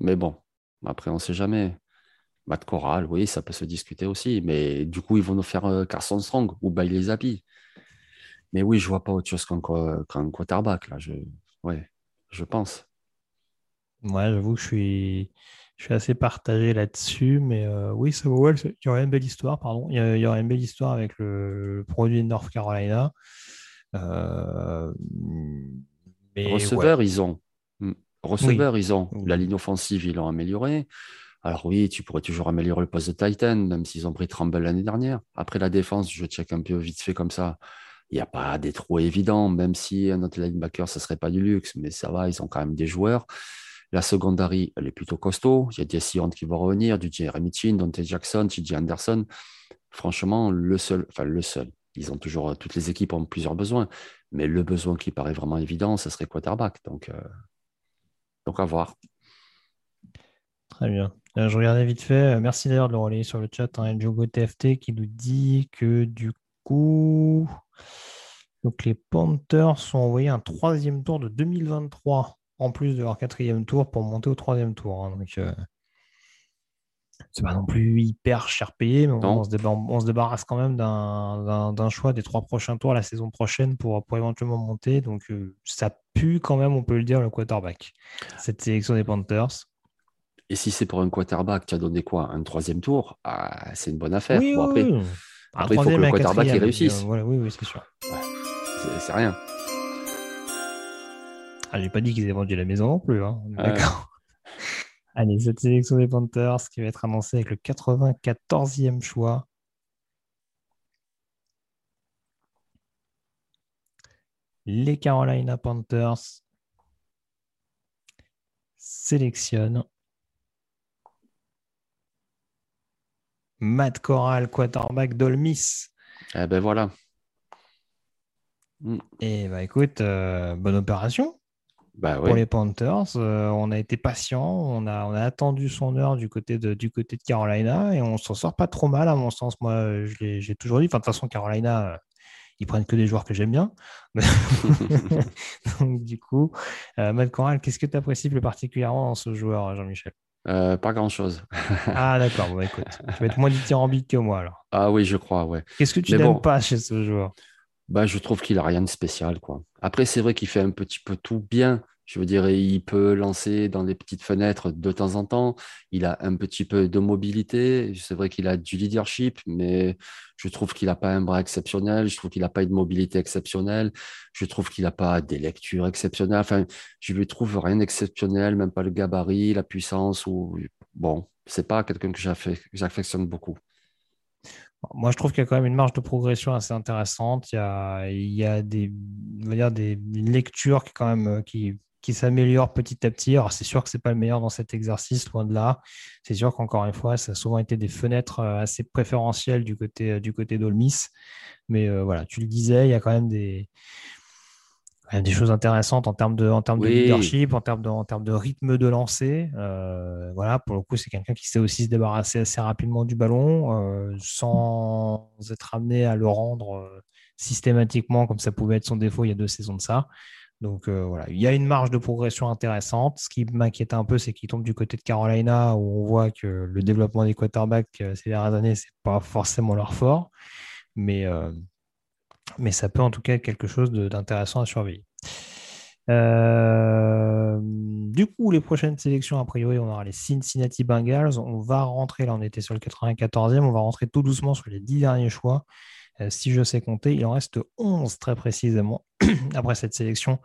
Mais bon, après, on ne sait jamais. Matt Coral, oui, ça peut se discuter aussi. Mais du coup, ils vont nous faire euh, Carson Strong ou Bailey Zappi. Mais oui, je ne vois pas autre chose qu'un quarterback. Là. Je, ouais, je pense. Moi, j'avoue que je suis, je suis assez partagé là-dessus. Mais euh, oui, Samuel, il y aurait une belle histoire. Pardon. Il y, aurait une belle histoire avec le produit de North Carolina. Euh, receveurs, ils ont. Hmm. Receveurs, ils ont. La ligne offensive, ils l'ont améliorée. Alors oui, tu pourrais toujours améliorer le poste de Titan, même s'ils ont pris Trumbull l'année dernière. Après la défense, je check un peu vite fait comme ça. Il n'y a pas des trous évidents, même si un autre linebacker, ce ne serait pas du luxe, mais ça va, ils ont quand même des joueurs. La secondary, elle est plutôt costaud. Il y a Jesse Hunt qui va revenir, du Jeremy Chin, Dante Jackson, TJ Anderson. Franchement, le seul, enfin le seul, ils ont toujours, euh, toutes les équipes ont plusieurs besoins, mais le besoin qui paraît vraiment évident, ce serait quarterback. Donc, euh, donc à voir. Très bien. Euh, je regardais vite fait. Merci d'ailleurs de le relayer sur le chat. Hein, Jogo TFT qui nous dit que du coup, donc les Panthers sont envoyés un troisième tour de 2023 en plus de leur quatrième tour pour monter au troisième tour. Hein. donc, c'est pas non plus hyper cher payé, mais on, se débarrasse quand même d'un choix des trois prochains tours la saison prochaine pour, pour éventuellement monter. Donc euh, ça pue quand même, on peut le dire, le quarterback. Cette sélection des Panthers. Et si c'est pour un quarterback, tu as donné quoi? Un troisième tour? Ah, C'est une bonne affaire. Oui, après, après il faut que le quarterback il réussisse. oui, oui, c'est sûr. c'est rien. Ah, j'ai pas dit qu'ils avaient vendu la maison non plus. Hein. D'accord. Allez, cette sélection des Panthers qui va être annoncée avec le 94e choix. Les Carolina Panthers sélectionnent Matt Corral, quarterback d'Olmis. Eh ben voilà. Et bah écoute, euh, bonne opération. Bah pour les Panthers. Euh, on a été patient, on a, on a attendu son heure du côté de, du côté de Carolina et on s'en sort pas trop mal à mon sens. Moi, j'ai toujours dit. Enfin, de toute façon, Carolina, euh, ils prennent que des joueurs que j'aime bien. Donc, du coup, euh, Matt Corral, qu'est-ce que tu apprécies plus particulièrement dans ce joueur, Jean-Michel? Pas grand chose. ah d'accord, bon, écoute, tu vas être moins dithyrambique que moi alors. Ah oui, je crois, ouais. Qu'est-ce que tu n'aimes pas chez ce joueur? Bah, je trouve qu'il a rien de spécial. Quoi. Après, c'est vrai qu'il fait un petit peu tout bien. Je veux dire, il peut lancer dans les petites fenêtres de temps en temps. Il a un petit peu de mobilité. C'est vrai qu'il a du leadership, mais je trouve qu'il n'a pas un bras exceptionnel. Je trouve qu'il n'a pas une mobilité exceptionnelle. Je trouve qu'il n'a pas des lectures exceptionnelles. Enfin, je lui trouve rien d'exceptionnel, même pas le gabarit, la puissance. Ou bon, c'est pas quelqu'un que j'affectionne beaucoup. Moi, je trouve qu'il y a quand même une marge de progression assez intéressante. Il y a, il y a des, on va dire des lectures qui, quand même, qui, qui s'améliorent petit à petit. Alors, c'est sûr que ce n'est pas le meilleur dans cet exercice, loin de là. C'est sûr qu'encore une fois, ça a souvent été des fenêtres euh, assez préférentielles du côté, euh, du côté d'Olmis. Mais euh, voilà, tu le disais, il y a quand même des, des choses intéressantes en termes de, en termes de leadership, en termes de, en termes de rythme de lancer. Euh, voilà, pour le coup, c'est quelqu'un qui sait aussi se débarrasser assez rapidement du ballon euh, sans être amené à le rendre euh, systématiquement comme ça pouvait être son défaut il y a deux saisons de ça. Donc voilà, il y a une marge de progression intéressante. Ce qui m'inquiète un peu, c'est qu'il tombe du côté de Carolina où on voit que le développement des quarterbacks ces dernières années, c'est pas forcément leur fort. Mais mais ça peut en tout cas être quelque chose d'intéressant à surveiller. Euh, du coup, les prochaines sélections, a priori, on aura les Cincinnati Bengals. On va rentrer, là, on était sur le 94e, on va rentrer tout doucement sur les 10 derniers choix. Euh, si je sais compter, il en reste 11 très précisément après cette sélection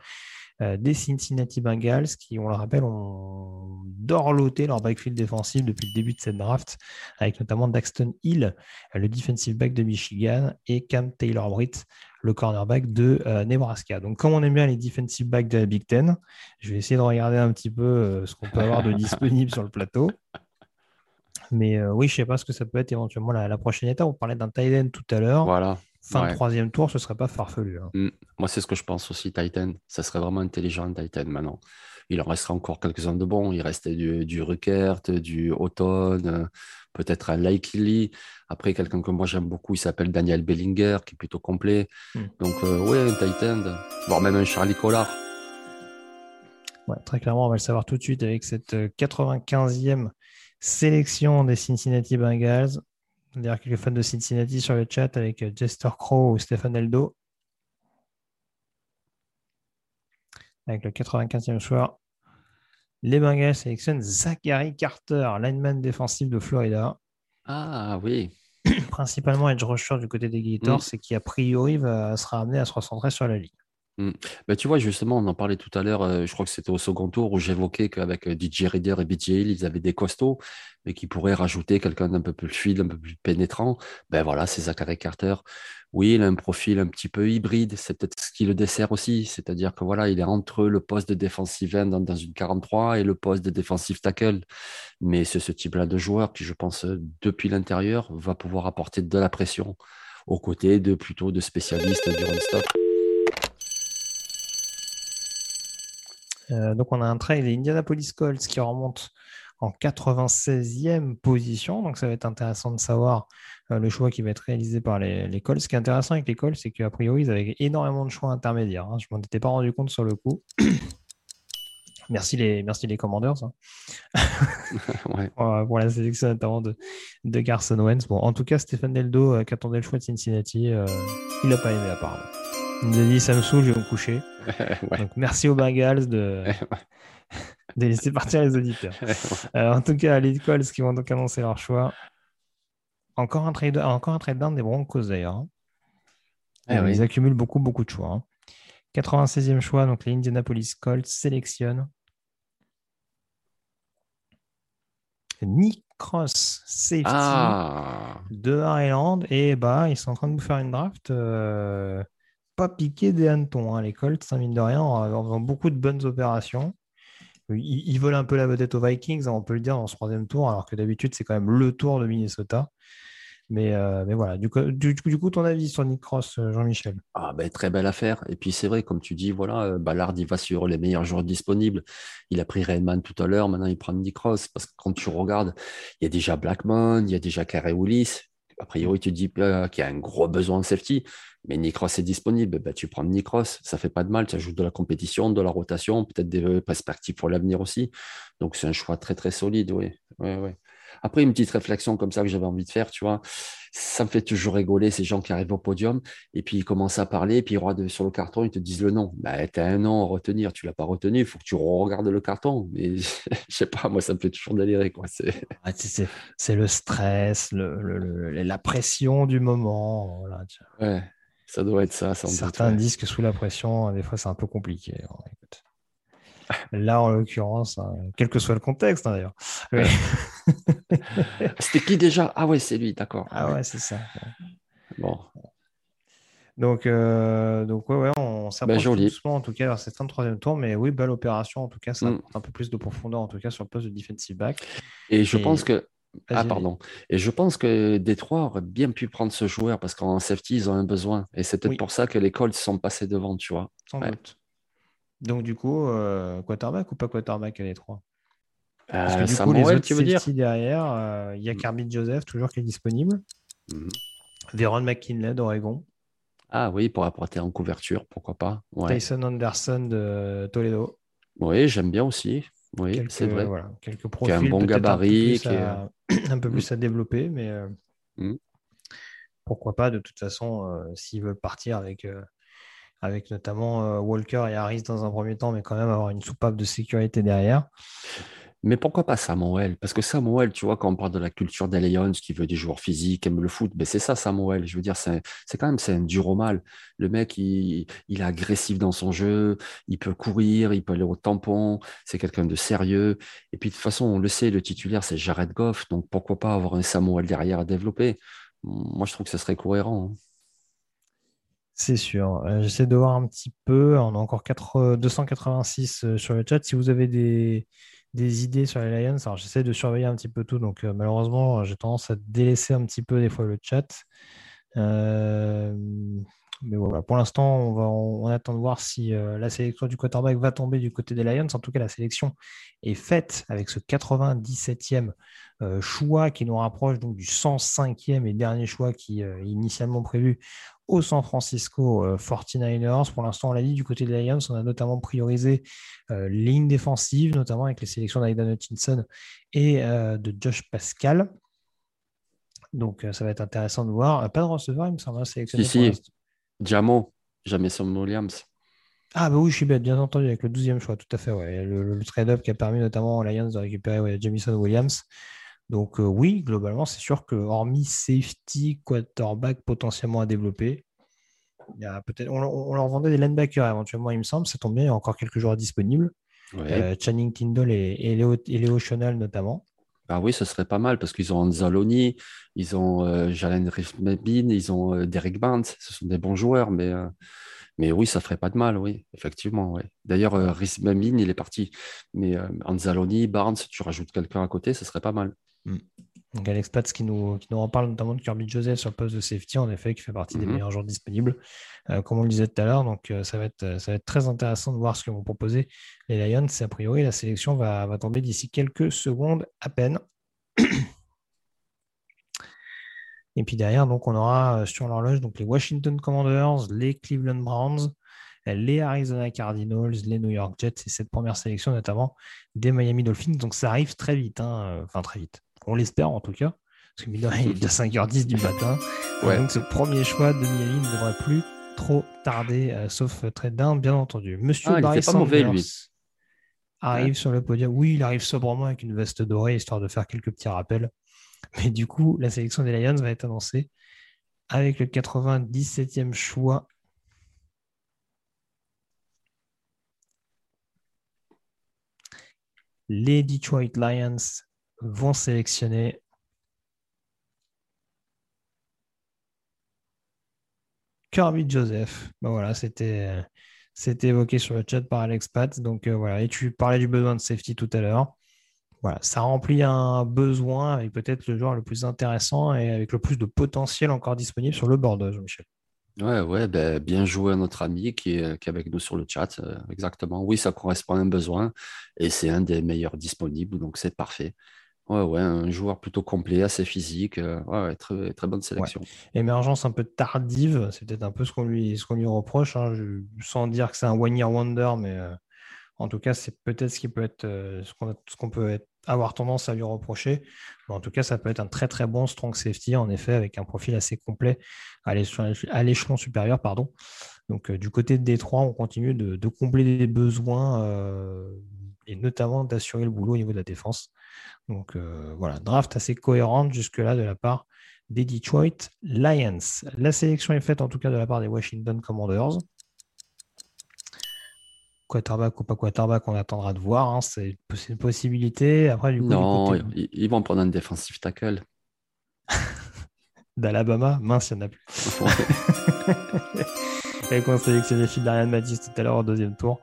des Cincinnati Bengals qui, on le rappelle, ont dorloté leur backfield défensif depuis le début de cette draft, avec notamment Daxton Hill, le defensive back de Michigan, et Cam Taylor-Britt, le cornerback de euh, Nebraska. Donc, comme on aime bien les defensive backs de la Big Ten, je vais essayer de regarder un petit peu euh, ce qu'on peut avoir de disponible sur le plateau. Mais oui, je ne sais pas ce que ça peut être éventuellement la, prochaine étape. On parlait d'un tight end tout à l'heure. Voilà fin de troisième tour, ce serait pas farfelu. Hein. Mm. Moi, c'est ce que je pense aussi, Titan. Ça serait vraiment intelligent, Titan, maintenant. Il en restera encore quelques-uns de bons. Il restait du, du Ruckert, du Auton, peut-être un Likely. Après, quelqu'un que moi j'aime beaucoup, il s'appelle Daniel Bellinger, qui est plutôt complet. Mm. Donc, euh, oui, un Titan, voire même un Charlie Collard. Ouais, très clairement, on va le savoir tout de suite avec cette 95e euh, sélection des Cincinnati Bengals. D'ailleurs, quelques fans de Cincinnati sur le chat avec euh, Jester Crow ou Stéphane Eldo. Avec le 95e choix. Les Bengals sélectionnent Zachary Carter, lineman défensif de Florida. Ah oui. Principalement edge rusher du côté des Gators mm. et qui a priori va, sera amené à se recentrer sur la ligue. Bah, tu vois, justement, on en parlait tout à l'heure, euh, je crois que c'était au second tour où j'évoquais qu'avec euh, DJ Reader et BJ Hill, ils avaient des costauds, mais qui pourraient rajouter quelqu'un d'un peu plus fluide, un peu plus pénétrant. Ben voilà, c'est Zachary Carter. Oui, il a un profil un petit peu hybride, c'est peut-être ce qui le dessert aussi, c'est-à-dire que voilà, il est entre le poste de defensive end dans, une 43 et le poste de defensive tackle. Mais c'est ce type-là de joueur qui, je pense, depuis l'intérieur, va pouvoir apporter de la pression aux côtés de plutôt de spécialistes du run-stop. Euh, donc on a un trail des Indianapolis Colts qui remonte en 96e position. Donc ça va être intéressant de savoir euh, le choix qui va être réalisé par les, Colts. Ce qui est intéressant avec les Colts, c'est qu'a priori, ils avaient énormément de choix intermédiaires. Hein. Je ne m'en étais pas rendu compte sur le coup. merci les, merci les Commanders hein. pour, la sélection notamment de, de Carson Wentz. Bon, en tout cas, Stéphane Deldo, euh, qui attendait le choix de Cincinnati, il n'a pas aimé apparemment. Il a dit ça me saoule, je vais me coucher. Donc merci aux Bengals de, de laisser partir les auditeurs. Euh, en tout cas, les Colts qui vont donc annoncer leur choix. Encore un trade, encore un trade down des Broncos d'ailleurs. Hein. Eh euh, ils accumulent beaucoup, beaucoup de choix. 96e hein. choix, donc les Indianapolis Colts sélectionnent Nick Cross, safety ah. de Ireland. Et bah, ils sont en train de vous faire une draft. Euh, pas piqué des hannetons. Hein. Les Colts, ça mine de rien, en beaucoup de bonnes opérations. Ils, volent un peu la vedette aux Vikings, hein, on peut le dire, dans ce troisième tour, alors que d'habitude, c'est quand même le tour de Minnesota. Mais, euh, mais voilà, du coup, du, coup, ton avis sur Nick Cross, euh, Jean-Michel? Ah, ben, Très belle affaire. Et puis c'est vrai, comme tu dis, voilà, euh, Ballard, il va sur les meilleurs joueurs disponibles. Il a pris Redman tout à l'heure, maintenant il prend Nick Cross. Parce que quand tu regardes, il y a déjà Blackman, il y a déjà Carey Willis. A priori, tu dis qu'il y a un gros besoin de safety. Mais Nicross est disponible, ben, tu prends Nicross, ça fait pas de mal, tu ajoutes de la compétition, de la rotation, peut-être des perspectives pour l'avenir aussi. Donc c'est un choix très très solide, oui. Après, une petite réflexion comme ça que j'avais envie de faire, tu vois, ça me fait toujours rigoler ces gens qui arrivent au podium et puis ils commencent à parler, et puis ils sur le carton, ils te disent le nom. Bah, tu as un nom à retenir, tu l'as pas retenu, il faut que tu regardes le carton. Mais je sais pas, moi, ça me fait toujours délirer. Quoi. C'est le stress, le, la pression du moment. Voilà, ouais. Ça doit être ça. Certains disent que sous la pression, des fois, c'est un peu compliqué. Là, en l'occurrence, hein, quel que soit le contexte, hein, d'ailleurs. C'était qui déjà? Ah ouais, c'est lui, d'accord. Ah ouais, c'est ça. Bon. Donc, euh, donc ouais, ouais, on s'approche bah, doucement, en tout cas, vers cette 33e tour. Mais oui, belle opération, en tout cas, ça mm. un peu plus de profondeur, en tout cas, sur le poste de defensive back. Et je pense que ah, pardon. Et je pense que Détroit aurait bien pu prendre ce joueur parce qu'en safety, ils ont un besoin. Et c'est peut-être pour ça que les Colts sont passés devant, tu vois. Sans doute. Donc, du coup, euh, quarterback ou pas quarterback à Détroit? Parce que euh, du coup, les autres tu veux dire? derrière, euh, il y a mm. Joseph, toujours qui est disponible. Mm. Véron McKinley d'Oregon. Ah oui, pour apporter en couverture, pourquoi pas. Tyson Anderson de Toledo. Oui, j'aime bien aussi. Oui, c'est vrai. quelques profils. Qui a un bon gabarit. un peu plus à développer, mais euh, mm. pourquoi pas, de toute façon, euh, s'ils veulent partir avec, euh, avec notamment Walker et Harris dans un premier temps, mais quand même avoir une soupape de sécurité derrière. Mais pourquoi pas Samuel? Parce que Samuel, tu vois, quand on parle de la culture des qui veut des joueurs physiques, aime le foot, ben c'est ça Samuel. Je veux dire, c'est quand même c'est un dur au mal. Le mec, il, est agressif dans son jeu, il peut courir, il peut aller au tampon, c'est quelqu'un de sérieux. Et puis de toute façon, on le sait, le titulaire, c'est Jared Goff, donc pourquoi pas avoir un Samuel derrière à développer? Moi, je trouve que ce serait cohérent. Hein. C'est sûr. Euh, j'essaie de voir un petit peu. On a encore 4, 286 euh, sur le chat. Si vous avez des, des idées sur les Lions. Alors, j'essaie de surveiller un petit peu tout. Donc, euh, malheureusement, j'ai tendance à délaisser un petit peu des fois le chat. Euh, mais voilà, pour l'instant, on, va, on, attend de voir si euh, la sélection du quarterback va tomber du côté des Lions. En tout cas, la sélection est faite avec ce 97e choix qui nous rapproche donc du 105e et dernier choix qui est initialement prévu au San Francisco 49ers. Euh, Pour l'instant, on l'a dit, du côté des Lions, on a notamment priorisé euh, ligne défensive, notamment avec les sélections d'Aidan Hutchinson et euh, de Josh Pascal. Donc, ça va être intéressant de voir. Pas de receveur, il me semble, hein, sélectionné. Si, si. Jamo, Jamison Williams. Ah, bah oui, je suis bête, bien entendu, avec le 12e choix, tout à fait. Ouais. Le, trade-up qui a permis notamment aux Lions de récupérer Jamison Williams. Donc oui, globalement, c'est sûr que hormis safety, quarterback potentiellement à développer, il y a peut-être, on, leur vendait des linebackers éventuellement, il me semble. Ça tombe bien, il y a encore quelques joueurs disponibles. Euh, Channing Tindall et, et, Léo, et notamment. Ah oui, ce serait pas mal parce qu'ils ont Anzaloni, ils ont euh, Jalen Rifmabin, ils ont euh, Derek Barnes. Ce sont des bons joueurs, mais, mais oui, ça ferait pas de mal, oui, effectivement. Ouais. D'ailleurs, Rifmabin, il est parti. Mais Anzaloni, Barnes, tu rajoutes quelqu'un à côté, ce serait pas mal. Mm. Donc Alex Pats qui nous, qui nous en parle notamment de Kirby Joseph sur le poste de safety, en effet, qui fait partie des mm-hmm. meilleurs joueurs disponibles, euh, comme on le disait tout à l'heure. Donc euh, ça, va être, ça va être très intéressant de voir ce que vont proposer les Lions. A priori, la sélection va, va tomber d'ici quelques secondes à peine. Et puis derrière, donc, on aura euh, sur l'horloge donc, les Washington Commanders, les Cleveland Browns, les Arizona Cardinals, les New York Jets et cette première sélection notamment des Miami Dolphins. Donc ça arrive très vite, hein, enfin très vite. On l'espère en tout cas, parce que il est déjà 5h10 du matin. Donc ce premier choix de Miami ne devrait plus trop tarder, euh, sauf trade down, bien entendu. Monsieur ah, Barry Sanders arrive sur le podium. Oui, il arrive sobrement avec une veste dorée, histoire de faire quelques petits rappels. Mais du coup, la sélection des Lions va être annoncée avec le 97e choix les Detroit Lions vont sélectionner Kirby Joseph. Ben voilà, c'était évoqué sur le chat par Alex Pat. Donc euh, voilà, et tu parlais du besoin de safety tout à l'heure. Voilà, ça remplit un besoin avec peut-être le joueur le plus intéressant et avec le plus de potentiel encore disponible sur le board, Jean-Michel. Ouais, ouais, ben, bien joué à notre ami qui est, qui est avec nous sur le chat. Euh, exactement. Oui, ça correspond à un besoin et c'est un des meilleurs disponibles, donc c'est parfait. Ouais, ouais, un joueur plutôt complet, assez physique. Euh, ouais, très, très bonne sélection. Émergence un peu tardive, c'est peut-être un peu ce qu'on lui, ce qu'on lui reproche, hein, sans dire que c'est un one-year wonder, mais euh, en tout cas, c'est peut-être ce qui peut être ce qu'on peut être avoir tendance à lui reprocher. Mais en tout cas, ça peut être un très très bon strong safety, en effet, avec un profil assez complet à l'échelon supérieur. Pardon. Donc, euh, du côté de Détroit, on continue de, combler des besoins euh, et notamment d'assurer le boulot au niveau de la défense. Donc, euh, voilà, draft assez cohérente jusque-là de la part des Detroit Lions. La sélection est faite en tout cas de la part des Washington Commanders quarterback ou pas quarterback, on attendra de voir. Hein. C'est une possibilité. Après, du coup, non, ils vont prendre un défensif tackle. D'Alabama, mince, il n'y en a plus. Et qu'on sélectionné Phil Darian Matisse tout à l'heure au deuxième tour.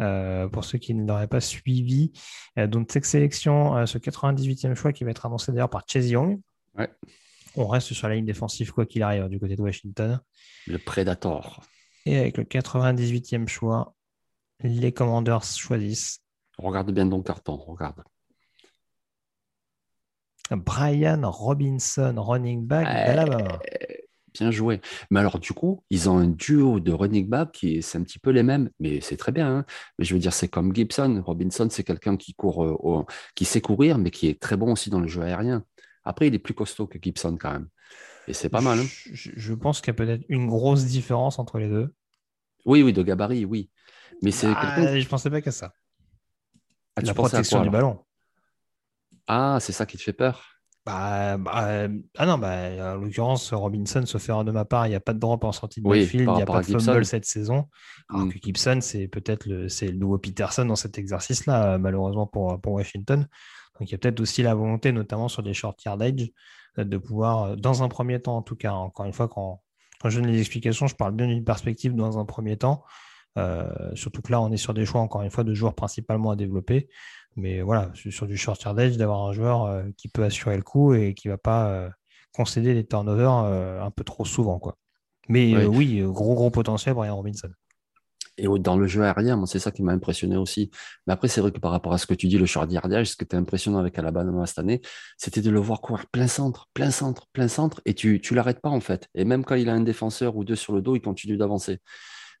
Euh, pour ceux qui ne l'auraient pas suivi. Euh, donc, cette sélection, euh, ce 98e choix qui va être annoncé d'ailleurs par Chase Young. On reste sur la ligne défensive, quoi qu'il arrive, du côté de Washington. Le Predator. Et avec le 98e choix, les Commanders choisissent. Regarde bien ton carton, regarde. Brian Robinson, running back d'Alabama. Bien joué. Mais alors, du coup, ils ont un duo de running back qui c'est un petit peu les mêmes, mais c'est très bien. Hein. mais je veux dire, c'est comme Gibson. Robinson, c'est quelqu'un qui court, euh, qui sait courir, mais qui est très bon aussi dans le jeu aérien. Après, il est plus costaud que Gibson quand même. Et c'est pas mal. Hein. je, pense qu'il y a peut-être une grosse différence entre les deux. Oui, oui, de gabarit, oui. Mais c'est ah. Je pensais pas qu'à ça. Ah, La protection quoi, du ballon. Ah, c'est ça qui te fait peur? Bah, bah, euh, ah non, bah, en l'occurrence, Robinson, sauf erreur de ma part, il n'y a pas de drop en sortie de Oui, backfield, il n'y a pas de fumble Gibson. cette saison. Alors Hmm. que Gibson, c'est peut-être le, c'est le nouveau Peterson dans cet exercice-là, euh, malheureusement pour, pour Washington. Donc il y a peut-être aussi la volonté, notamment sur des short yardage, euh, de pouvoir, euh, dans un premier temps en tout cas, encore une fois, quand, quand je donne les explications, je parle bien d'une perspective dans un premier temps. Euh, surtout que là, on est sur des choix, encore une fois, de joueurs principalement à développer. Mais voilà, sur du short yardage, d'avoir un joueur euh, qui peut assurer le coup et qui ne va pas euh, concéder des turnovers euh, un peu trop souvent. Quoi. Mais Oui. oui, gros, gros potentiel, Brian Robinson. Et dans le jeu aérien, moi, c'est ça qui m'a impressionné aussi. Mais après, c'est vrai que par rapport à ce que tu dis, le short yardage, ce qui était impressionnant avec Alabama cette année, c'était de le voir courir plein centre, plein centre, plein centre, et tu tu l'arrêtes pas en fait. Et même quand il a un défenseur ou deux sur le dos, il continue d'avancer.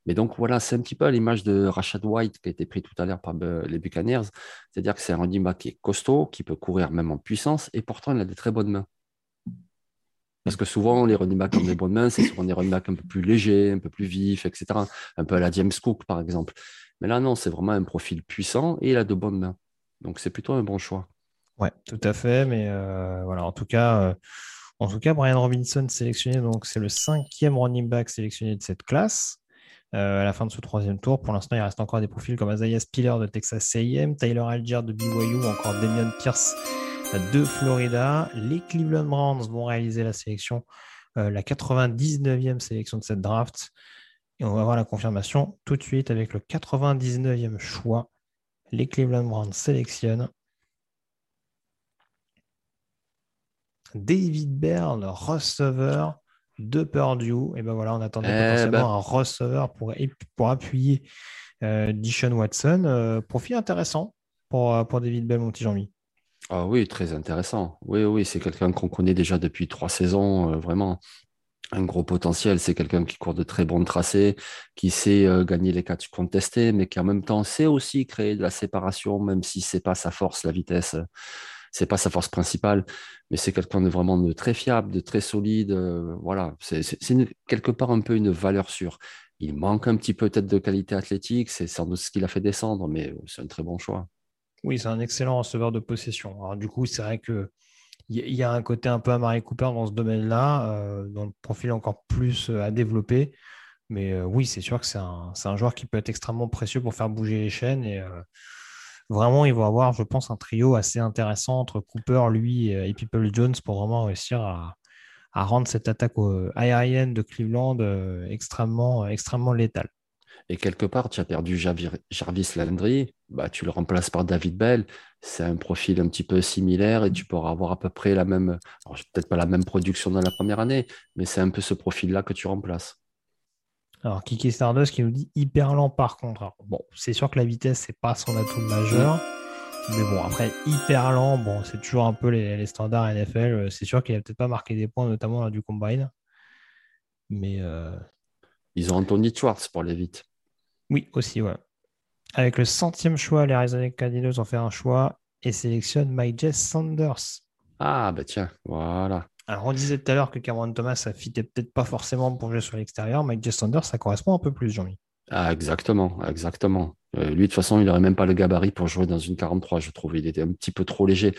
Mais donc voilà, c'est un petit peu à l'image de Rashad White qui a été pris tout à l'heure par euh, les Buccaneers. C'est-à-dire que c'est un running back qui est costaud, qui peut courir même en puissance, et pourtant il a des très bonnes mains. Parce que souvent, les running backs ont des bonnes mains, c'est souvent des running backs un peu plus légers, un peu plus vifs, etc. Un peu à la James Cook, par exemple. Mais là, non, c'est vraiment un profil puissant et il a de bonnes mains. Donc, c'est plutôt un bon choix. Ouais, tout à fait. Mais euh, voilà, en tout cas, euh, en tout cas, Brian Robinson sélectionné, donc c'est le cinquième running back sélectionné de cette classe. Euh, à la fin de ce troisième tour. Pour l'instant, il reste encore des profils comme Isaiah Spiller de Texas A&M, Tyler Algier de BYU, ou encore Damian Pierce de Florida. Les Cleveland Browns vont réaliser la sélection, euh, la 99e sélection de cette draft. Et on va voir la confirmation tout de suite avec le 99e choix. Les Cleveland Browns sélectionnent David Bell, receveur de Purdue. Et ben voilà, on attendait Eh potentiellement ben. un receveur pour, pour appuyer euh, Dishon Watson. Euh, profil intéressant pour, euh, pour David Bell, mon petit Jean-Mi. Ah oui, très intéressant. Oui, oui, c'est quelqu'un qu'on connaît déjà depuis trois saisons, euh, vraiment un gros potentiel. C'est quelqu'un qui court de très bons tracés, qui sait euh, gagner les catchs contestés, mais qui en même temps sait aussi créer de la séparation, même si c'est pas sa force, la vitesse. C'est pas sa force principale, mais c'est quelqu'un de vraiment de très fiable, de très solide. euh, voilà, c'est quelque part un peu une valeur sûre. Il manque un petit peu peut-être de qualité athlétique, c'est sans doute ce qui l'a fait descendre, mais euh, c'est un très bon choix. Oui, c'est un excellent receveur de possession. Alors, du coup, c'est vrai que il y, a un côté un peu Amari Cooper dans ce domaine-là, euh, dans le profil encore plus euh, à développer. Mais oui, c'est sûr que c'est un, joueur qui peut être extrêmement précieux pour faire bouger les chaînes. Et vraiment, ils vont avoir, je pense, un trio assez intéressant entre Cooper, lui et, et People Jones pour vraiment réussir à, rendre cette attaque euh, aérienne de Cleveland euh, extrêmement, extrêmement létale. Et quelque part, tu as perdu Jarvis Landry, bah, tu le remplaces par David Bell. C'est un profil un petit peu similaire et tu pourras avoir à peu près la même, peut-être pas la même production dans la première année, mais c'est un peu ce profil-là que tu remplaces. Alors, Kiki Stardust qui nous dit hyper lent par contre. Alors, bon, c'est sûr que la vitesse, c'est pas son atout majeur. Mais bon, après, hyper lent, bon, c'est toujours un peu les, les standards NFL. Euh, C'est sûr qu'il a peut-être pas marqué des points, notamment lors du combine. Mais euh, Ils ont Anthony Schwartz pour les vite. oui, aussi, ouais. Avec le centième choix, les Arizona Cardinals ont fait un choix et sélectionnent Mike Sanders. Ah, bah tiens, voilà. On disait tout à l'heure que Cameron Thomas, ça fitait peut-être pas forcément pour jouer sur l'extérieur. Mike Sanders, ça correspond un peu plus, Jean-Mi. Ah, exactement, exactement. Euh, lui, de toute façon, il n'aurait même pas le gabarit pour jouer dans une 43, je trouve. Il était un petit peu trop léger.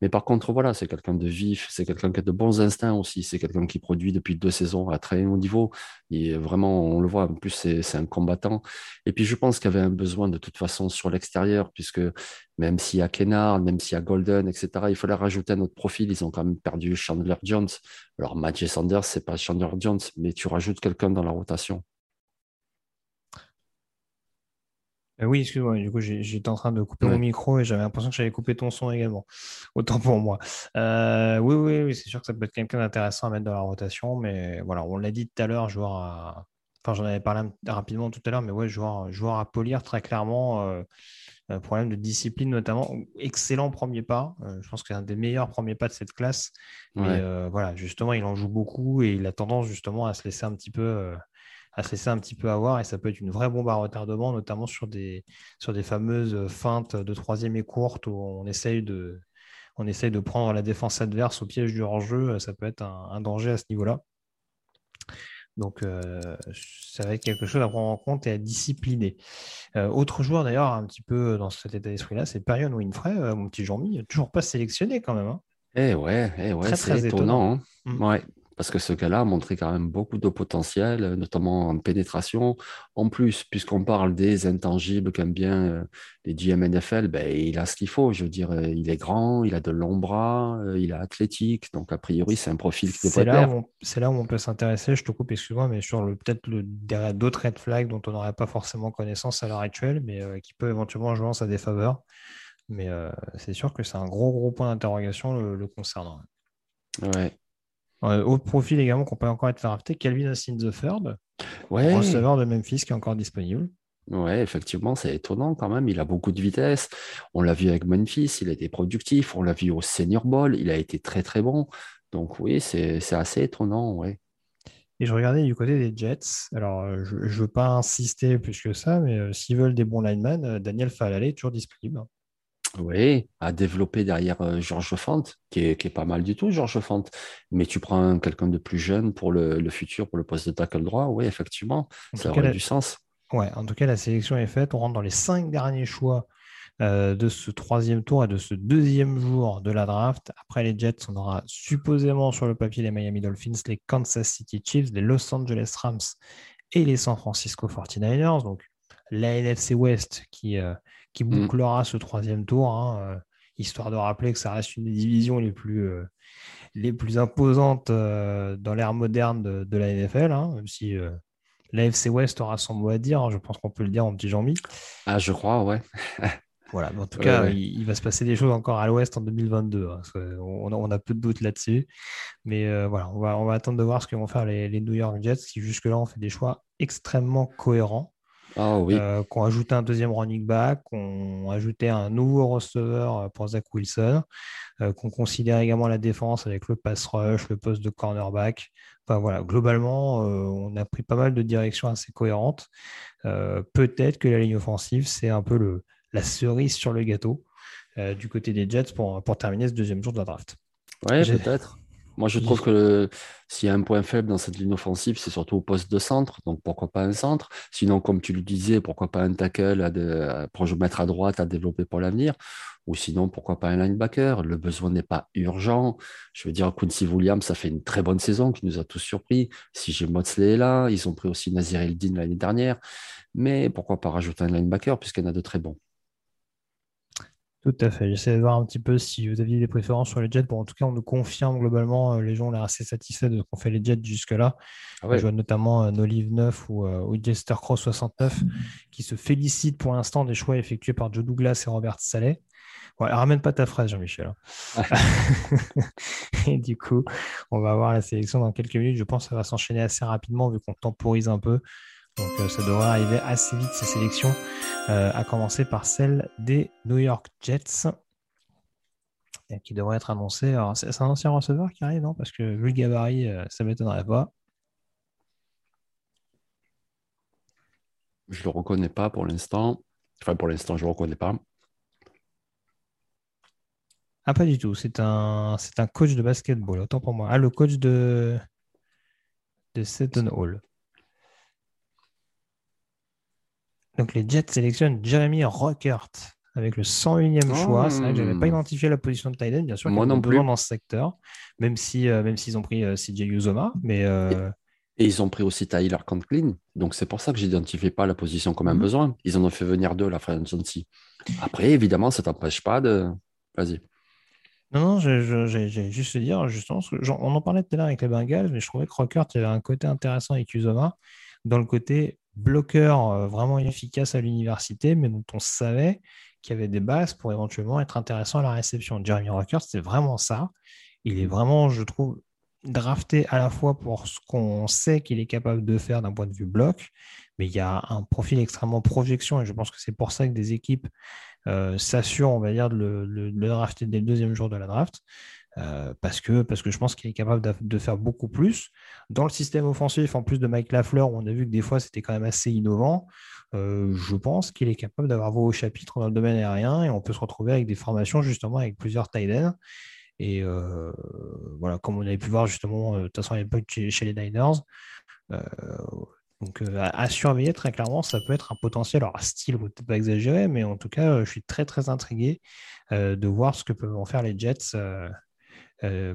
Mais par contre, voilà, c'est quelqu'un de vif, c'est quelqu'un qui a de bons instincts aussi. C'est quelqu'un qui produit depuis deux saisons à très haut niveau. Est vraiment, on le voit, en plus, c'est c'est un combattant. Et puis, je pense qu'il y avait un besoin de toute façon sur l'extérieur, puisque même s'il y a Kennard, même s'il y a Golden, etc., il fallait rajouter un autre profil. Ils ont quand même perdu Chandler Jones. Alors, Magic Sanders, c'est pas Chandler Jones, mais tu rajoutes quelqu'un dans la rotation. Euh, oui, excuse-moi, du coup, j'étais en train de couper Ouais. mon micro et j'avais l'impression que j'avais coupé ton son également. Autant pour moi. Euh, oui, oui, oui, c'est sûr que ça peut être quelqu'un d'intéressant à mettre dans la rotation, mais voilà, on l'a dit tout à l'heure, joueur à... Enfin, j'en avais parlé rapidement tout à l'heure, mais ouais, joueur, joueur à polir très clairement. euh, problème de discipline notamment. Excellent premier pas. Je pense que c'est un des meilleurs premiers pas de cette classe. Mais Ouais. voilà, justement, il en joue beaucoup et il a tendance justement à se laisser un petit peu, à se laisser un petit peu avoir. Et ça peut être une vraie bombe à retardement, notamment sur des, sur des fameuses feintes de troisième et courte où on essaye de, on essaye de prendre la défense adverse au piège du hors-jeu. Ça peut être un, un danger à ce niveau-là. Donc, ça va être quelque chose à prendre en compte et à discipliner. autre joueur, d'ailleurs, un petit peu dans cet état d'esprit-là, c'est Perion Winfrey, mon petit Jean-Mi, toujours pas sélectionné quand même. Hein. Eh ouais, eh ouais c'est étonnant. Hein. Mm. Ouais parce que ce gars-là a montré quand même beaucoup de potentiel, notamment en pénétration. En plus, puisqu'on parle des intangibles qu'aiment bien euh, les GM NFL, ben, il a ce qu'il faut. Je veux dire, euh, il est grand, il a de longs bras, euh, il est athlétique. Donc, a priori, c'est un profil qui C'est là, où on, c'est là où on peut s'intéresser, je te coupe, excuse-moi, mais sur peut-être le, d'autres red flags dont on n'aurait pas forcément connaissance à l'heure actuelle, mais qui peut éventuellement jouer en sa défaveur. Mais c'est sûr que c'est un gros, gros point d'interrogation le, le concernant. Ouais. Euh, autre profil également qu'on peut encore être drafté, Calvin Austin the Third, ouais. receveur de Memphis qui est encore disponible. Ouais, effectivement, c'est étonnant quand même. Il a beaucoup de vitesse. On l'a vu avec Memphis, il a été productif. On l'a vu au Senior Bowl, il a été très très bon. Donc oui, c'est assez étonnant, ouais. Et je regardais du côté des Jets. Alors, euh, je ne veux pas insister plus que ça, mais euh, s'ils veulent des bons linemen, Daniel Falale est toujours disponible. Oui, à développer derrière euh, Georges Fante, qui est, pas mal du tout, Georges Fante. Mais tu prends quelqu'un de plus jeune pour le, futur, pour le poste de tackle droit, oui, effectivement, ça aurait du sens. Ouais, en tout cas, la sélection est faite. On rentre dans les cinq derniers choix euh, de ce troisième tour et de ce deuxième jour de la draft. Après les Jets, on aura supposément sur le papier les Miami Dolphins, les Kansas City Chiefs, les Los Angeles Rams et les San Francisco 49ers. Donc, la NFC West qui, euh, qui mm. bouclera ce troisième tour, hein, euh, histoire de rappeler que ça reste une des divisions les plus, euh, les plus imposantes euh, dans l'ère moderne de, la NFL, hein, même si l'AFC West aura son mot à dire, hein, je pense qu'on peut le dire en petit Jean-Mi. Ah, je crois, ouais. Voilà, en tout cas, Il, va se passer des choses encore à l'ouest en 2022. on, a, peu de doutes là-dessus. Mais voilà, on va, on va attendre de voir ce que vont faire les, les New York Jets qui, jusque-là, ont fait des choix extrêmement cohérents. Ah, oui. Euh, qu'on ajouté un deuxième running back, qu'on ajouté un nouveau receveur euh, pour Zach Wilson, euh, qu'on considère également la défense avec le pass rush, le poste de cornerback. Enfin voilà, globalement, on a pris pas mal de directions assez cohérentes. Peut-être que la ligne offensive, c'est un peu le, la cerise sur le gâteau du côté des Jets pour, pour terminer ce deuxième jour de la draft. Ouais, peut-être. Moi, je trouve que s'il y a un point faible dans cette ligne offensive, c'est surtout au poste de centre. Donc, pourquoi pas un centre? Sinon, comme tu le disais, pourquoi pas un tackle à pour mettre à droite à développer pour l'avenir? Ou sinon, pourquoi pas un linebacker? Le besoin n'est pas urgent. Je veux dire, Quincy Williams, ça fait une très bonne saison qui nous a tous surpris. Si j'ai Motzley là, ils ont pris aussi Nazir Eldin l'année dernière. Mais pourquoi pas rajouter un linebacker puisqu'il y en a de très bons? Tout à fait. J'essaie de voir un petit peu si vous aviez des préférences sur les Jets. Bon, en tout cas, on nous confirme globalement, euh, les gens ont l'air assez satisfaits de ce qu'ont fait les Jets jusque-là. Ah Je vois notamment euh, Nolive 9 ou, euh, Jester Cross 69 qui se félicitent pour l'instant des choix effectués par Joe Douglas et Robert Saleh. Ouais, ramène pas ta phrase, Jean-Michel. Hein. et du coup, on va voir la sélection dans quelques minutes. Je pense que ça va s'enchaîner assez rapidement vu qu'on temporise un peu. Donc euh, ça devrait arriver assez vite ces sélections, euh, à commencer par celle des New York Jets, qui devrait être annoncée. c'est un ancien receveur qui arrive, non? Parce que vu le gabarit, euh, ça ne m'étonnerait pas. Je ne le reconnais pas pour l'instant. Enfin, pour l'instant, je ne le reconnais pas. Ah, pas du tout. C'est un, c'est un coach de basketball, autant pour moi. Ah, le coach de, de Seton Hall. Donc les Jets sélectionnent Jeremy Rockert avec le 101e choix. C'est vrai que je n'avais pas hmm. identifié la position de Tyden, bien sûr. Moi non plus. Dans ce secteur, même si euh, même s'ils ont pris euh, CJ Uzoma, mais euh, et, ils ont pris aussi Tyler Conklin. Donc c'est pour ça que j'identifie pas la position comme un mhm. besoin. Ils en ont fait venir deux la free Après, évidemment, ça t'empêche pas de. Vas-y. Non, non, j'ai juste à dire, justement, on en parlait tout à l'heure avec les Bengals, mais je trouvais que Rockert avait un côté intéressant avec Uzoma, dans le côté bloqueur euh, vraiment efficace à l'université, mais dont on savait qu'il y avait des bases pour éventuellement être intéressant à la réception. Jeremy Rocker, c'est vraiment ça. Il est vraiment, je trouve, drafté à la fois pour ce qu'on sait qu'il est capable de faire d'un point de vue bloc, mais il y a un profil extrêmement projection et je pense que c'est pour ça que des équipes euh, s'assurent, on va dire, de le, drafter dès le deuxième jour de la draft. Euh, parce, que, parce que je pense qu'il est capable de, faire beaucoup plus. Dans le système offensif, en plus de Mike Lafleur, on a vu que des fois c'était quand même assez innovant, euh, je pense qu'il est capable d'avoir vos chapitres dans le domaine aérien et on peut se retrouver avec des formations justement avec plusieurs tight Et euh, voilà, comme on avait pu voir justement, de toute façon à l'époque chez, les Niners, donc à, surveiller très clairement, ça peut être un potentiel. Alors, style, peut-être pas exagéré, mais en tout cas, je suis très très intrigué de voir ce que peuvent en faire les Jets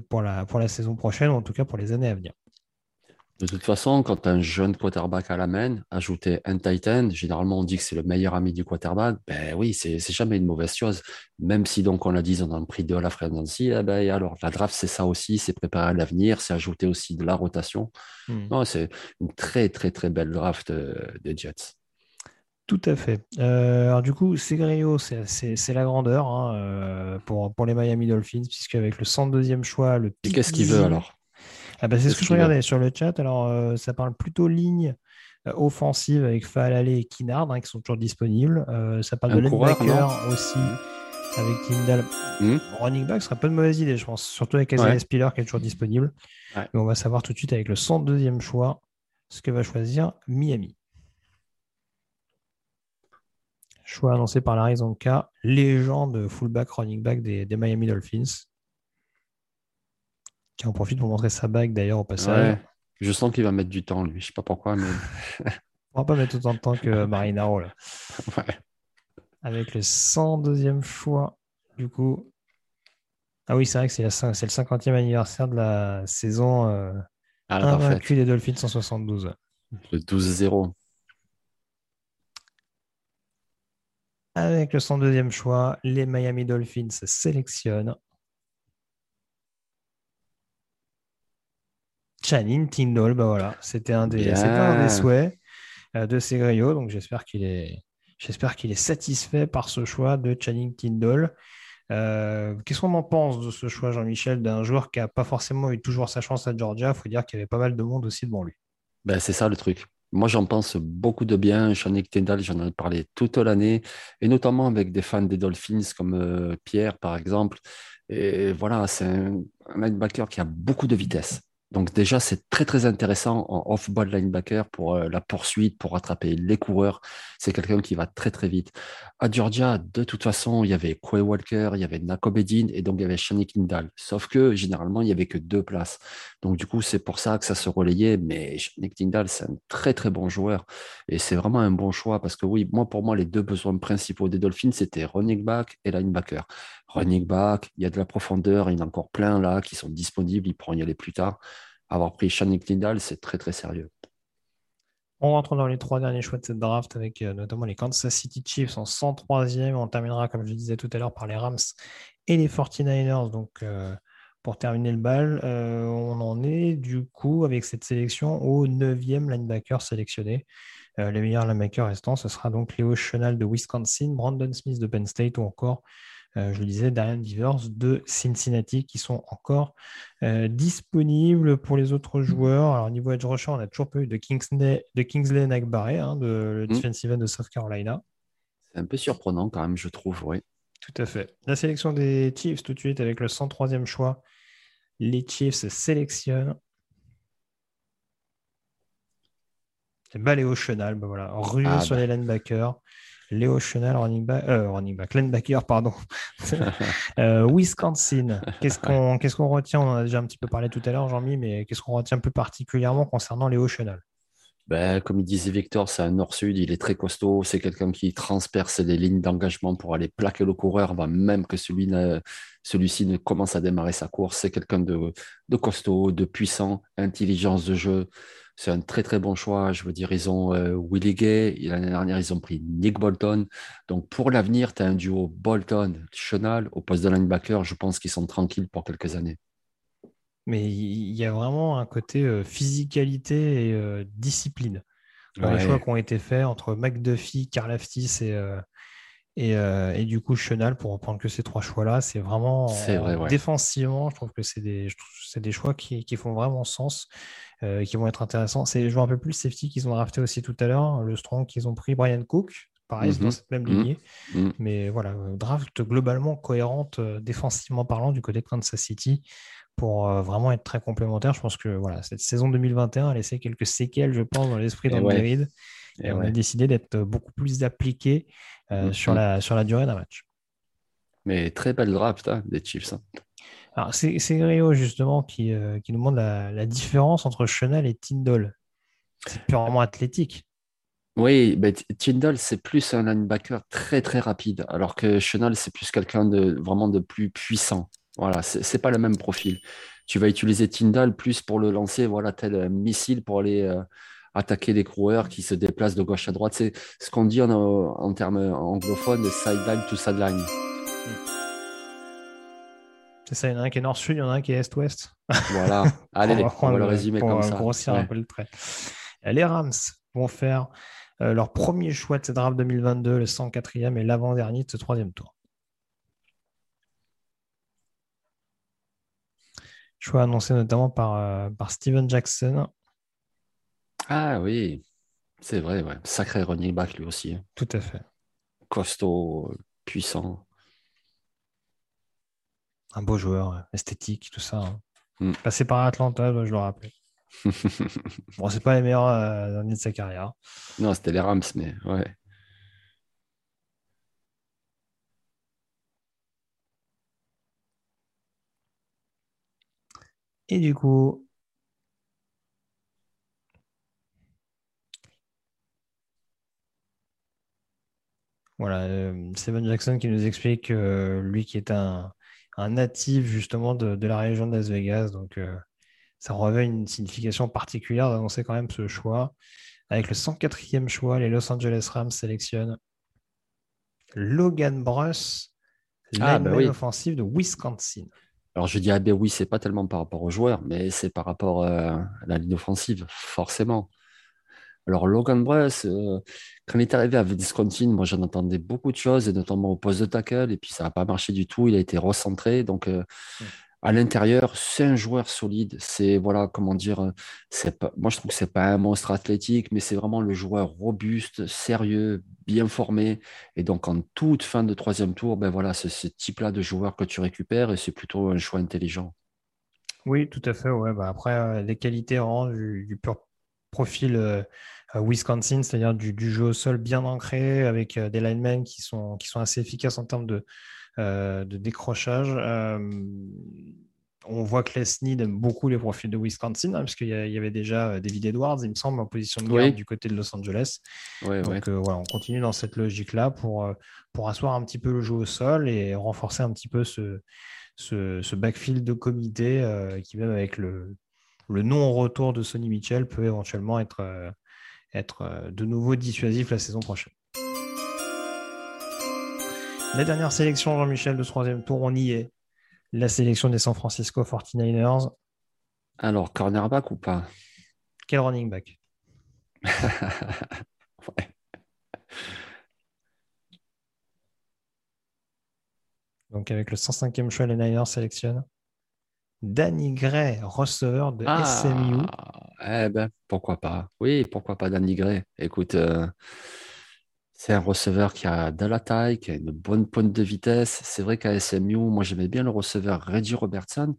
pour, la, pour la saison prochaine, ou en tout cas pour les années à venir. De toute façon, quand un jeune quarterback à la main, ajouter un Titan, généralement on dit que c'est le meilleur ami du quarterback, ben oui, c'est jamais une mauvaise chose. Même si donc on l'a dit, on a pris de la fréquence, eh ben, alors la draft c'est ça aussi, c'est préparer à l'avenir, c'est ajouter aussi de la rotation. Hmm. c'est une très très très belle draft euh, des Jets. Tout à fait. Euh, alors du coup, Segrio, c'est la grandeur hein, euh, pour, pour les Miami Dolphins, puisque avec le 102e choix, le Et qu'est-ce qu'il veut alors? Ah bah, c'est ce que je regardais sur le chat. Alors, euh, ça parle plutôt ligne offensive avec Falale et Kinard hein, qui sont toujours disponibles. Euh, ça parle de linebacker aussi avec Tindall. Hmm? Running back serait pas de mauvaise idée, je pense. Surtout avec Isaiah Spiller qui est toujours disponible. on va savoir tout de suite avec le 102e choix ce que va choisir Miami. Choix annoncé par Larry Zonka, légende fullback running back des Miami Dolphins qui en profite pour montrer sa bague d'ailleurs au passage. Je sens qu'il va mettre du temps, lui. Je sais pas pourquoi, mais. On va pas mettre autant de temps que Marinaro. Là. Avec le 102e choix, du coup. Ah oui, c'est vrai que c'est, le 50e anniversaire de la saison euh, ah, invaincue des Dolphins 172. Le 12-0. Avec le 102e choix, les Miami Dolphins sélectionnent Channing Tindall, bah voilà, c'était un, des, un des souhaits euh, de Segrio, donc j'espère qu'il est, j'espère qu'il est satisfait par ce choix de Channing Tindall. Euh, qu'est-ce qu'on en pense de ce choix, Jean-Michel, d'un joueur qui n'a pas forcément eu toujours sa chance à Georgia? Il faut dire qu'il y avait pas mal de monde aussi devant lui. Ben, c'est ça le truc. Moi, j'en pense beaucoup de bien. Channing Tindall, j'en ai parlé toute l'année, et notamment avec des fans des Dolphins comme euh, Pierre, par exemple. Et voilà, c'est un linebacker qui a beaucoup de vitesse. Donc déjà, c'est très très intéressant en off-ball linebacker pour euh, la poursuite, pour rattraper les coureurs. C'est quelqu'un qui va très très vite. À Georgia, de toute façon, il y avait Quay Walker, il y avait Nakobedin et donc il y avait Shani Kindal. Sauf que généralement, il n'y avait que deux places. Donc du coup, c'est pour ça que ça se relayait. Mais Shani Kindal, c'est un très très bon joueur et c'est vraiment un bon choix parce que oui, moi pour moi, les deux besoins principaux des Dolphins, c'était running back et linebacker. Running back, il y a de la profondeur, il y en a encore plein là qui sont disponibles, il pourront y aller plus tard avoir pris Tindall, c'est très très sérieux. On rentre dans les trois derniers choix de cette draft avec euh, notamment les Kansas City Chiefs en 103e. On terminera, comme je disais tout à l'heure, par les Rams et les 49ers. Donc, euh, pour terminer le bal, euh, on en est du coup avec cette sélection au 9e linebacker sélectionné. les meilleurs linebackers restants, ce sera donc Léo Chenal de Wisconsin, Brandon Smith de Penn State ou encore euh, je le disais, Darian Beavers de Cincinnati qui sont encore euh, disponibles pour les autres joueurs. Alors, au niveau edge rusher, on a toujours pas eu de Kingsley, de Kingsley hein, de, le mm. defensive end de South Carolina. C'est un peu surprenant quand même, je trouve, oui. Tout à fait. La sélection des Chiefs tout de suite avec le 103e choix. Les Chiefs sélectionnent. C'est Baléo Chenal, ben voilà, rue ah, sur bah. les linebackers. Léo Chenal, running back, euh, running back, linebacker, pardon. Euh, Wisconsin. Qu'est-ce qu'on qu'est-ce qu'on retient? On en a déjà un petit peu parlé tout à l'heure, Jean-Mi, mais qu'est-ce qu'on retient plus particulièrement concernant Léo Chenal? Ben, comme il disait Victor, c'est un nord-sud, il est très costaud, c'est quelqu'un qui transperce les lignes d'engagement pour aller plaquer le coureur avant même que celui celui-ci ne commence à démarrer sa course. C'est quelqu'un de, costaud, de puissant, intelligence de jeu c'est un très très bon choix. Je veux dire, ils ont euh, Gay, l'année dernière, ils ont pris Nick Bolton. Donc pour l'avenir, tu as un duo Bolton-Chenal au poste de linebacker. Je pense qu'ils sont tranquilles pour quelques années. Mais il y a vraiment un côté physicalité et discipline dans les choix qui ont été faits entre McDuffie, Karl Aftis et, et, du coup Chenal, pour reprendre que ces trois choix-là. C'est vraiment défensivement, je trouve que c'est des, des, choix qui, qui, font vraiment sens. Euh, qui vont être intéressants. C'est, je me rappelle plus le safety qu'ils ont drafté aussi tout à l'heure, le strong qu'ils ont pris, Brian Cook, pareil, dans mhm. cette même lignée. Mhm. Mhm. Mais voilà, draft globalement cohérente, défensivement parlant, du côté de Kansas City, pour vraiment être très complémentaire. Je pense que voilà, cette saison 2021 a laissé quelques séquelles, je pense, dans l'esprit d'André Reid. Et, on a décidé d'être beaucoup plus appliqué sur, la, sur la durée d'un match. Mais très belle draft hein, des Chiefs. Hein. Alors, c'est Rio, justement, qui, euh, qui, nous montre la, différence entre Chenal et Tindall. C'est purement athlétique. Oui, mais Tyndall, c'est plus un linebacker très très rapide, alors que Chenal, c'est plus quelqu'un de vraiment de plus puissant. Voilà, c'est pas le même profil. Tu vas utiliser Tyndall plus pour le lancer, voilà, tel missile pour aller euh, attaquer des coureurs qui se déplacent de gauche à droite. C'est ce qu'on dit en, termes anglophones, sideline to sideline. C'est ça, il y en a un qui est nord-sud, il y en a un qui est est-ouest. Voilà, allez, on va, le résumer comme ça. grossir un peu le trait. Les Rams vont faire euh, leur premier choix de cette draft 2022, le 104e et l'avant-dernier de ce troisième tour. Choix annoncé notamment par, euh, par Steven Jackson. Ah oui, c'est vrai, ouais. Sacré running back lui aussi. Hein. Tout à fait. Costaud, puissant. Un beau joueur, esthétique, tout ça. Hein. Mm. Passé par Atlanta, je le rappelle. bon, c'est pas les meilleurs euh, années de sa carrière. Non, c'était les Rams, mais ouais. Et du coup, voilà, euh, Steven Jackson qui nous explique euh, lui qui est un, natif justement de, la région de Las Vegas, donc ça revêt une signification particulière d'annoncer quand même ce choix. Avec le 104e choix, les Los Angeles Rams sélectionnent Logan Bruss, ah, bah offensive de Wisconsin. Alors je dis ah ben oui, c'est pas tellement par rapport aux joueurs, mais c'est par rapport euh, à la ligne offensive, forcément. Alors Logan Bruss, euh, quand il est arrivé à Wisconsin, moi j'en entendais beaucoup de choses, et notamment au poste de tackle, et puis ça n'a pas marché du tout. Il a été recentré, donc euh, à l'intérieur, c'est un joueur solide. C'est, voilà, comment dire, c'est pas, moi je trouve que c'est pas un monstre athlétique, mais c'est vraiment le joueur robuste, sérieux, bien formé. Et donc, en toute fin de troisième tour, ben voilà, c'est ce type-là de joueur que tu récupères et c'est plutôt un choix intelligent. Oui, tout à fait. Ouais. Bah, après, euh, les qualités du, pur profil euh, Wisconsin, c'est-à-dire du, jeu au sol bien ancré, avec euh, des linemen qui sont, qui sont assez efficaces en termes de, euh, de décrochage. Euh, on voit que Lesney aime beaucoup les profils de Wisconsin, hein, parce qu'il y, avait déjà euh, David Edwards, il me semble, en position de garde du côté de Los Angeles. Donc voilà, on continue dans cette logique-là pour, pour asseoir un petit peu le jeu au sol et renforcer un petit peu ce, ce, backfield de comité qui, même avec le, le non-retour de Sonny Mitchell, peut éventuellement être, être de nouveau dissuasif la saison prochaine. La dernière sélection, Jean-Michel, de troisième tour, on y est. La sélection des San Francisco 49ers. Alors, cornerback ou pas? Quel running back? Donc, avec le 105e choix, les Niners sélectionnent Danny Gray, receveur de ah, SMU. Eh ben, pourquoi pas? Oui, pourquoi pas Danny Gray? Écoute, euh, c'est un receveur qui a de la taille, qui a une bonne pointe de vitesse. C'est vrai qu'à SMU, moi j'aimais bien le receveur Reggie Robertson,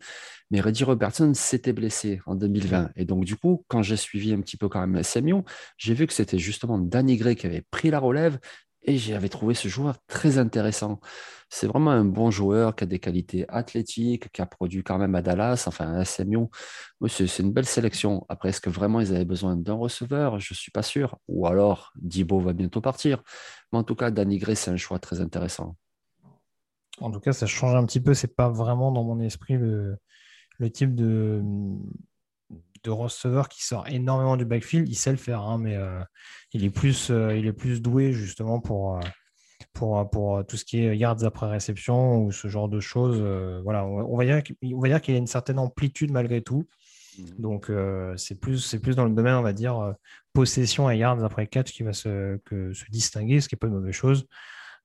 mais Reggie Robertson s'était blessé en 2020. Et donc du coup, quand j'ai suivi un petit peu quand même SMU, j'ai vu que c'était justement Danny Gray qui avait pris la relève et j'avais trouvé ce joueur très intéressant. C'est vraiment un bon joueur qui a des qualités athlétiques, qui a produit quand même à Dallas, enfin à SMU. c'est une belle sélection. Après, est-ce que vraiment ils avaient besoin d'un receveur? Je ne suis pas sûr. Ou alors, Dibo va bientôt partir. Mais en tout cas, Danny Gray, c'est un choix très intéressant. En tout cas, ça change un petit peu. C'est pas vraiment dans mon esprit le type de, de receveur qui sort énormément du backfield. Il sait le faire, hein, mais euh, il, est plus, euh, il est plus doué justement pour, euh, pour, pour tout ce qui est yards après réception ou ce genre de choses. voilà, on, va dire qu'il a une certaine amplitude malgré tout. Mmh. Donc, c'est plus, plus dans le domaine, on va dire, possession et yards après catch qui va se, que, se distinguer, ce qui n'est pas une mauvaise chose.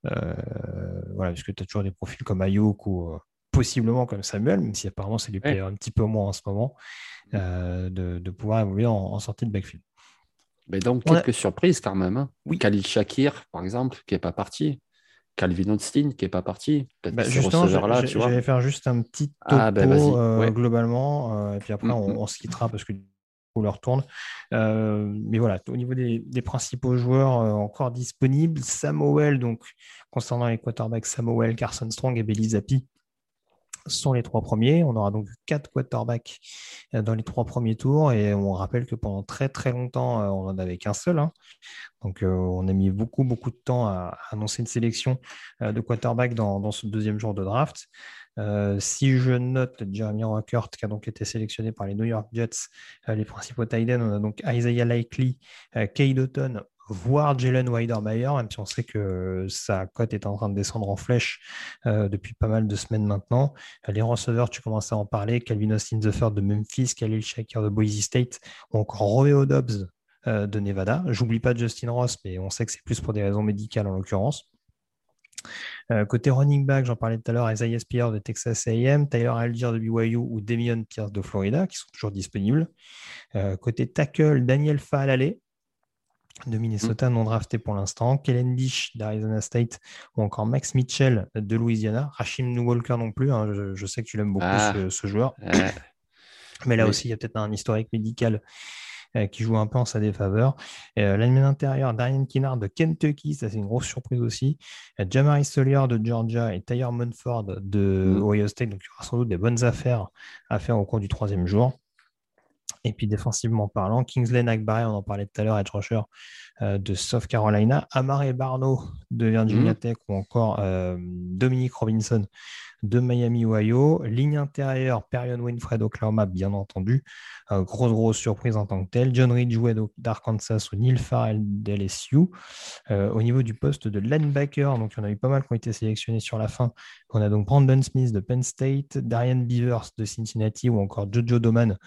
voilà, puisque tu as toujours des profils comme Ayuk ou possiblement comme Samuel, même si apparemment c'est lui plaît un petit peu moins en ce moment. Euh, de, pouvoir évoluer en, sortie de backfield. Mais donc, quelques surprises quand même. Hein. Oui. Khalil Shakir, par exemple, qui n'est pas parti. Calvin Austin, qui n'est pas parti. Bah, justement, j'allais faire juste un petit ah, bah, topo euh, globalement, euh, et puis après, mm, mm. on, se quittera parce que on leur tourne. mais voilà, au niveau des, principaux joueurs encore disponibles, Samuel, donc concernant les quarterbacks, Samuel, Carson Strong et Belly Zappi sont les trois premiers. On aura donc quatre quarterbacks euh, dans les trois premiers tours et on rappelle que pendant très très longtemps, euh, on n'en avait qu'un seul. Hein. Donc euh, on a mis beaucoup beaucoup de temps à annoncer une sélection de quarterback dans, ce deuxième jour de draft. si je note Jeremy Rockert qui a donc été sélectionné par les New York Jets, les principaux tight on a donc Isaiah Likely, Kay Doughton, voire Jalen Weidermeyer, même si on sait que sa cote est en train de descendre en flèche euh, depuis pas mal de semaines maintenant. Les receveurs, tu commences à en parler, Calvin Austin the de Memphis, Khalil Shaker de Boise State, ou encore Romeo Dobbs euh, de Nevada. J'oublie pas Justin Ross, mais on sait que c'est plus pour des raisons médicales en l'occurrence. Euh, côté running back, j'en parlais tout à l'heure, Isaiah Spears de Texas AM, Tyler Algier de BYU ou Demion Pierce de Florida, qui sont toujours disponibles. côté tackle, Daniel Faalale, de Minnesota, mm. non drafté pour l'instant. Kellen Dish d'Arizona State ou encore Max Mitchell de Louisiana. Rachim Walker non plus. Hein. Je, sais que tu l'aimes beaucoup ah. ce, joueur. Mais là aussi, il y a peut-être un historique médical euh, qui joue un peu en sa défaveur. Euh, L'année intérieur, Darian Kinnard de Kentucky, ça c'est une grosse surprise aussi. Euh, Jamari Sawyer de Georgia et Tyler Munford de mm. Ohio State. Donc il y aura sans doute des bonnes affaires à faire au cours du troisième jour. Et puis défensivement parlant, Kingsley Nagbaré, on en parlait tout à l'heure, edge rusher de South Carolina, Amare Barno de Virginia. Tech ou encore euh, Dominique Robinson de Miami, Ohio. Ligne intérieure, Perion Winfred, Oklahoma, bien entendu. Euh, grosse, grosse surprise en tant que telle. John Ridgeway d'Arkansas ou Neil Farrell d'LSU. au niveau du poste de linebacker, donc il y en a eu pas mal qui ont été sélectionnés sur la fin. On a donc Brandon Smith de Penn State, Darian Beavers de Cincinnati ou encore Jojo Doman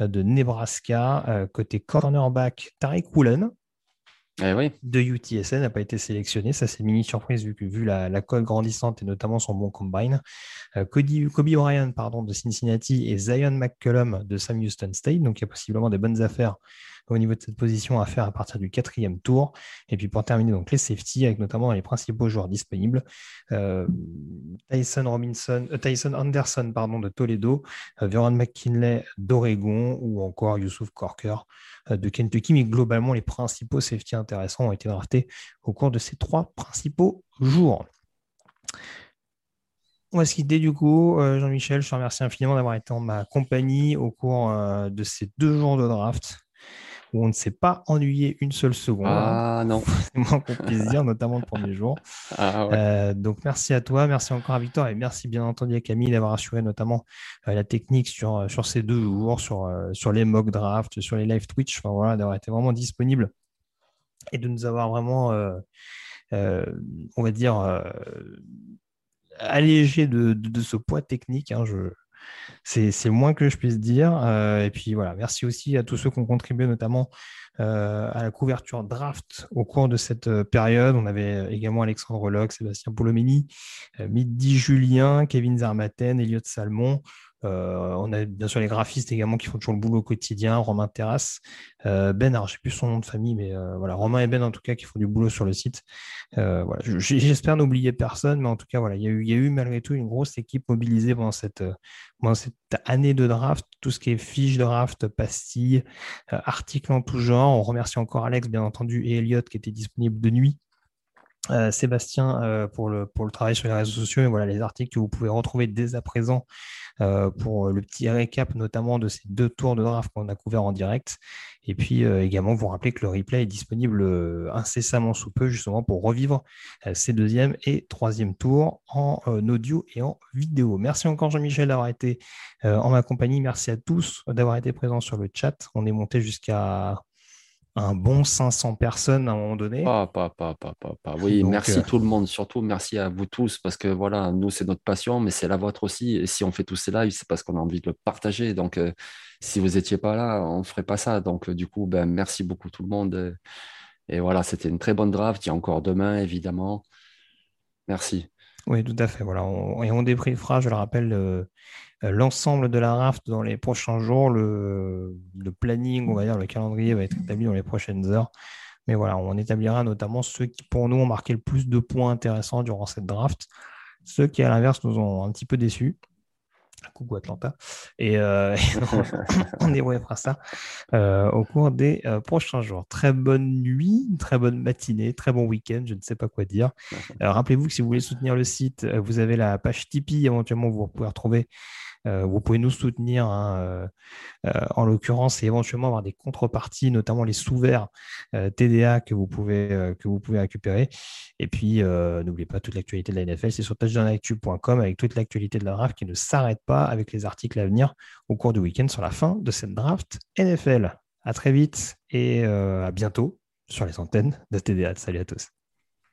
de Nebraska. côté cornerback, Tariq Woolen eh de UTSN n'a pas été sélectionné. Ça, c'est une mini surprise vu, la, la cote grandissante et notamment son bon combine. Euh, Cody, Kobe Bryant pardon, de Cincinnati et Zion McCullum de Sam Houston State. Donc, il y a possiblement des bonnes affaires au niveau de cette position à faire à partir du quatrième tour. Et puis pour terminer, donc les safety avec notamment les principaux joueurs disponibles. Euh, Tyson Robinson, euh, Tyson Anderson pardon, de Toledo, euh, Veron McKinley d'Oregon ou encore Yusuf Corker de Kentucky. Mais globalement, les principaux safety intéressants ont été draftés au cours de ces trois principaux jours. On va se quitter du coup. Jean-Michel, je te remercie infiniment d'avoir été en ma compagnie au cours de ces deux jours de draft où on ne s'est pas ennuyé une seule seconde. Ah non. C'est moins qu'on puisse dire, notamment le premier jour. Ah, euh, donc merci à toi, merci encore à Victor et merci bien entendu à Camille d'avoir assuré notamment euh, la technique sur, euh, sur ces deux jours, sur, sur les mock drafts, sur les live Twitch, enfin, voilà, d'avoir été vraiment disponible et de nous avoir vraiment, on va dire, allégé de, de, ce poids technique. Hein, je, c'est moins que je puisse dire. Euh, et puis voilà, merci aussi à tous ceux qui ont contribué notamment euh, à la couverture draft au cours de cette euh, période. On avait également Alexandre Locke, Sébastien Poulomini, Midi Julien, Kevin Zarmaten, Elliot Salmon, euh, on a bien sûr les graphistes également qui font toujours le boulot quotidien, Romain Terrasse, euh, Ben, alors je sais plus son nom de famille, mais euh, voilà, Romain et Ben en tout cas qui font du boulot sur le site. voilà, j'espère n'oublier personne, mais en tout cas voilà, il y, a eu, malgré tout une grosse équipe mobilisée pendant cette, pendant cette année de draft, tout ce qui est fiche de draft, pastilles, articles en tout genre. On remercie encore Alex bien entendu et Elliot qui était disponible de nuit euh, Sébastien euh, pour, le, pour le travail sur les réseaux sociaux et voilà les articles que vous pouvez retrouver dès à présent euh, pour le petit récap notamment de ces deux tours de draft qu'on a couverts en direct et puis également vous rappeler que le replay est disponible incessamment sous peu justement pour revivre ces deuxième et troisième tours en audio et en vidéo. Merci encore Jean-Michel d'avoir été en ma compagnie. Merci à tous d'avoir été présents sur le chat. On est monté jusqu'à un bon 500 personnes à un moment donné. Pas, pas, pas, pas, pas. Oui, merci euh, tout le monde, surtout merci à vous tous, parce que voilà, nous, c'est notre passion, mais c'est la vôtre aussi. Et si on fait tous ces lives, c'est parce qu'on a envie de le partager. Donc, euh, si vous n'étiez pas là, on ne ferait pas ça. Donc, euh, du coup, ben, merci beaucoup tout le monde. Et, voilà, c'était une très bonne draft. Il y a encore demain, évidemment. Merci. Oui, tout à fait. Voilà. et on débriefera, je le rappelle, l'ensemble de la raft dans les prochains jours. Le, planning, on va dire, le calendrier va être établi dans les prochaines heures. Mais voilà, on établira notamment ceux qui, pour nous, ont marqué le plus de points intéressants durant cette draft. Ceux qui, à l'inverse, nous ont un petit peu déçus. Coucou Atlanta. Et, euh, on débriefera ça euh, au cours des euh, prochains jours. Très bonne nuit, très bonne matinée, très bon week-end, je ne sais pas quoi dire. Rappelez-vous que si vous voulez soutenir le site, vous avez la page Tipeee, éventuellement vous pouvez retrouver euh, vous pouvez nous soutenir, hein, euh, euh, en l'occurrence, et éventuellement avoir des contreparties, notamment les sous-verts TDA que vous, pouvez, que vous pouvez récupérer. Et puis, n'oubliez pas toute l'actualité de la NFL, c'est sur touchdownactu.com avec toute l'actualité de la draft qui ne s'arrête pas avec les articles à venir au cours du week-end sur la fin de cette draft NFL. À très vite et à bientôt sur les antennes de TDA. Salut à tous.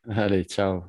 Allez, ciao.